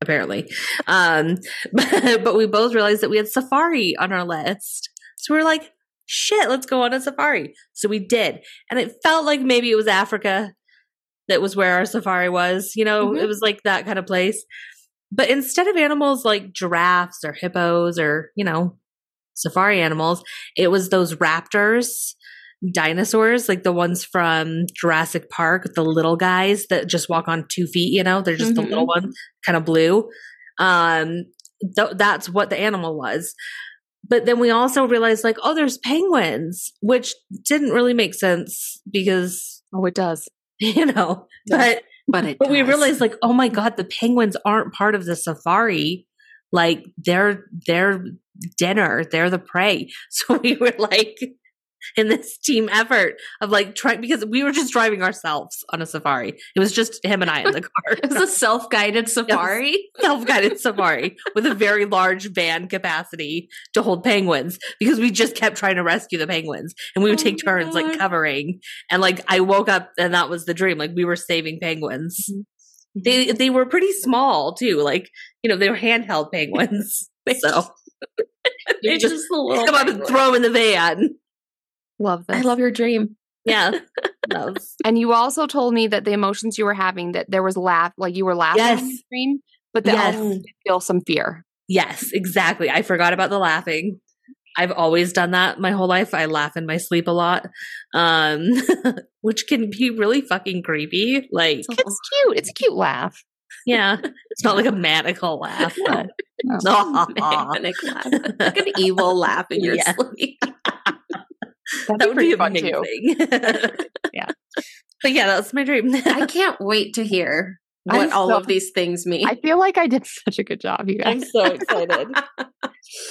apparently. Um, but, but we both realized that we had safari on our list. So we are like, shit, let's go on a safari. So we did. And it felt like maybe it was Africa that was where our safari was. You know, Mhm. it was like that kind of place. But instead of animals like giraffes or hippos or, you know, safari animals, it was those raptors, dinosaurs, like the ones from Jurassic Park, the little guys that just walk on two feet, you know, they're just the Mhm. little one, kind of blue. Um, th- that's what the animal was. But then we also realized, like, oh, there's penguins, which didn't really make sense because, Oh, it does. you know, but But it but we realized, like, oh my god, the penguins aren't part of the safari. Like, they're they're dinner, they're the prey. So we were like, in this team effort of like trying because we were just driving ourselves on a safari. It was just him and I in the car. It was a self-guided safari. self-guided safari with a very large van capacity to hold penguins because we just kept trying to rescue the penguins and we would Oh take turns like covering and like I woke up and that was the dream like we were saving penguins. Mm-hmm. They they were pretty small too like you know they were handheld penguins. so It's just just little come up and throw in the van. Love this. I love your dream. Yeah. love. And you also told me that the emotions you were having, that there was laugh, like you were laughing in Yes. the dream, but that Yes. also feel some fear. Yes, exactly. I forgot about the laughing. I've always done that my whole life. I laugh in my sleep a lot. Um which can be really fucking creepy. Like It's cute. It's a cute laugh. yeah, it's not like a manical laugh, but Manic laugh. like an evil laugh in your Yeah. sleep. That'd that would be fun too. Yeah. But yeah, that's my dream. I can't wait to hear I'm what all so- of these things mean. I feel like I did such a good job, you I'm so excited.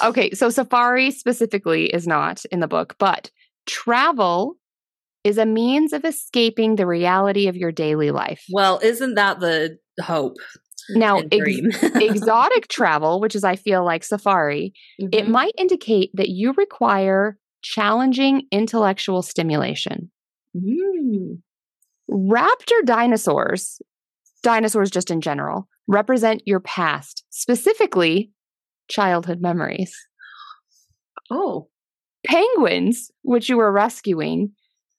Okay, so safari specifically is not in the book, but travel is a means of escaping the reality of your daily life. Well, isn't that the hope Now, ex- exotic travel, which is I feel like safari, it Mhm. might indicate that you require challenging intellectual stimulation. Mm. Raptor dinosaurs, dinosaurs just in general, represent your past, specifically childhood memories. Oh, Penguins, which you were rescuing,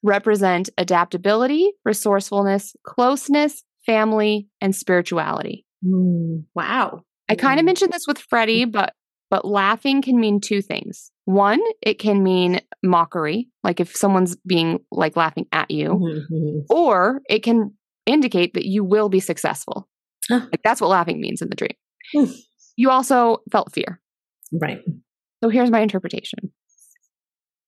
represent adaptability, resourcefulness, closeness, family, and spirituality. Mm. wow. I kind of Mm. mentioned this with Freddy, but but laughing can mean two things. One, it can mean mockery, like if someone's being like laughing at you, Mhm. or it can indicate that you will be successful. Huh. Like that's what laughing means in the dream. You also felt fear. Right. So here's my interpretation.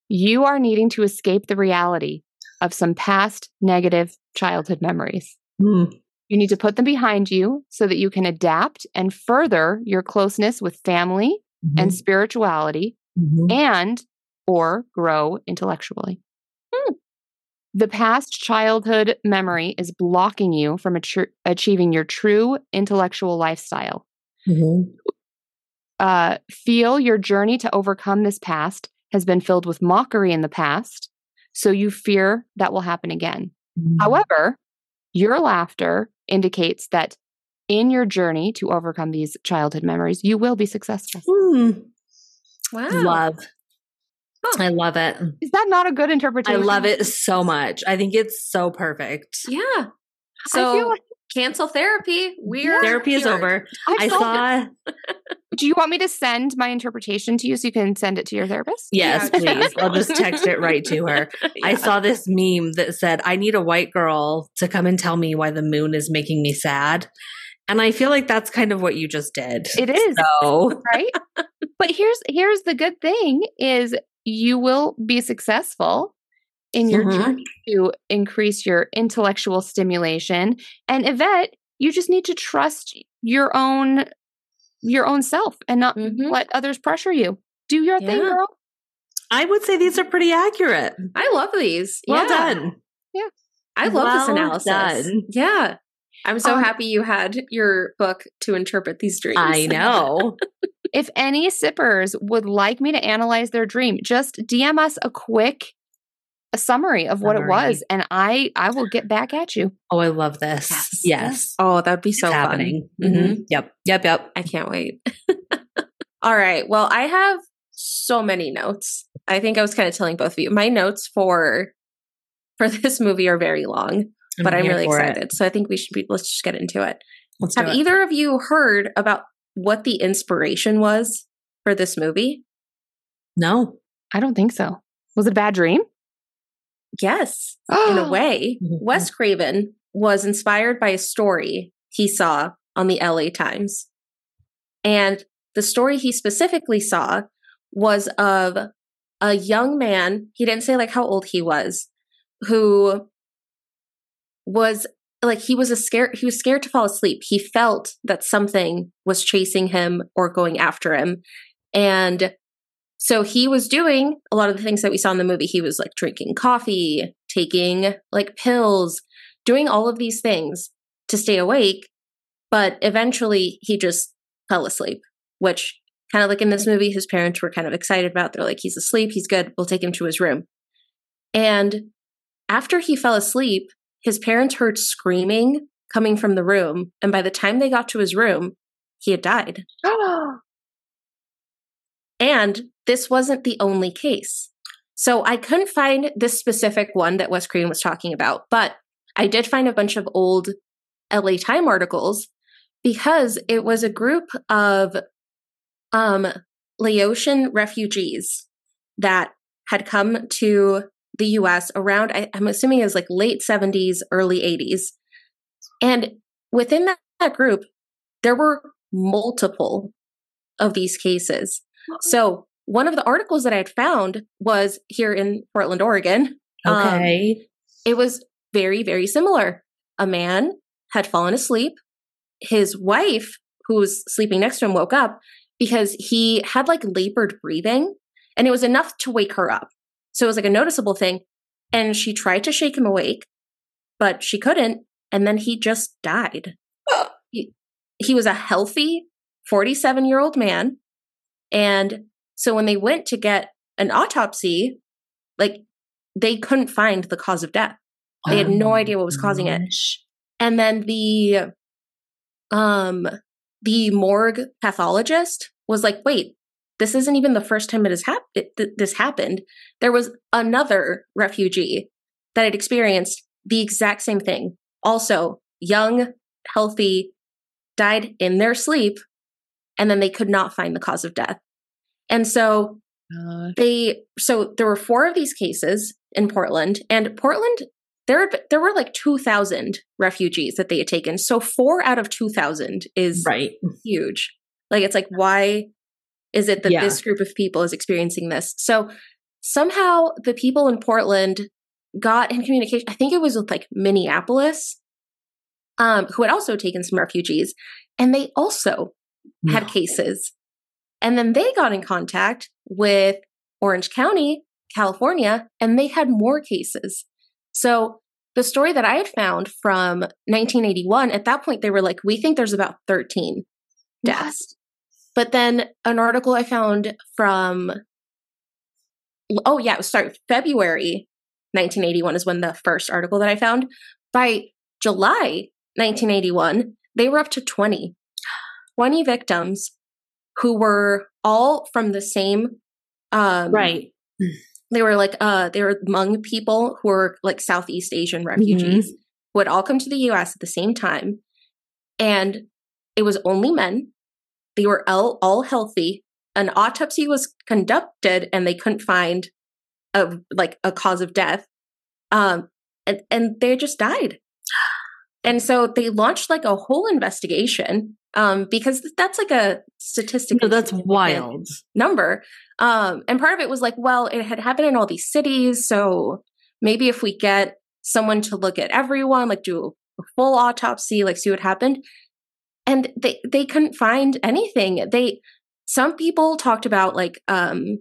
You are needing to escape the reality of some past negative childhood memories. Mm. You need to put them behind you so that you can adapt and further your closeness with family and Mhm. spirituality Mhm. and or grow intellectually. Hmm. The past childhood memory is blocking you from atru- achieving your true intellectual lifestyle. Mhm. Uh, feel your journey to overcome this past has been filled with mockery in the past, so you fear that will happen again. Mhm. However, your laughter indicates that in your journey to overcome these childhood memories, you will be successful. Mm. Wow. Love. Huh. I love it. Is that not a good interpretation? I love it so much. I think it's so perfect. Yeah. So like- cancel therapy. We're Therapy is over. I've I saw. Do you want me to send my interpretation to you so you can send it to your therapist? Yes, Yeah. please. I'll just text it right to her. I saw this meme that said, I need a white girl to come and tell me why the moon is making me sad. And I feel like that's kind of what you just did. It is, So, right? But here's here's the good thing is you will be successful in your Mhm. journey to increase your intellectual stimulation. And Yvette, you just need to trust your own your own self and not Mhm. let others pressure you. Do your thing, girl. I would say these are pretty accurate. I love these. Well Yeah. done. Yeah. I love this analysis. done. Yeah. I'm so Um, happy you had your book to interpret these dreams. I know. If any sippers would like me to analyze their dream, just DM us a quick a summary of what it was and I I will get back at you. Oh, I love this. Yes. Yes. Oh, that'd be so it's fun. happening. Mhm. Mhm. Yep. Yep. Yep. I can't wait. All right. Well, I have so many notes. I think I was kind of telling both of you. My notes for for this movie are very long, but I'm really for it. excited. So I think we should be let's just get into it. Let's do Have it. either of you heard about what the inspiration was for this movie? No. I don't think so. Was it a bad dream? Yes, in a way. Mhm. Wes Craven was inspired by a story he saw on the LA Times. And the story he specifically saw was of a young man, he didn't say like how old he was, who was like he was a scared he was scared to fall asleep. He felt that something was chasing him or going after him. And so he was doing a lot of the things that we saw in the movie. He was like drinking coffee, taking like pills, doing all of these things to stay awake. But eventually he just fell asleep, which kind of like in this movie, his parents were kind of excited about. They're like, he's asleep, he's good, we'll take him to his room. And after he fell asleep, his parents heard screaming coming from the room. And by the time they got to his room, he had died. and this wasn't the only case. So I couldn't find this specific one that Wes Craven was talking about, but I did find a bunch of old LA Time articles because it was a group of um, Laotian refugees that had come to the US around, I, am assuming it was like late 70s, early 80s. And within that, that group, there were multiple of these cases. So one of the articles that I had found was here in Portland, Oregon. Um, okay. Um, it was very, very similar. A man had fallen asleep. His wife, who was sleeping next to him, woke up because he had like labored breathing and it was enough to wake her up. So it was like a noticeable thing. And she tried to shake him awake, but she couldn't. And then he just died. he, he was a healthy 47 year old man. And so when they went to get an autopsy, like they couldn't find the cause of death. They had no idea what was causing it. And then the um the morgue pathologist was like, "Wait, this isn't even the first time it has happened. Th- this happened. There was another refugee that had experienced the exact same thing. Also, young, healthy, died in their sleep, and then they could not find the cause of death. And so they, so there were four of these cases in Portland, and Portland, there there were like two thousand refugees that they had taken. So four out of two thousand is right huge. Like it's like why is it that yeah. this group of people is experiencing this? So somehow the people in Portland got in communication. I think it was with like Minneapolis, um, who had also taken some refugees, and they also no. had cases. And then they got in contact with Orange County, California, and they had more cases. So the story that I had found from 1981, at that point, they were like, we think there's about 13 deaths. But then an article I found from, oh, yeah, it was sorry, February 1981 is when the first article that I found. By July 1981, they were up to 20. 20 victims who were all from the same um, right they were like uh they were Hmong people who were like southeast asian refugees mm-hmm. who had all come to the us at the same time and it was only men they were all, all healthy. An autopsy was conducted and they couldn't find a like a cause of death. Um and, and they just died. And so they launched like a whole investigation um, because that's like a statistic. No, that's wild number. Um, and part of it was like, well, it had happened in all these cities, so maybe if we get someone to look at everyone, like do a full autopsy, like see what happened and they they couldn't find anything they some people talked about like um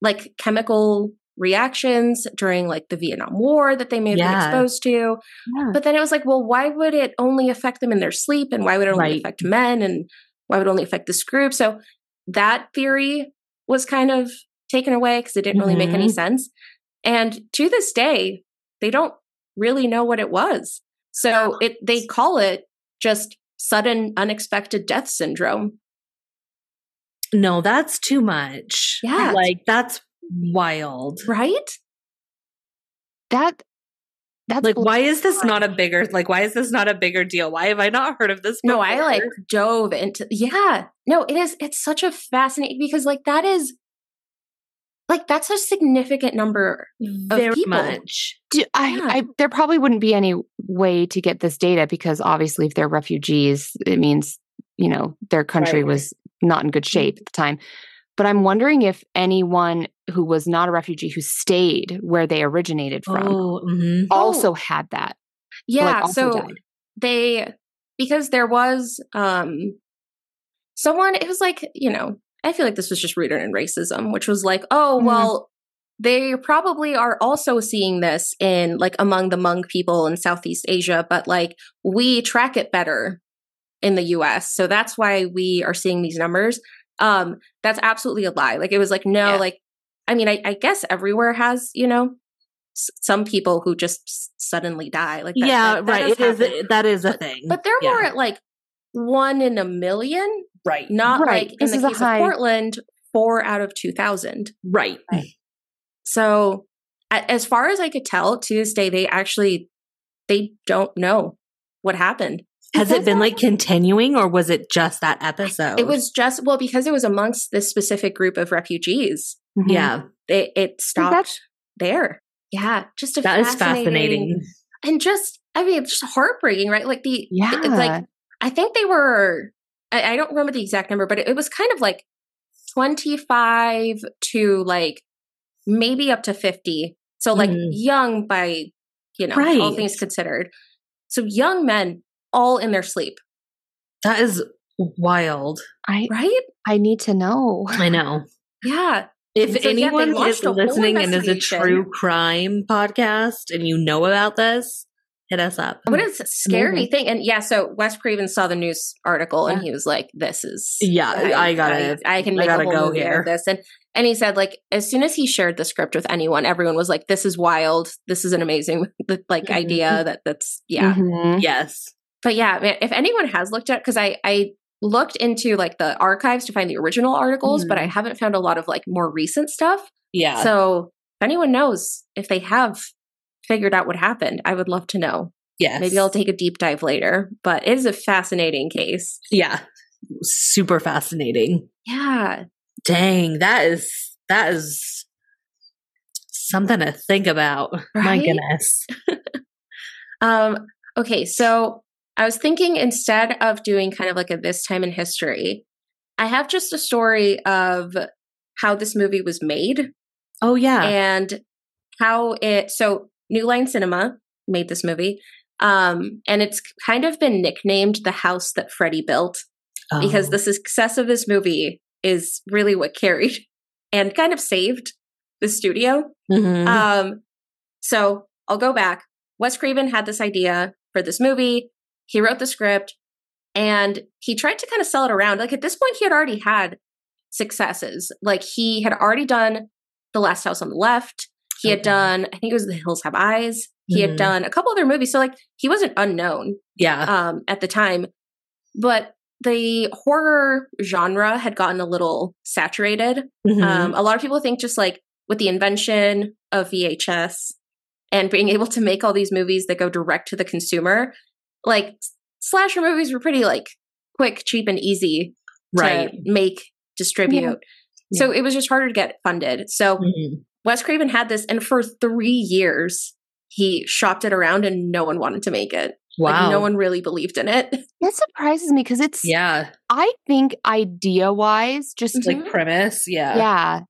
like chemical reactions during like the Vietnam War that they may have yeah. been exposed to. Yeah. But then it was like, well, why would it only affect them in their sleep and why would it only right. affect men and why would it only affect this group? So that theory was kind of taken away because it didn't really mm-hmm. make any mm-hmm. sense. And to this day, they don't really know what it was. So it they call it just sudden unexpected death syndrome. No, that's too much. Yeah. Like that's wild. Right? That that's like why is this not a bigger like why is this not a bigger deal? Why have I not heard of this before? No, I like dove into yeah. No, it is it's such a fascinating because like that is like that's a significant number Very of people. much. Do, I, yeah. I, there probably wouldn't be any way to get this data because obviously, if they're refugees, it means you know their country right. was not in good Mm-hmm. shape at the time. But I'm wondering if anyone who was not a refugee who stayed where they originated from Oh, mhm. also had that. Yeah, like, so died. they because there was um someone it was like, you know, I feel like this was just rooted in racism, which was like, oh, Mhm. well, they probably are also seeing this in like among the Hmong people in Southeast Asia, but like we track it better in the US. So that's why we are seeing these numbers. Um, that's absolutely a lie. Like it was like, no, Yeah. like I mean, I, I guess everywhere has, you know, s- some people who just s- suddenly die. Like that, yeah, that- that right. does It is. happen. That is a But- thing. But they're Yeah. more at like one in a million, right. not Right. like in the case high- of Portland, four out of 2,000. Right. So as far as I could tell, to this day, they actually, they don't know what happened. Has it been like continuing, or was it just that episode? It was just, well, because it was amongst this specific group of refugees, Mhm. Yeah, it, it stopped there. Yeah, just a that is fascinating. and just I mean, it's just heartbreaking, right? Like the Yeah. it's like I think they were I, I don't remember the exact number, but it, it was kind of like twenty five to like maybe up to fifty. So like Mhm. young by you know all things considered. So young men all in their sleep, That is wild. I right? I need to know. I know. Yeah, If So, anyone is listening and is a true crime podcast and you know about this, hit us up. but it's a scary thing. And yeah, so Wes Craven saw the news article and he was like, "This is Yeah, I gotta- I, can I make gotta a whole go movie here." this." And and he said like as soon as he shared the script with anyone, everyone was like, "This is wild. This is an amazing like Mhm. idea that that's yeah." Mhm. Yes. But yeah, man, if anyone has looked at because I I looked into like the archives to find the original articles, but I haven't found a lot of like more recent stuff. Yeah. So if anyone knows if they have figured out what happened, I would love to know. yes. Maybe I'll take a deep dive later. But it is a fascinating case. Yeah. Super fascinating. Yeah. Dang, that is that is something to think about. My goodness. Um, okay, so I was thinking instead of doing kind of like a this time in history, I have just a story of how this movie was made Oh yeah. and how it so New Line Cinema made this movie. Um, and it's kind of been nicknamed the house that Freddy built because Oh. the success of this movie is really what carried and kind of saved the studio. Mhm. Um, so I'll go back. Wes Craven had this idea for this movie. He wrote the script and he tried to kind of sell it around. Like at this point, he had already had successes. Like he had already done The Last House on the Left. He had done, I think it was The Hills Have Eyes. He Mhm. had done a couple other movies. So like he wasn't unknown yeah. um, at the time. But the horror genre had gotten a little saturated. Mhm. Um, a lot of people think just like with the invention of VHS and being able to make all these movies that go direct to the consumer, like slasher movies were pretty like quick, cheap, and easy right. to make, distribute. So it was just harder to get funded. So Mhm. Wes Craven had this, and for three years he shopped it around, and no one wanted to make it. Wow. Like no one really believed in it. That surprises me because it's yeah. I think idea wise, just Mhm. Like premise. Yeah. yeah,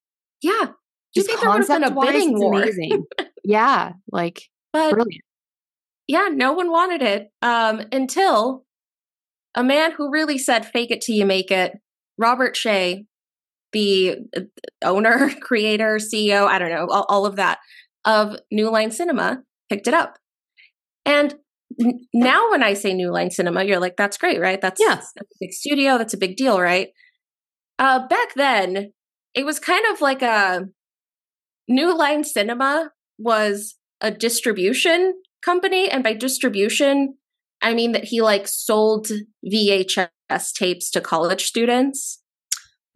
yeah, you just think there would have been a concept-wise, bidding war? amazing. yeah, like But brilliant. yeah, no one wanted it um, until a man who really said "fake it till you make it," Robert Shaye, the uh, owner, creator, CEO, I don't know, all, all of that of New Line Cinema, picked it up. And n- now, when I say New Line Cinema, you're like, "That's great, right? That's Yeah. that's a big studio. That's a big deal, right?" Uh, back then, it was kind of like a New Line Cinema was a distribution company, and by distribution, I mean that he like sold VHS tapes to college students.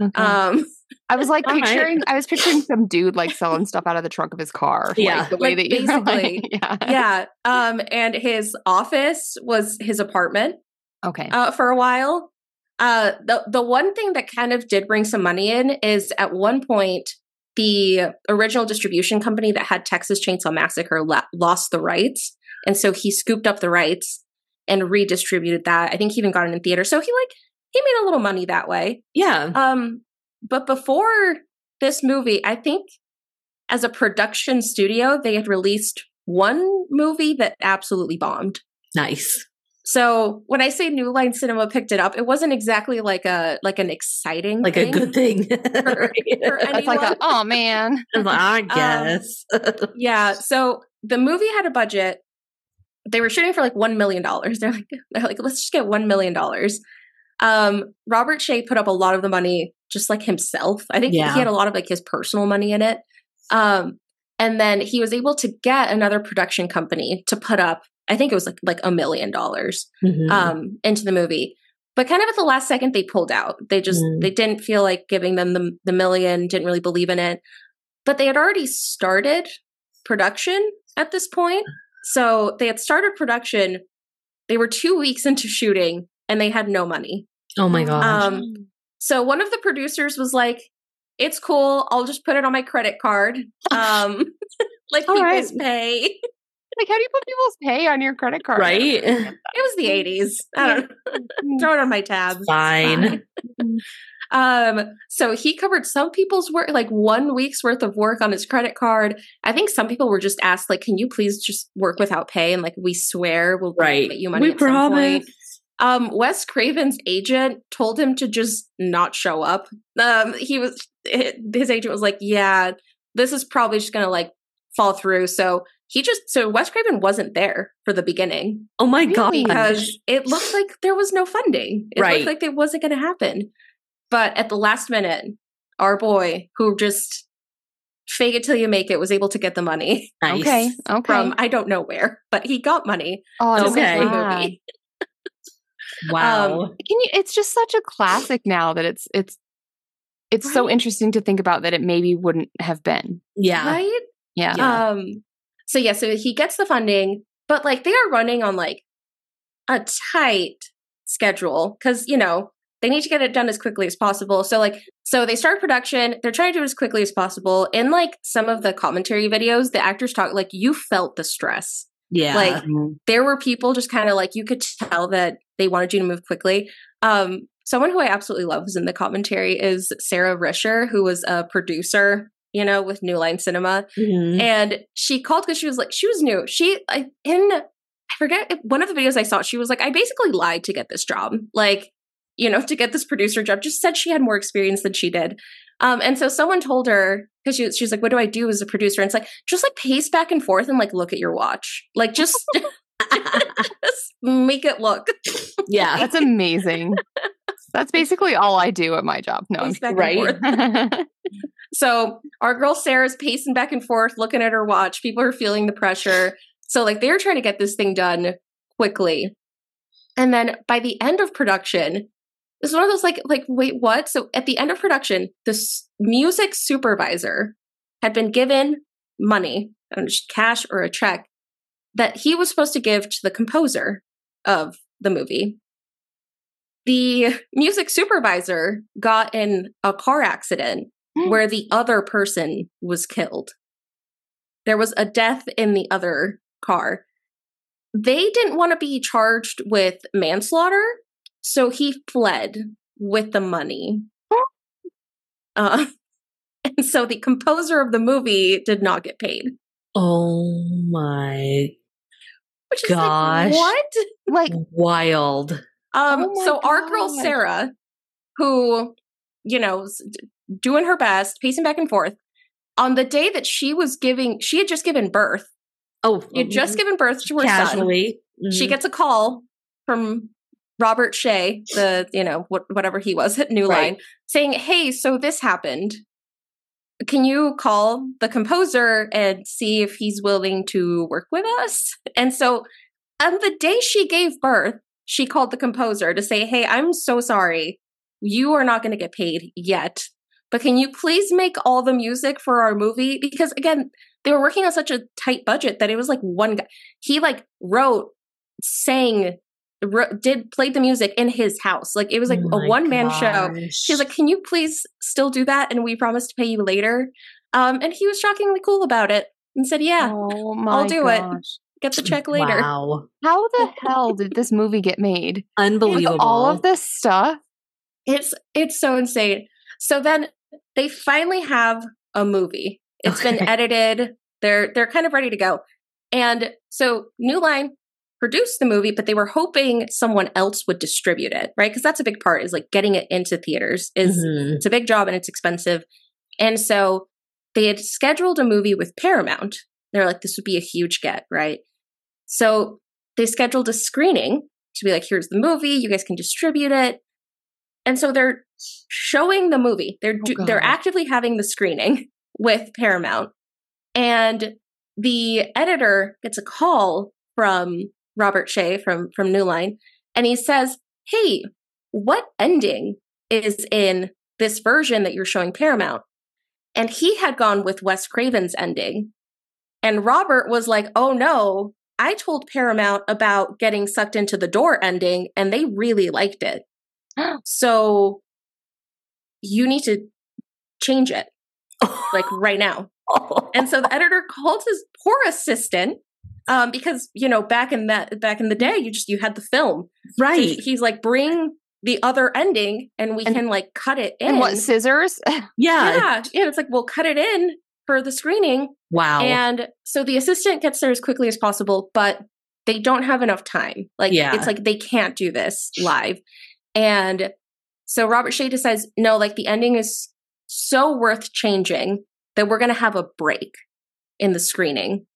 Okay. Um, I was like all right. picturing, I was picturing some dude like selling stuff out of the trunk of his car. Yeah. like, the way Like, that you're basically. like, yeah. yeah, um, and his office was his apartment Okay. uh, for a while. Uh, the the one thing that kind of did bring some money in is at one point the original distribution company that had Texas Chainsaw Massacre la- lost the rights, and so he scooped up the rights and redistributed that. I think he even got it in theater. So he like he made a little money that way. Yeah. Um, but before this movie, I think as a production studio, they had released one movie that absolutely bombed. Nice. So when I say New Line Cinema picked it up, it wasn't exactly like a like an exciting Like thing. a good thing. for It's like, a, oh man. I guess. Yeah. So the movie had a budget. They were shooting for like one million dollars. They're like, they're like, let's just get one million dollars. Um, Robert Shaye put up a lot of the money just like himself. I think Yeah. he had a lot of like his personal money in it. Um, and then he was able to get another production company to put up, I think it was like like a million dollars Mhm. um, into the movie. But kind of at the last second, they pulled out. They just Mm. they didn't feel like giving them the the million. Didn't really believe in it. But they had already started production at this point, so they had started production. They were two weeks into shooting, and they had no money. Oh my gosh. Um, So one of the producers was like, "It's cool. I'll just put it on my credit card, um, like All right. people's pay." Like, how do you put people's pay on your credit card? right? It was the '80s. I don't know. Throw it on my tab. Fine. Um, so he covered some people's work, like one week's worth of work on his credit card. I think some people were just asked, like, "Can you please just work without pay?" And like, we swear we'll Right. get you money We at some point. promise. Um, Wes Craven's agent told him to just not show up. Um, he was his agent was like, "Yeah, this is probably just gonna like fall through." So he just so Wes Craven wasn't there for the beginning Oh my god. because it looked like there was no funding. It Right. looked like it wasn't going to happen. But at the last minute, our boy, who just fake it till you make it, was able to get the money Nice. Okay. Okay. from I don't know where, but he got money oh, to I'm make Okay. the movie. Wow. Um, Can you? It's just such a classic now that it's it's it's so interesting to think about that it maybe wouldn't have been. yeah. Right? Yeah. Yeah. Um. So yeah, so he gets the funding, but like they are running on like a tight schedule because you know they need to get it done as quickly as possible. So like, so they start production. They're trying to do it as quickly as possible. In like some of the commentary videos, the actors talk like you felt the stress. Yeah. Like Mhm. there were people just kind of like you could tell that they wanted you to move quickly. Um, someone who I absolutely love was in the commentary is Sara Risher, who was a producer, you know, with New Line Cinema. Mhm. and she called because she was like she was new. She I, in i forget one of the videos i saw she was like i basically lied to get this job. Like you know to get this producer job just said she had more experience than she did. Um and so someone told her because she, was like what do i do as a producer? And it's like just like pace back and forth and like look at your watch. Like just make it look yeah. That's amazing. That's basically all I do at my job. No, I'm right. So our girl Sara's pacing back and forth, looking at her watch. People are feeling the pressure. So like they're trying to get this thing done quickly. And then by the end of production, it's one of those like like wait what? So at the end of production, this music supervisor had been given money, I don't know, cash or a check, that he was supposed to give to the composer of the movie. The music supervisor got in a car accident where the other person was killed. There was a death in the other car. They didn't want to be charged with manslaughter, so he fled with the money. Uh, and so the composer of the movie did not get paid. oh my Which is Gosh. like, what? like wild. Um, Oh my so our girl Sara, who, you know, was doing her best, pacing back and forth, on the day that she was giving, she had just given birth. Oh, She had just given birth to her son. casually. She gets a call from Robert Shaye, the you know what, whatever he was at New Right. Line, saying, "Hey, so this happened. Can you call the composer and see if he's willing to work with us?" And so, on the day she gave birth, she called the composer to say, "Hey, I'm so sorry. You are not going to get paid yet." But can you please make all the music for our movie? Because again, they were working on such a tight budget that it was like one guy. He like wrote, sang, did played the music in his house. Like it was like Oh a one man show. gosh. She was like, "Can you please still do that?" And we promise to pay you later. Um, and he was shockingly cool about it and said, "Yeah, oh my do it. get the check later." Wow. How the hell did this movie get made? With Unbelievable. all of this stuff. It's it's so insane. So then they finally have a movie. It's been edited. They're they're kind of ready to go. And so New Line produced the movie, but they were hoping someone else would distribute it, right? Because that's a big part is like getting it into theaters is Mhm. it's a big job and it's expensive. And so they had scheduled a movie with Paramount. They're like, this would be a huge get, right? So they scheduled a screening to be like, here's the movie, you guys can distribute it. And so they're showing the movie. They're Oh, do- they're actively having the screening with Paramount. And the editor gets a call from Robert Shaye from from New Line and he says, "Hey, what ending is in this version that you're showing Paramount?" And he had gone with Wes Craven's ending. And Robert was like, "Oh no, I told Paramount about getting sucked into the door ending and they really liked it. So you need to change it like right now." And so the editor called his poor assistant um, because you know back in that back in the day, you just you had the film. So right. he's like, bring the other ending, and we And- can like cut it in. And what scissors? yeah. yeah, yeah. It's like we'll cut it in for the screening, Wow. and so the assistant gets there as quickly as possible, but they don't have enough time. Like Yeah. it's like they can't do this live, and so Robert Shaye decides, no, like the ending is so worth changing that we're going to have a break in the screening.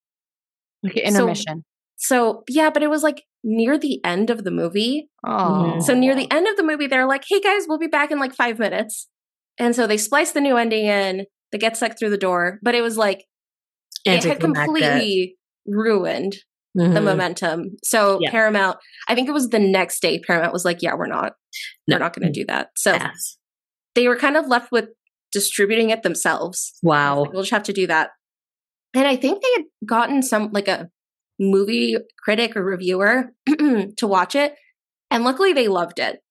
Okay, intermission. So yeah, but it was like near the end of the movie. oh. So near the end of the movie, they're like, "Hey guys, we'll be back in like five minutes," and so they splice the new ending in. They get sucked through the door, but it was like it had completely ruined the Mhm. momentum. So Yeah. Paramount, I think it was the next day. Paramount was like, "Yeah, we're not, No. we're not going to do that." So Yes. they were kind of left with distributing it themselves. Wow. Like, we'll just have to do that. And I think they had gotten some like a movie critic or reviewer to watch it. And luckily they loved it.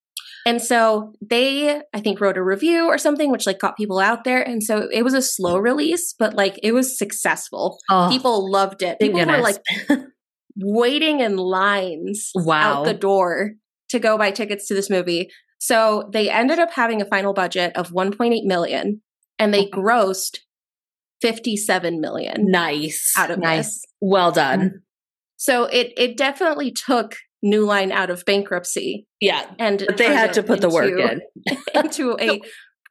And so they, I think, wrote a review or something, which like got people out there. And so it was a slow release, but like it was successful. Oh, People loved it. People were like waiting in lines Wow. out the door to go buy tickets to this movie. So they ended up having a final budget of 1.8 million and they grossed 57 million nice. out of Nice. this. Well done. So it it definitely took New Line out of bankruptcy Yeah. and But they had to it put the work into- in. into a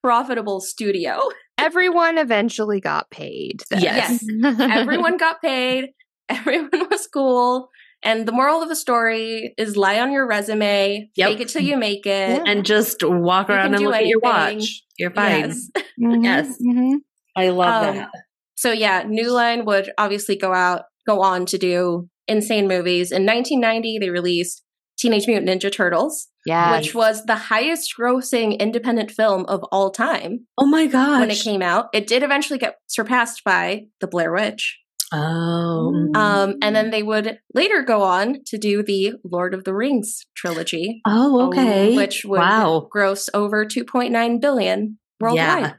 profitable studio. Everyone eventually got paid. then. Yes. Everyone got paid. Everyone was cool. And the moral of the story is lie on your resume, Yep. fake it till you make it. And just walk around and do look at your watch. You're fine. Yes. Mhm, Yes. mhm. I love Um, that. So yeah, New Line would obviously go out, go on to do insane movies. In 1990, they released Teenage Mutant Ninja Turtles, Yeah. which was the highest grossing independent film of all time Oh my gosh. when it came out. It did eventually get surpassed by The Blair Witch. Oh. Um, and then they would later go on to do the Lord of the Rings trilogy, Oh, okay. which would wow. gross over 2.9 billion worldwide. Yeah.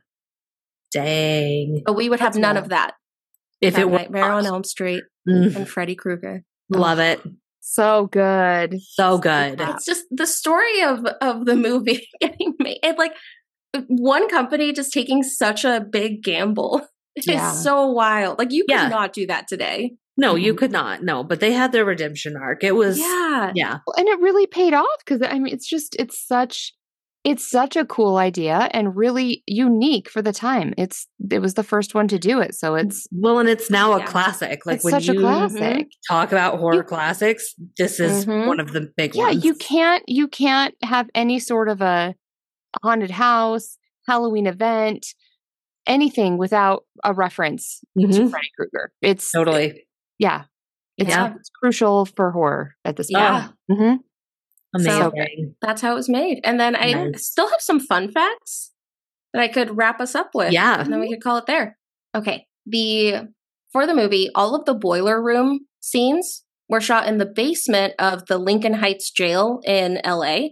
Dang. But we would have That's none wild. of that. If it without were Nightmare on Elm Street Mm, and Freddy Krueger. love it. so good. So good. It's just the story of of the movie getting made. And like one company just taking such a big gamble It's Yeah. so wild. Like you could Yeah. not do that today. No, you could not. No, but they had their redemption arc. It was Yeah. yeah. and it really paid off because I mean, it's just it's such it's such a cool idea and really unique for the time. It's it was the first one to do it, so it's Well, and it's now a classic. Like it's when such you a classic. talk about horror You- classics, this is Mhm. one of the big Yeah, ones. you can't you can't have any sort of a haunted house, Halloween event, anything without a reference to Mhm. Freddy Krueger. It's Totally. yeah. It's, Yeah. it's crucial for horror at this point. Yeah. Mhm. Amazing. That's how it was made. And then I Nice. still have some fun facts that I could wrap us up with. Yeah. And then we could call it there. Okay. The for the movie, all of the boiler room scenes were shot in the basement of the Lincoln Heights jail in LA.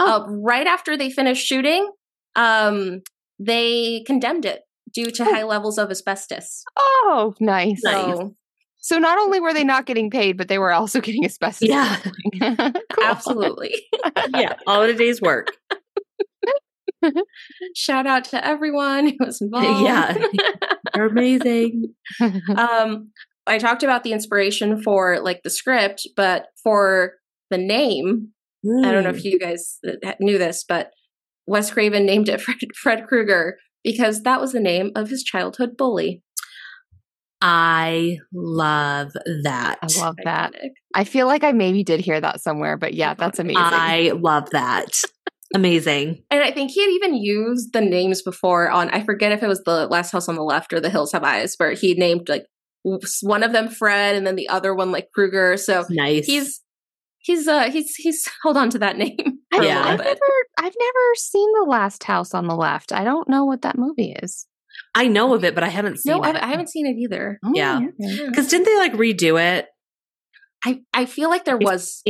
Oh. Uh, right after they finished shooting, um, they condemned it due to Oh. high levels of asbestos. Oh, nice. Nice. So So not only were they not getting paid, but they were also getting asbestos. Yeah. cool. absolutely. yeah. All in a day's work. Shout out to everyone who was involved. Yeah. They're amazing. um, I talked about the inspiration for like the script, but for the name, I don't know Mm. if you guys uh, knew this, but Wes Craven named it Fred, Fred Krueger because that was the name of his childhood bully. I love that. I love that. I feel like I maybe did hear that somewhere, but yeah, that's amazing. I love that. Amazing. And I think he had even used the names before on, I forget if it was the last house on the left or the hills have eyes, where he named like one of them Fred and then the other one like Krueger. So Nice. he's, he's, uh, he's, he's held on to that name for Yeah. a I've never. I've never seen the Last House on the Left. I don't know what that movie is. I know of it, but I haven't seen No, I, it. I haven't seen it either. Oh, Yeah. okay. Because didn't they like redo it? I, I feel like there was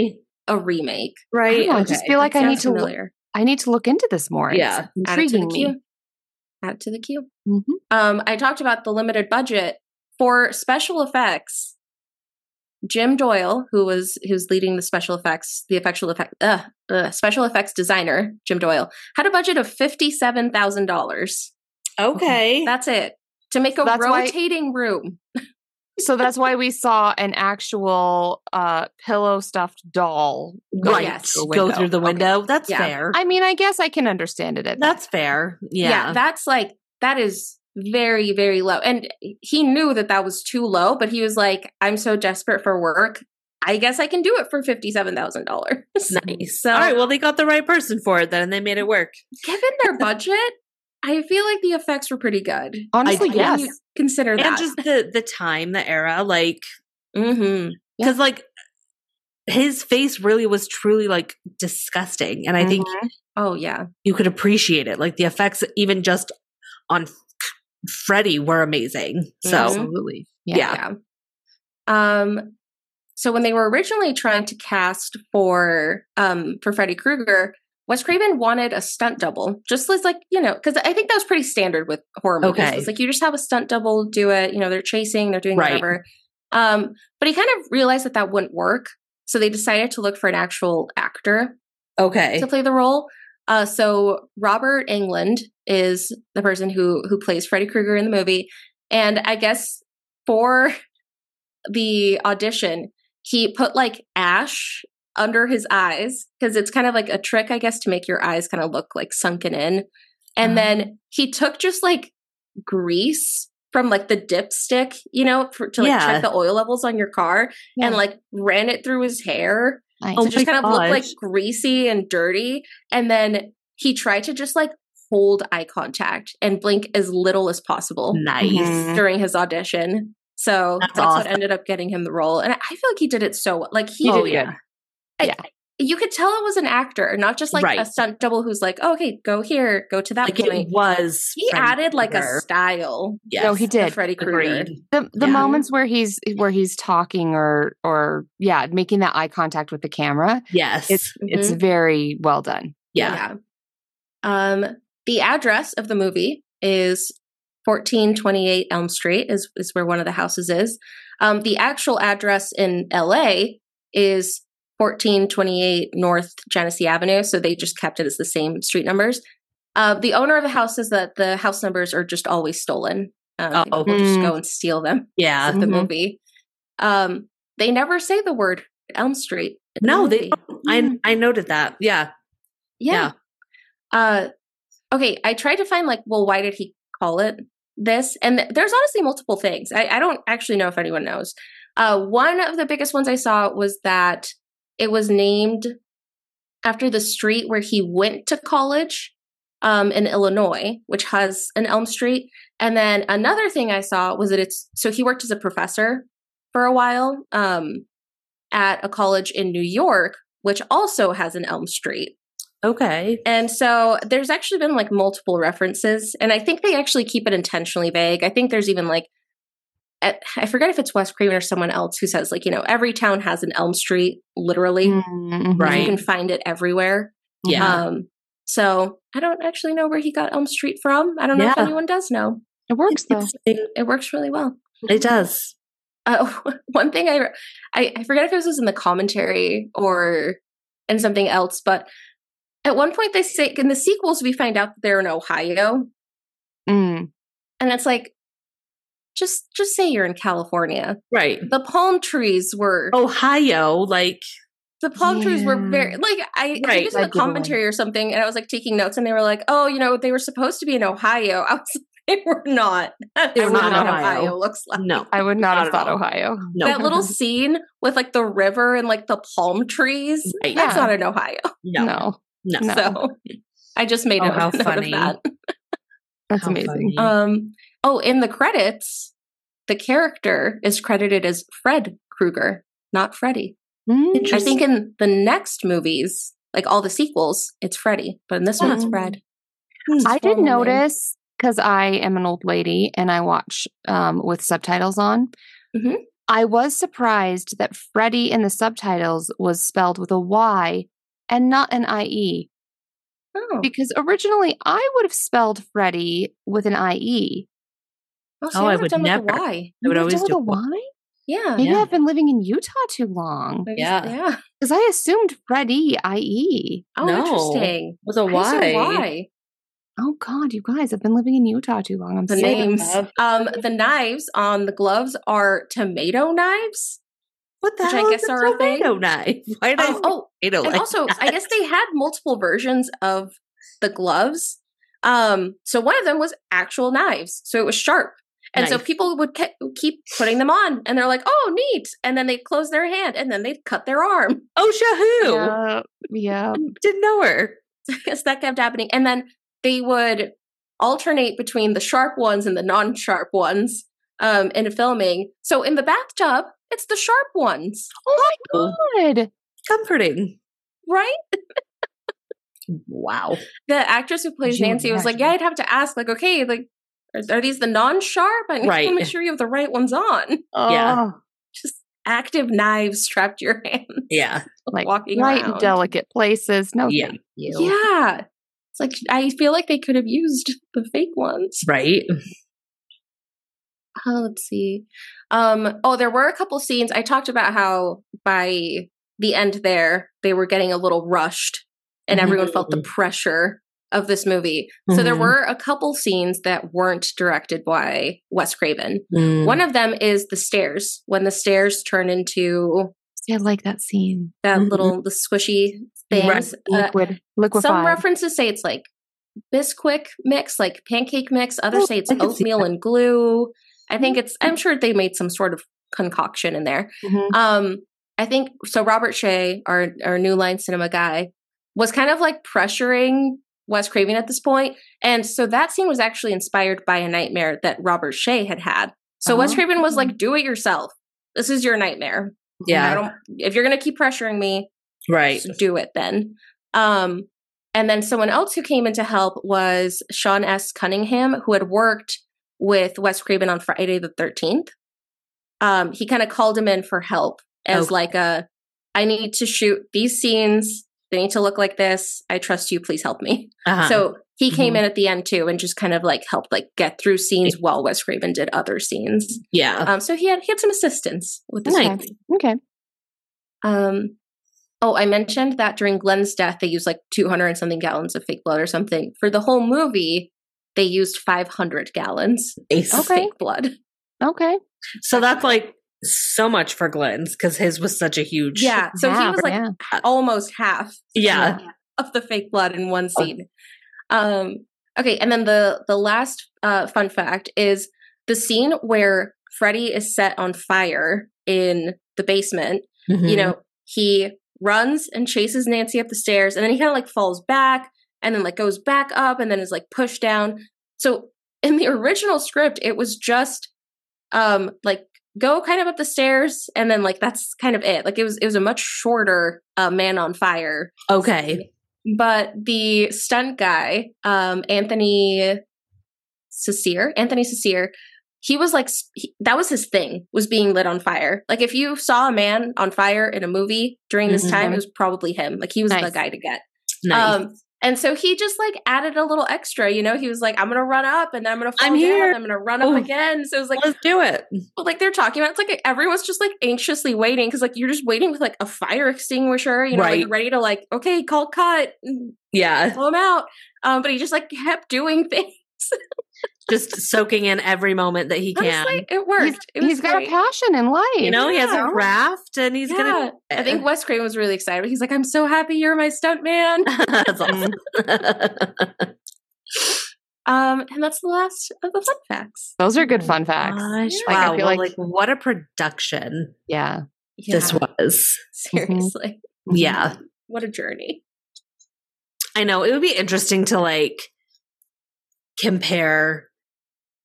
a remake. Right. I just feel like I Sounds need to look. I need to look into this more. Yeah. it's Add it to the queue. me. Add it to the queue. Mhm. Um, I talked about the limited budget for special effects. Jim Doyle, who was who's leading the special effects, the effectual effect, uh, uh, special effects designer, Jim Doyle, had a budget of fifty seven thousand dollars. Okay. That's it to make a That's why- rotating room. So that's why we saw an actual uh, pillow stuffed doll go right. yes. through the Go window. through the Okay. window. That's Yeah. fair. I mean, I guess I can understand it. At that. That's fair. Yeah. that's like that is very very low, and he knew that that was too low, but he was like, "I'm so desperate for work." I guess I can do it for fifty seven thousand dollars. nice. So- All right. Well, they got the right person for it then, and they made it work. given their budget, I feel like the effects were pretty good. Honestly, I- yes. you consider that. And just the the time, the era, like mm-hmm. because like his face really was truly like disgusting, and I think Mhm. Oh yeah, you could appreciate it. Like the effects, even just on Freddy, were amazing. So absolutely. Yeah. Yeah. yeah. Um, so when they were originally trying to cast for um for Freddy Krueger, Wes Craven wanted a stunt double, just as like you know, because I think that was pretty standard with horror movies. Okay. It's like you just have a stunt double do it. You know, they're chasing, they're doing Right. whatever. Um, but he kind of realized that that wouldn't work, so they decided to look for an actual actor okay, to play the role. Uh, so Robert Englund is the person who who plays Freddy Krueger in the movie, and I guess for the audition, he put like ash under his eyes because it's kind of like a trick, I guess, to make your eyes kind of look like sunken in. And Oh. then he took just like grease from like the dipstick, you know, for, to like Yeah. check the oil levels on your car, and like ran it through his hair Nice. Oh just my kind of looked like greasy and dirty. And then he tried to just like hold eye contact and blink as little as possible nice. Mhm. during his audition. So That's that's, what ended up getting him the role. And I I feel like he did it so well. Like he Oh, did yeah. I- Yeah. you could tell it was an actor, not just like Right. a stunt double who's like, oh, okay, go here, go to that Like point. it was. he Freddy added like a style Yes. No, he did. Freddy Krueger. Agreed. the the Yeah. moments where he's where he's talking or or yeah, making that eye contact with the camera, Yes. it's it's Mm-hmm. very well done. yeah. Um, the address of the movie is 1428 Elm Street is, is where one of the houses is. Um, the actual address in LA is 1428 North Genesee Avenue. So they just kept it as the same street numbers. Uh, the owner of the house says that the house numbers are just always stolen. Um, Oh. people just Mm. go and steal them Yeah. of the Mhm. movie. Um, they never say the word Elm Street. in the No, they. don't. I I noted that. Yeah. Yeah. Uh okay, I tried to find like, well, why did he call it this? And th- there's honestly multiple things. I, I don't actually know if anyone knows. Uh one of the biggest ones I saw was that it was named after the street where he went to college um in Illinois, which has an Elm Street. And then another thing I saw was that it's so he worked as a professor for a while um at a college in New York, which also has an Elm Street. Okay. And so there's actually been like multiple references, and I think they actually keep it intentionally vague. I think there's even like, I forget if it's Wes Craven or someone else who says like, you know, every town has an Elm Street, literally. Mhm. Right. You can find it everywhere. Yeah. Um, so I don't actually know where he got Elm Street from. I don't know if anyone does know. It works though. It, It works really well. it does. Uh, one thing I, I I forget if this was in the commentary or in something else, but At one point, they say in the sequels, we find out that they're in Ohio, Mm. and it's like, just just say you're in California. Right. The palm trees were Ohio, like the palm trees were very like I, I Right, think it's in the commentary or something, and I was like taking notes, and they were like, "Oh, you know, they were supposed to be in Ohio." I was like, "They were not. That's They were not not in Ohio. Ohio looks like." no. I would not, Not have thought all. Ohio. No. That little scene with like the river and like the palm trees. Right. That's Yeah. not in Ohio. no. No, No. No. So I just made Oh, a how note funny. of that. that's How amazing. funny. Um, oh, in the credits, the character is credited as Fred Krueger, not Freddy. Mm. I think in the next movies, like all the sequels, it's Freddy, but in this one, it's Oh. Fred. I did formal notice because I am an old lady and I watch um, with subtitles on. Mhm. I was surprised that Freddy in the subtitles was spelled with a Y and not an IE Oh, because originally I would have spelled Freddy with an IE. Oh, Oh, I would never. I would You always do a Y. Yeah. Maybe Yeah. I've been living in Utah too long Maybe- Yeah. Yeah. because I assumed Freddie IE. Oh, No. interesting. with a I assumed Y. Y. Oh God, you guys, I've been living in Utah too long. I'm The names. Um, the knives on the gloves are tomato knives. What the Which I hell guess is a are a thing. tomato knife? Why did I Um, oh, tomato and like also i guess they had multiple versions of the gloves um so one of them was actual knives so it was sharp and so people would ke- keep putting them on and they're like oh neat and then they'd close their hand and then they'd cut their arm Oh, Shahoo! Yeah, yeah. Didn't know her. i guess that kept happening and then they would alternate between the sharp ones and the non-sharp ones um in filming so in the bathtub it's the sharp ones Oh my God. Comforting. right Wow. the actress who plays Nancy was like, "Yeah. I'd have to ask, like, okay, like, are, are these the non-sharp? I need Right. to make sure you have the right ones on. Yeah. Oh, Just active knives strapped to your hand, Yeah. like walking right in around. delicate places. No, Yeah. thank you. Yeah, it's like I feel like they could have used the fake ones. Right. Oh, let's see. Um, oh, there were a couple scenes. I talked about how by the end there they were getting a little rushed, and everyone felt the pressure of this movie. So there Mhm. were a couple scenes that weren't directed by Wes Craven. Mm. One of them is the stairs. When the stairs turn into I like that scene. that Mhm. little the squishy things. Uh, Liquid, liquefied. some references say it's like Bisquick mix, like pancake mix. Others Oh, say it's I can see oatmeal and glue. I think it's. I'm sure they made some sort of concoction in there. Mhm. Um, I think so. Robert Shaye, our our New Line Cinema guy, was kind of like pressuring Wes Craven at this point, and so that scene was actually inspired by a nightmare that Robert Shaye had had. So Wes Oh. Craven was like, "Do it yourself. This is your nightmare. I Yeah. don't. If you're gonna keep pressuring me, Right. do it then." Um, and then someone else who came in to help was Sean S. Cunningham, who had worked with Wes Craven on Friday the Thirteenth. Um, he kind of called him in for help as Okay. like a, I need to shoot these scenes. They need to look like this. I trust you. Please help me. Uh-huh. So he came Mhm. in at the end too, and just kind of like helped like get through scenes while Wes Craven did other scenes. yeah. Um, so he had he had some assistance with this. Nice. movie. Okay. Um, oh, I mentioned that during Glen's death, they used like 200 and something gallons of fake blood or something. For the whole movie, they used 500 gallons Nice. of Okay. fake blood. Okay. So that's like so much for Glen's because his was such a huge. Yeah. So he was like yeah. almost half Yeah. of the fake blood in one scene. Um, okay. And then the, the last uh, fun fact is the scene where Freddy is set on fire in the basement Mhm. you know, he runs and chases Nancy up the stairs and then he kind of like falls back and then like goes back up and then is like pushed down. So in the original script, it was just um like go kind of up the stairs and then like that's kind of it. Like it was it was a much shorter uh, man on fire. Okay. But the stunt guy, um Anthony Cecere, Anthony Cecere, he was like he, that was his thing was being lit on fire like if you saw a man on fire in a movie during this time Mhm. it was probably him like he was the guy to get Nice. um And so he just like added a little extra, you know. He was like, "I'm gonna run up, and then I'm gonna fall I'm down, here. and I'm gonna run up Oh. again." So it was like, Let's do it. well, like they're talking about. It's like everyone's just like anxiously waiting because like you're just waiting with like a fire extinguisher, you know, Right. like ready to like, okay, call cut, Yeah. pull him out. Um, but he just like kept doing things. Just soaking in every moment that he can. Honestly, it worked. it was He's got a passion in life. you know, he has a raft and he's Yeah. gonna I think Wes Craven was really excited. He's like, "I'm so happy you're my stunt man." That's awesome. Um, and that's the last of the fun facts. those are good fun facts. Gosh, Like, I wow. feel well, like- like what a production Yeah. this was. seriously, Yeah. what a journey. I know. It would be interesting to like compare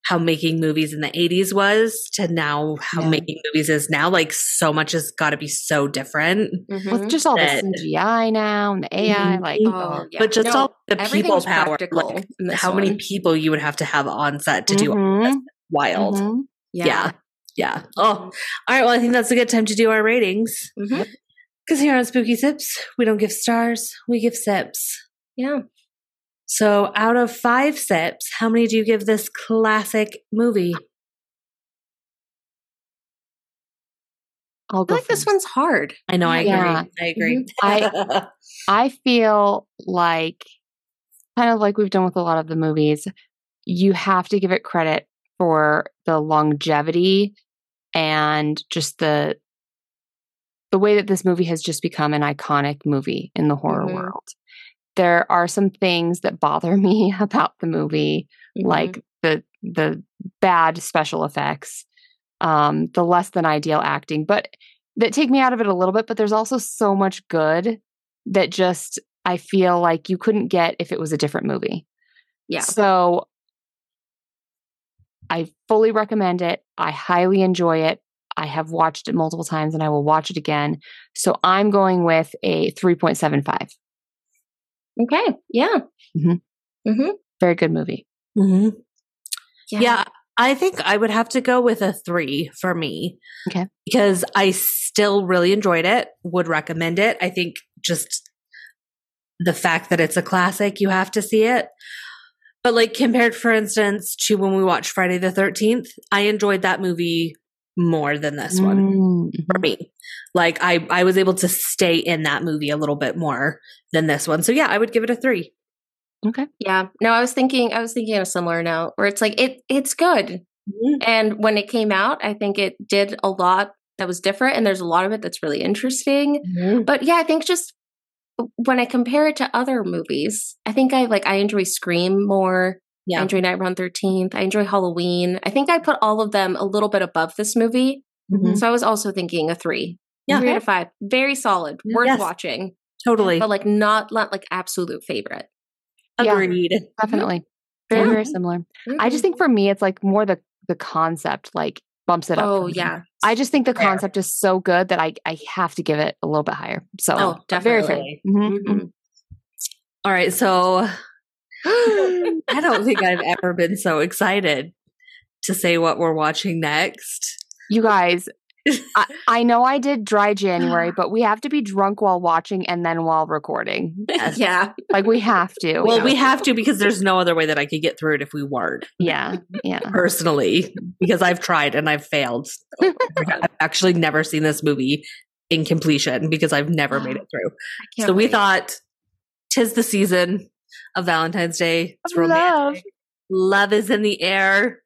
how making movies in the 80s was to now how Yeah. making movies is now. Like so much has got to be so different. With just all the That- CGI now and the AI, Mhm. like Oh, yeah. But just No, all the people power, like in this how many people you would have to have on set to do all Mhm, this. Wild. mhm. Yeah. Yeah. Oh, all right. Well, I think that's a good time to do our ratings. Because here on Spooky Sips, we don't give stars, we give sips. yeah. So, out of five sips, how many do you give this classic movie? I'll I feel like this one's hard. I know, I agree. I agree. I- I feel like, kind of like we've done with a lot of the movies, you have to give it credit for the longevity and just the the way that this movie has just become an iconic movie in the horror Mhm. world. There are some things that bother me about the movie, Mm-hmm. like the the bad special effects, um, the less than ideal acting, but that take me out of it a little bit. But there's also so much good that just I feel like you couldn't get if it was a different movie. yeah. So I fully recommend it. I highly enjoy it. I have watched it multiple times and I will watch it again. So I'm going with a 3.75. Okay. Yeah. Mhm. Mm-hmm. Very good movie. Mhm. Yeah. Yeah, I think I would have to go with a three for me. Okay. Because I still really enjoyed it, would recommend it. I think just the fact that it's a classic, you have to see it. But like compared, for instance, to when we watched Friday the 13th, I enjoyed that movie more than this one Mm, for me. Like I, I was able to stay in that movie a little bit more than this one. So yeah, I would give it a three. Okay. Yeah. No, I was thinking I was thinking a similar note where it's like it it's good. And when it came out, I think it did a lot that was different and there's a lot of it that's really interesting. But yeah, I think just when I compare it to other movies, I think I like I enjoy Scream more. I Yeah. enjoy Nightmare on 13th. I enjoy Halloween. I think I put all of them a little bit above this movie. Mhm. So I was also thinking a three. Yeah. Three out of five. Very solid. Worth Yes. watching. Totally. But like not not like absolute favorite. Yeah. Agreed. Definitely. Very, Yeah. very similar. I just think for me, it's like more the the concept like bumps it up. Oh yeah. I just think the Fair. concept is so good that I I have to give it a little bit higher. So Oh, very fair. definitely. Mhm, Mhm. All right. So I don't think I've ever been so excited to say what we're watching next. You guys, I, I know I did dry January, but we have to be drunk while watching and then while recording. Yes. yeah. Like we have to. Well, we have to because there's no other way that I could get through it if we weren't yeah, yeah. personally, because I've tried and I've failed. I've actually never seen this movie in completion because I've never made it through. So we thought, tis the season of Valentine's Day. It's Of love. Love is in the air.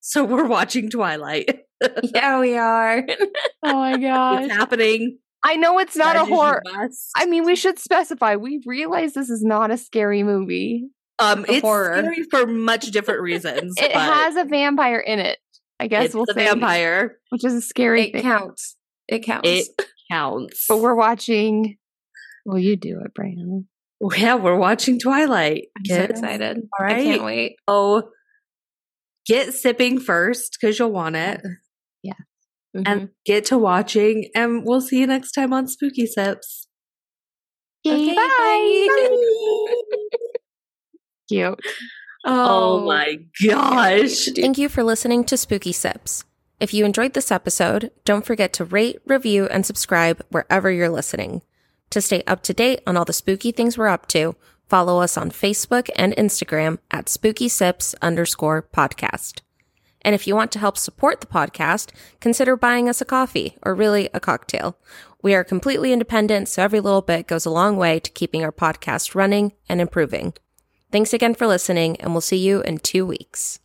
So we're watching Twilight. Yeah, we are. Oh my god. It's happening. I know it's not a As horror. I mean, we should specify. We realize this is not a scary movie. Um, it's scary for much different reasons. It has a vampire in it. I guess we'll say, vampire which is a scary it thing. counts. It counts. It- counts. But we're watching. Well, you do it, Brandon. yeah, we're watching Twilight. I'm so excited. All I can't wait. Oh, get sipping first because you'll want it, Mhm. and get to watching. And we'll see you next time on Spooky Sips. Okay, bye. bye. Cute. Oh, my gosh! Thank you for listening to Spooky Sips. If you enjoyed this episode, don't forget to rate, review, and subscribe wherever you're listening. To stay up to date on all the spooky things we're up to, Follow us on Facebook and Instagram at spooky sips underscore podcast. And if you want to help support the podcast, consider buying us a coffee or really a cocktail. We are completely independent, so every little bit goes a long way to keeping our podcast running and improving. Thanks again for listening, and we'll see you in two weeks.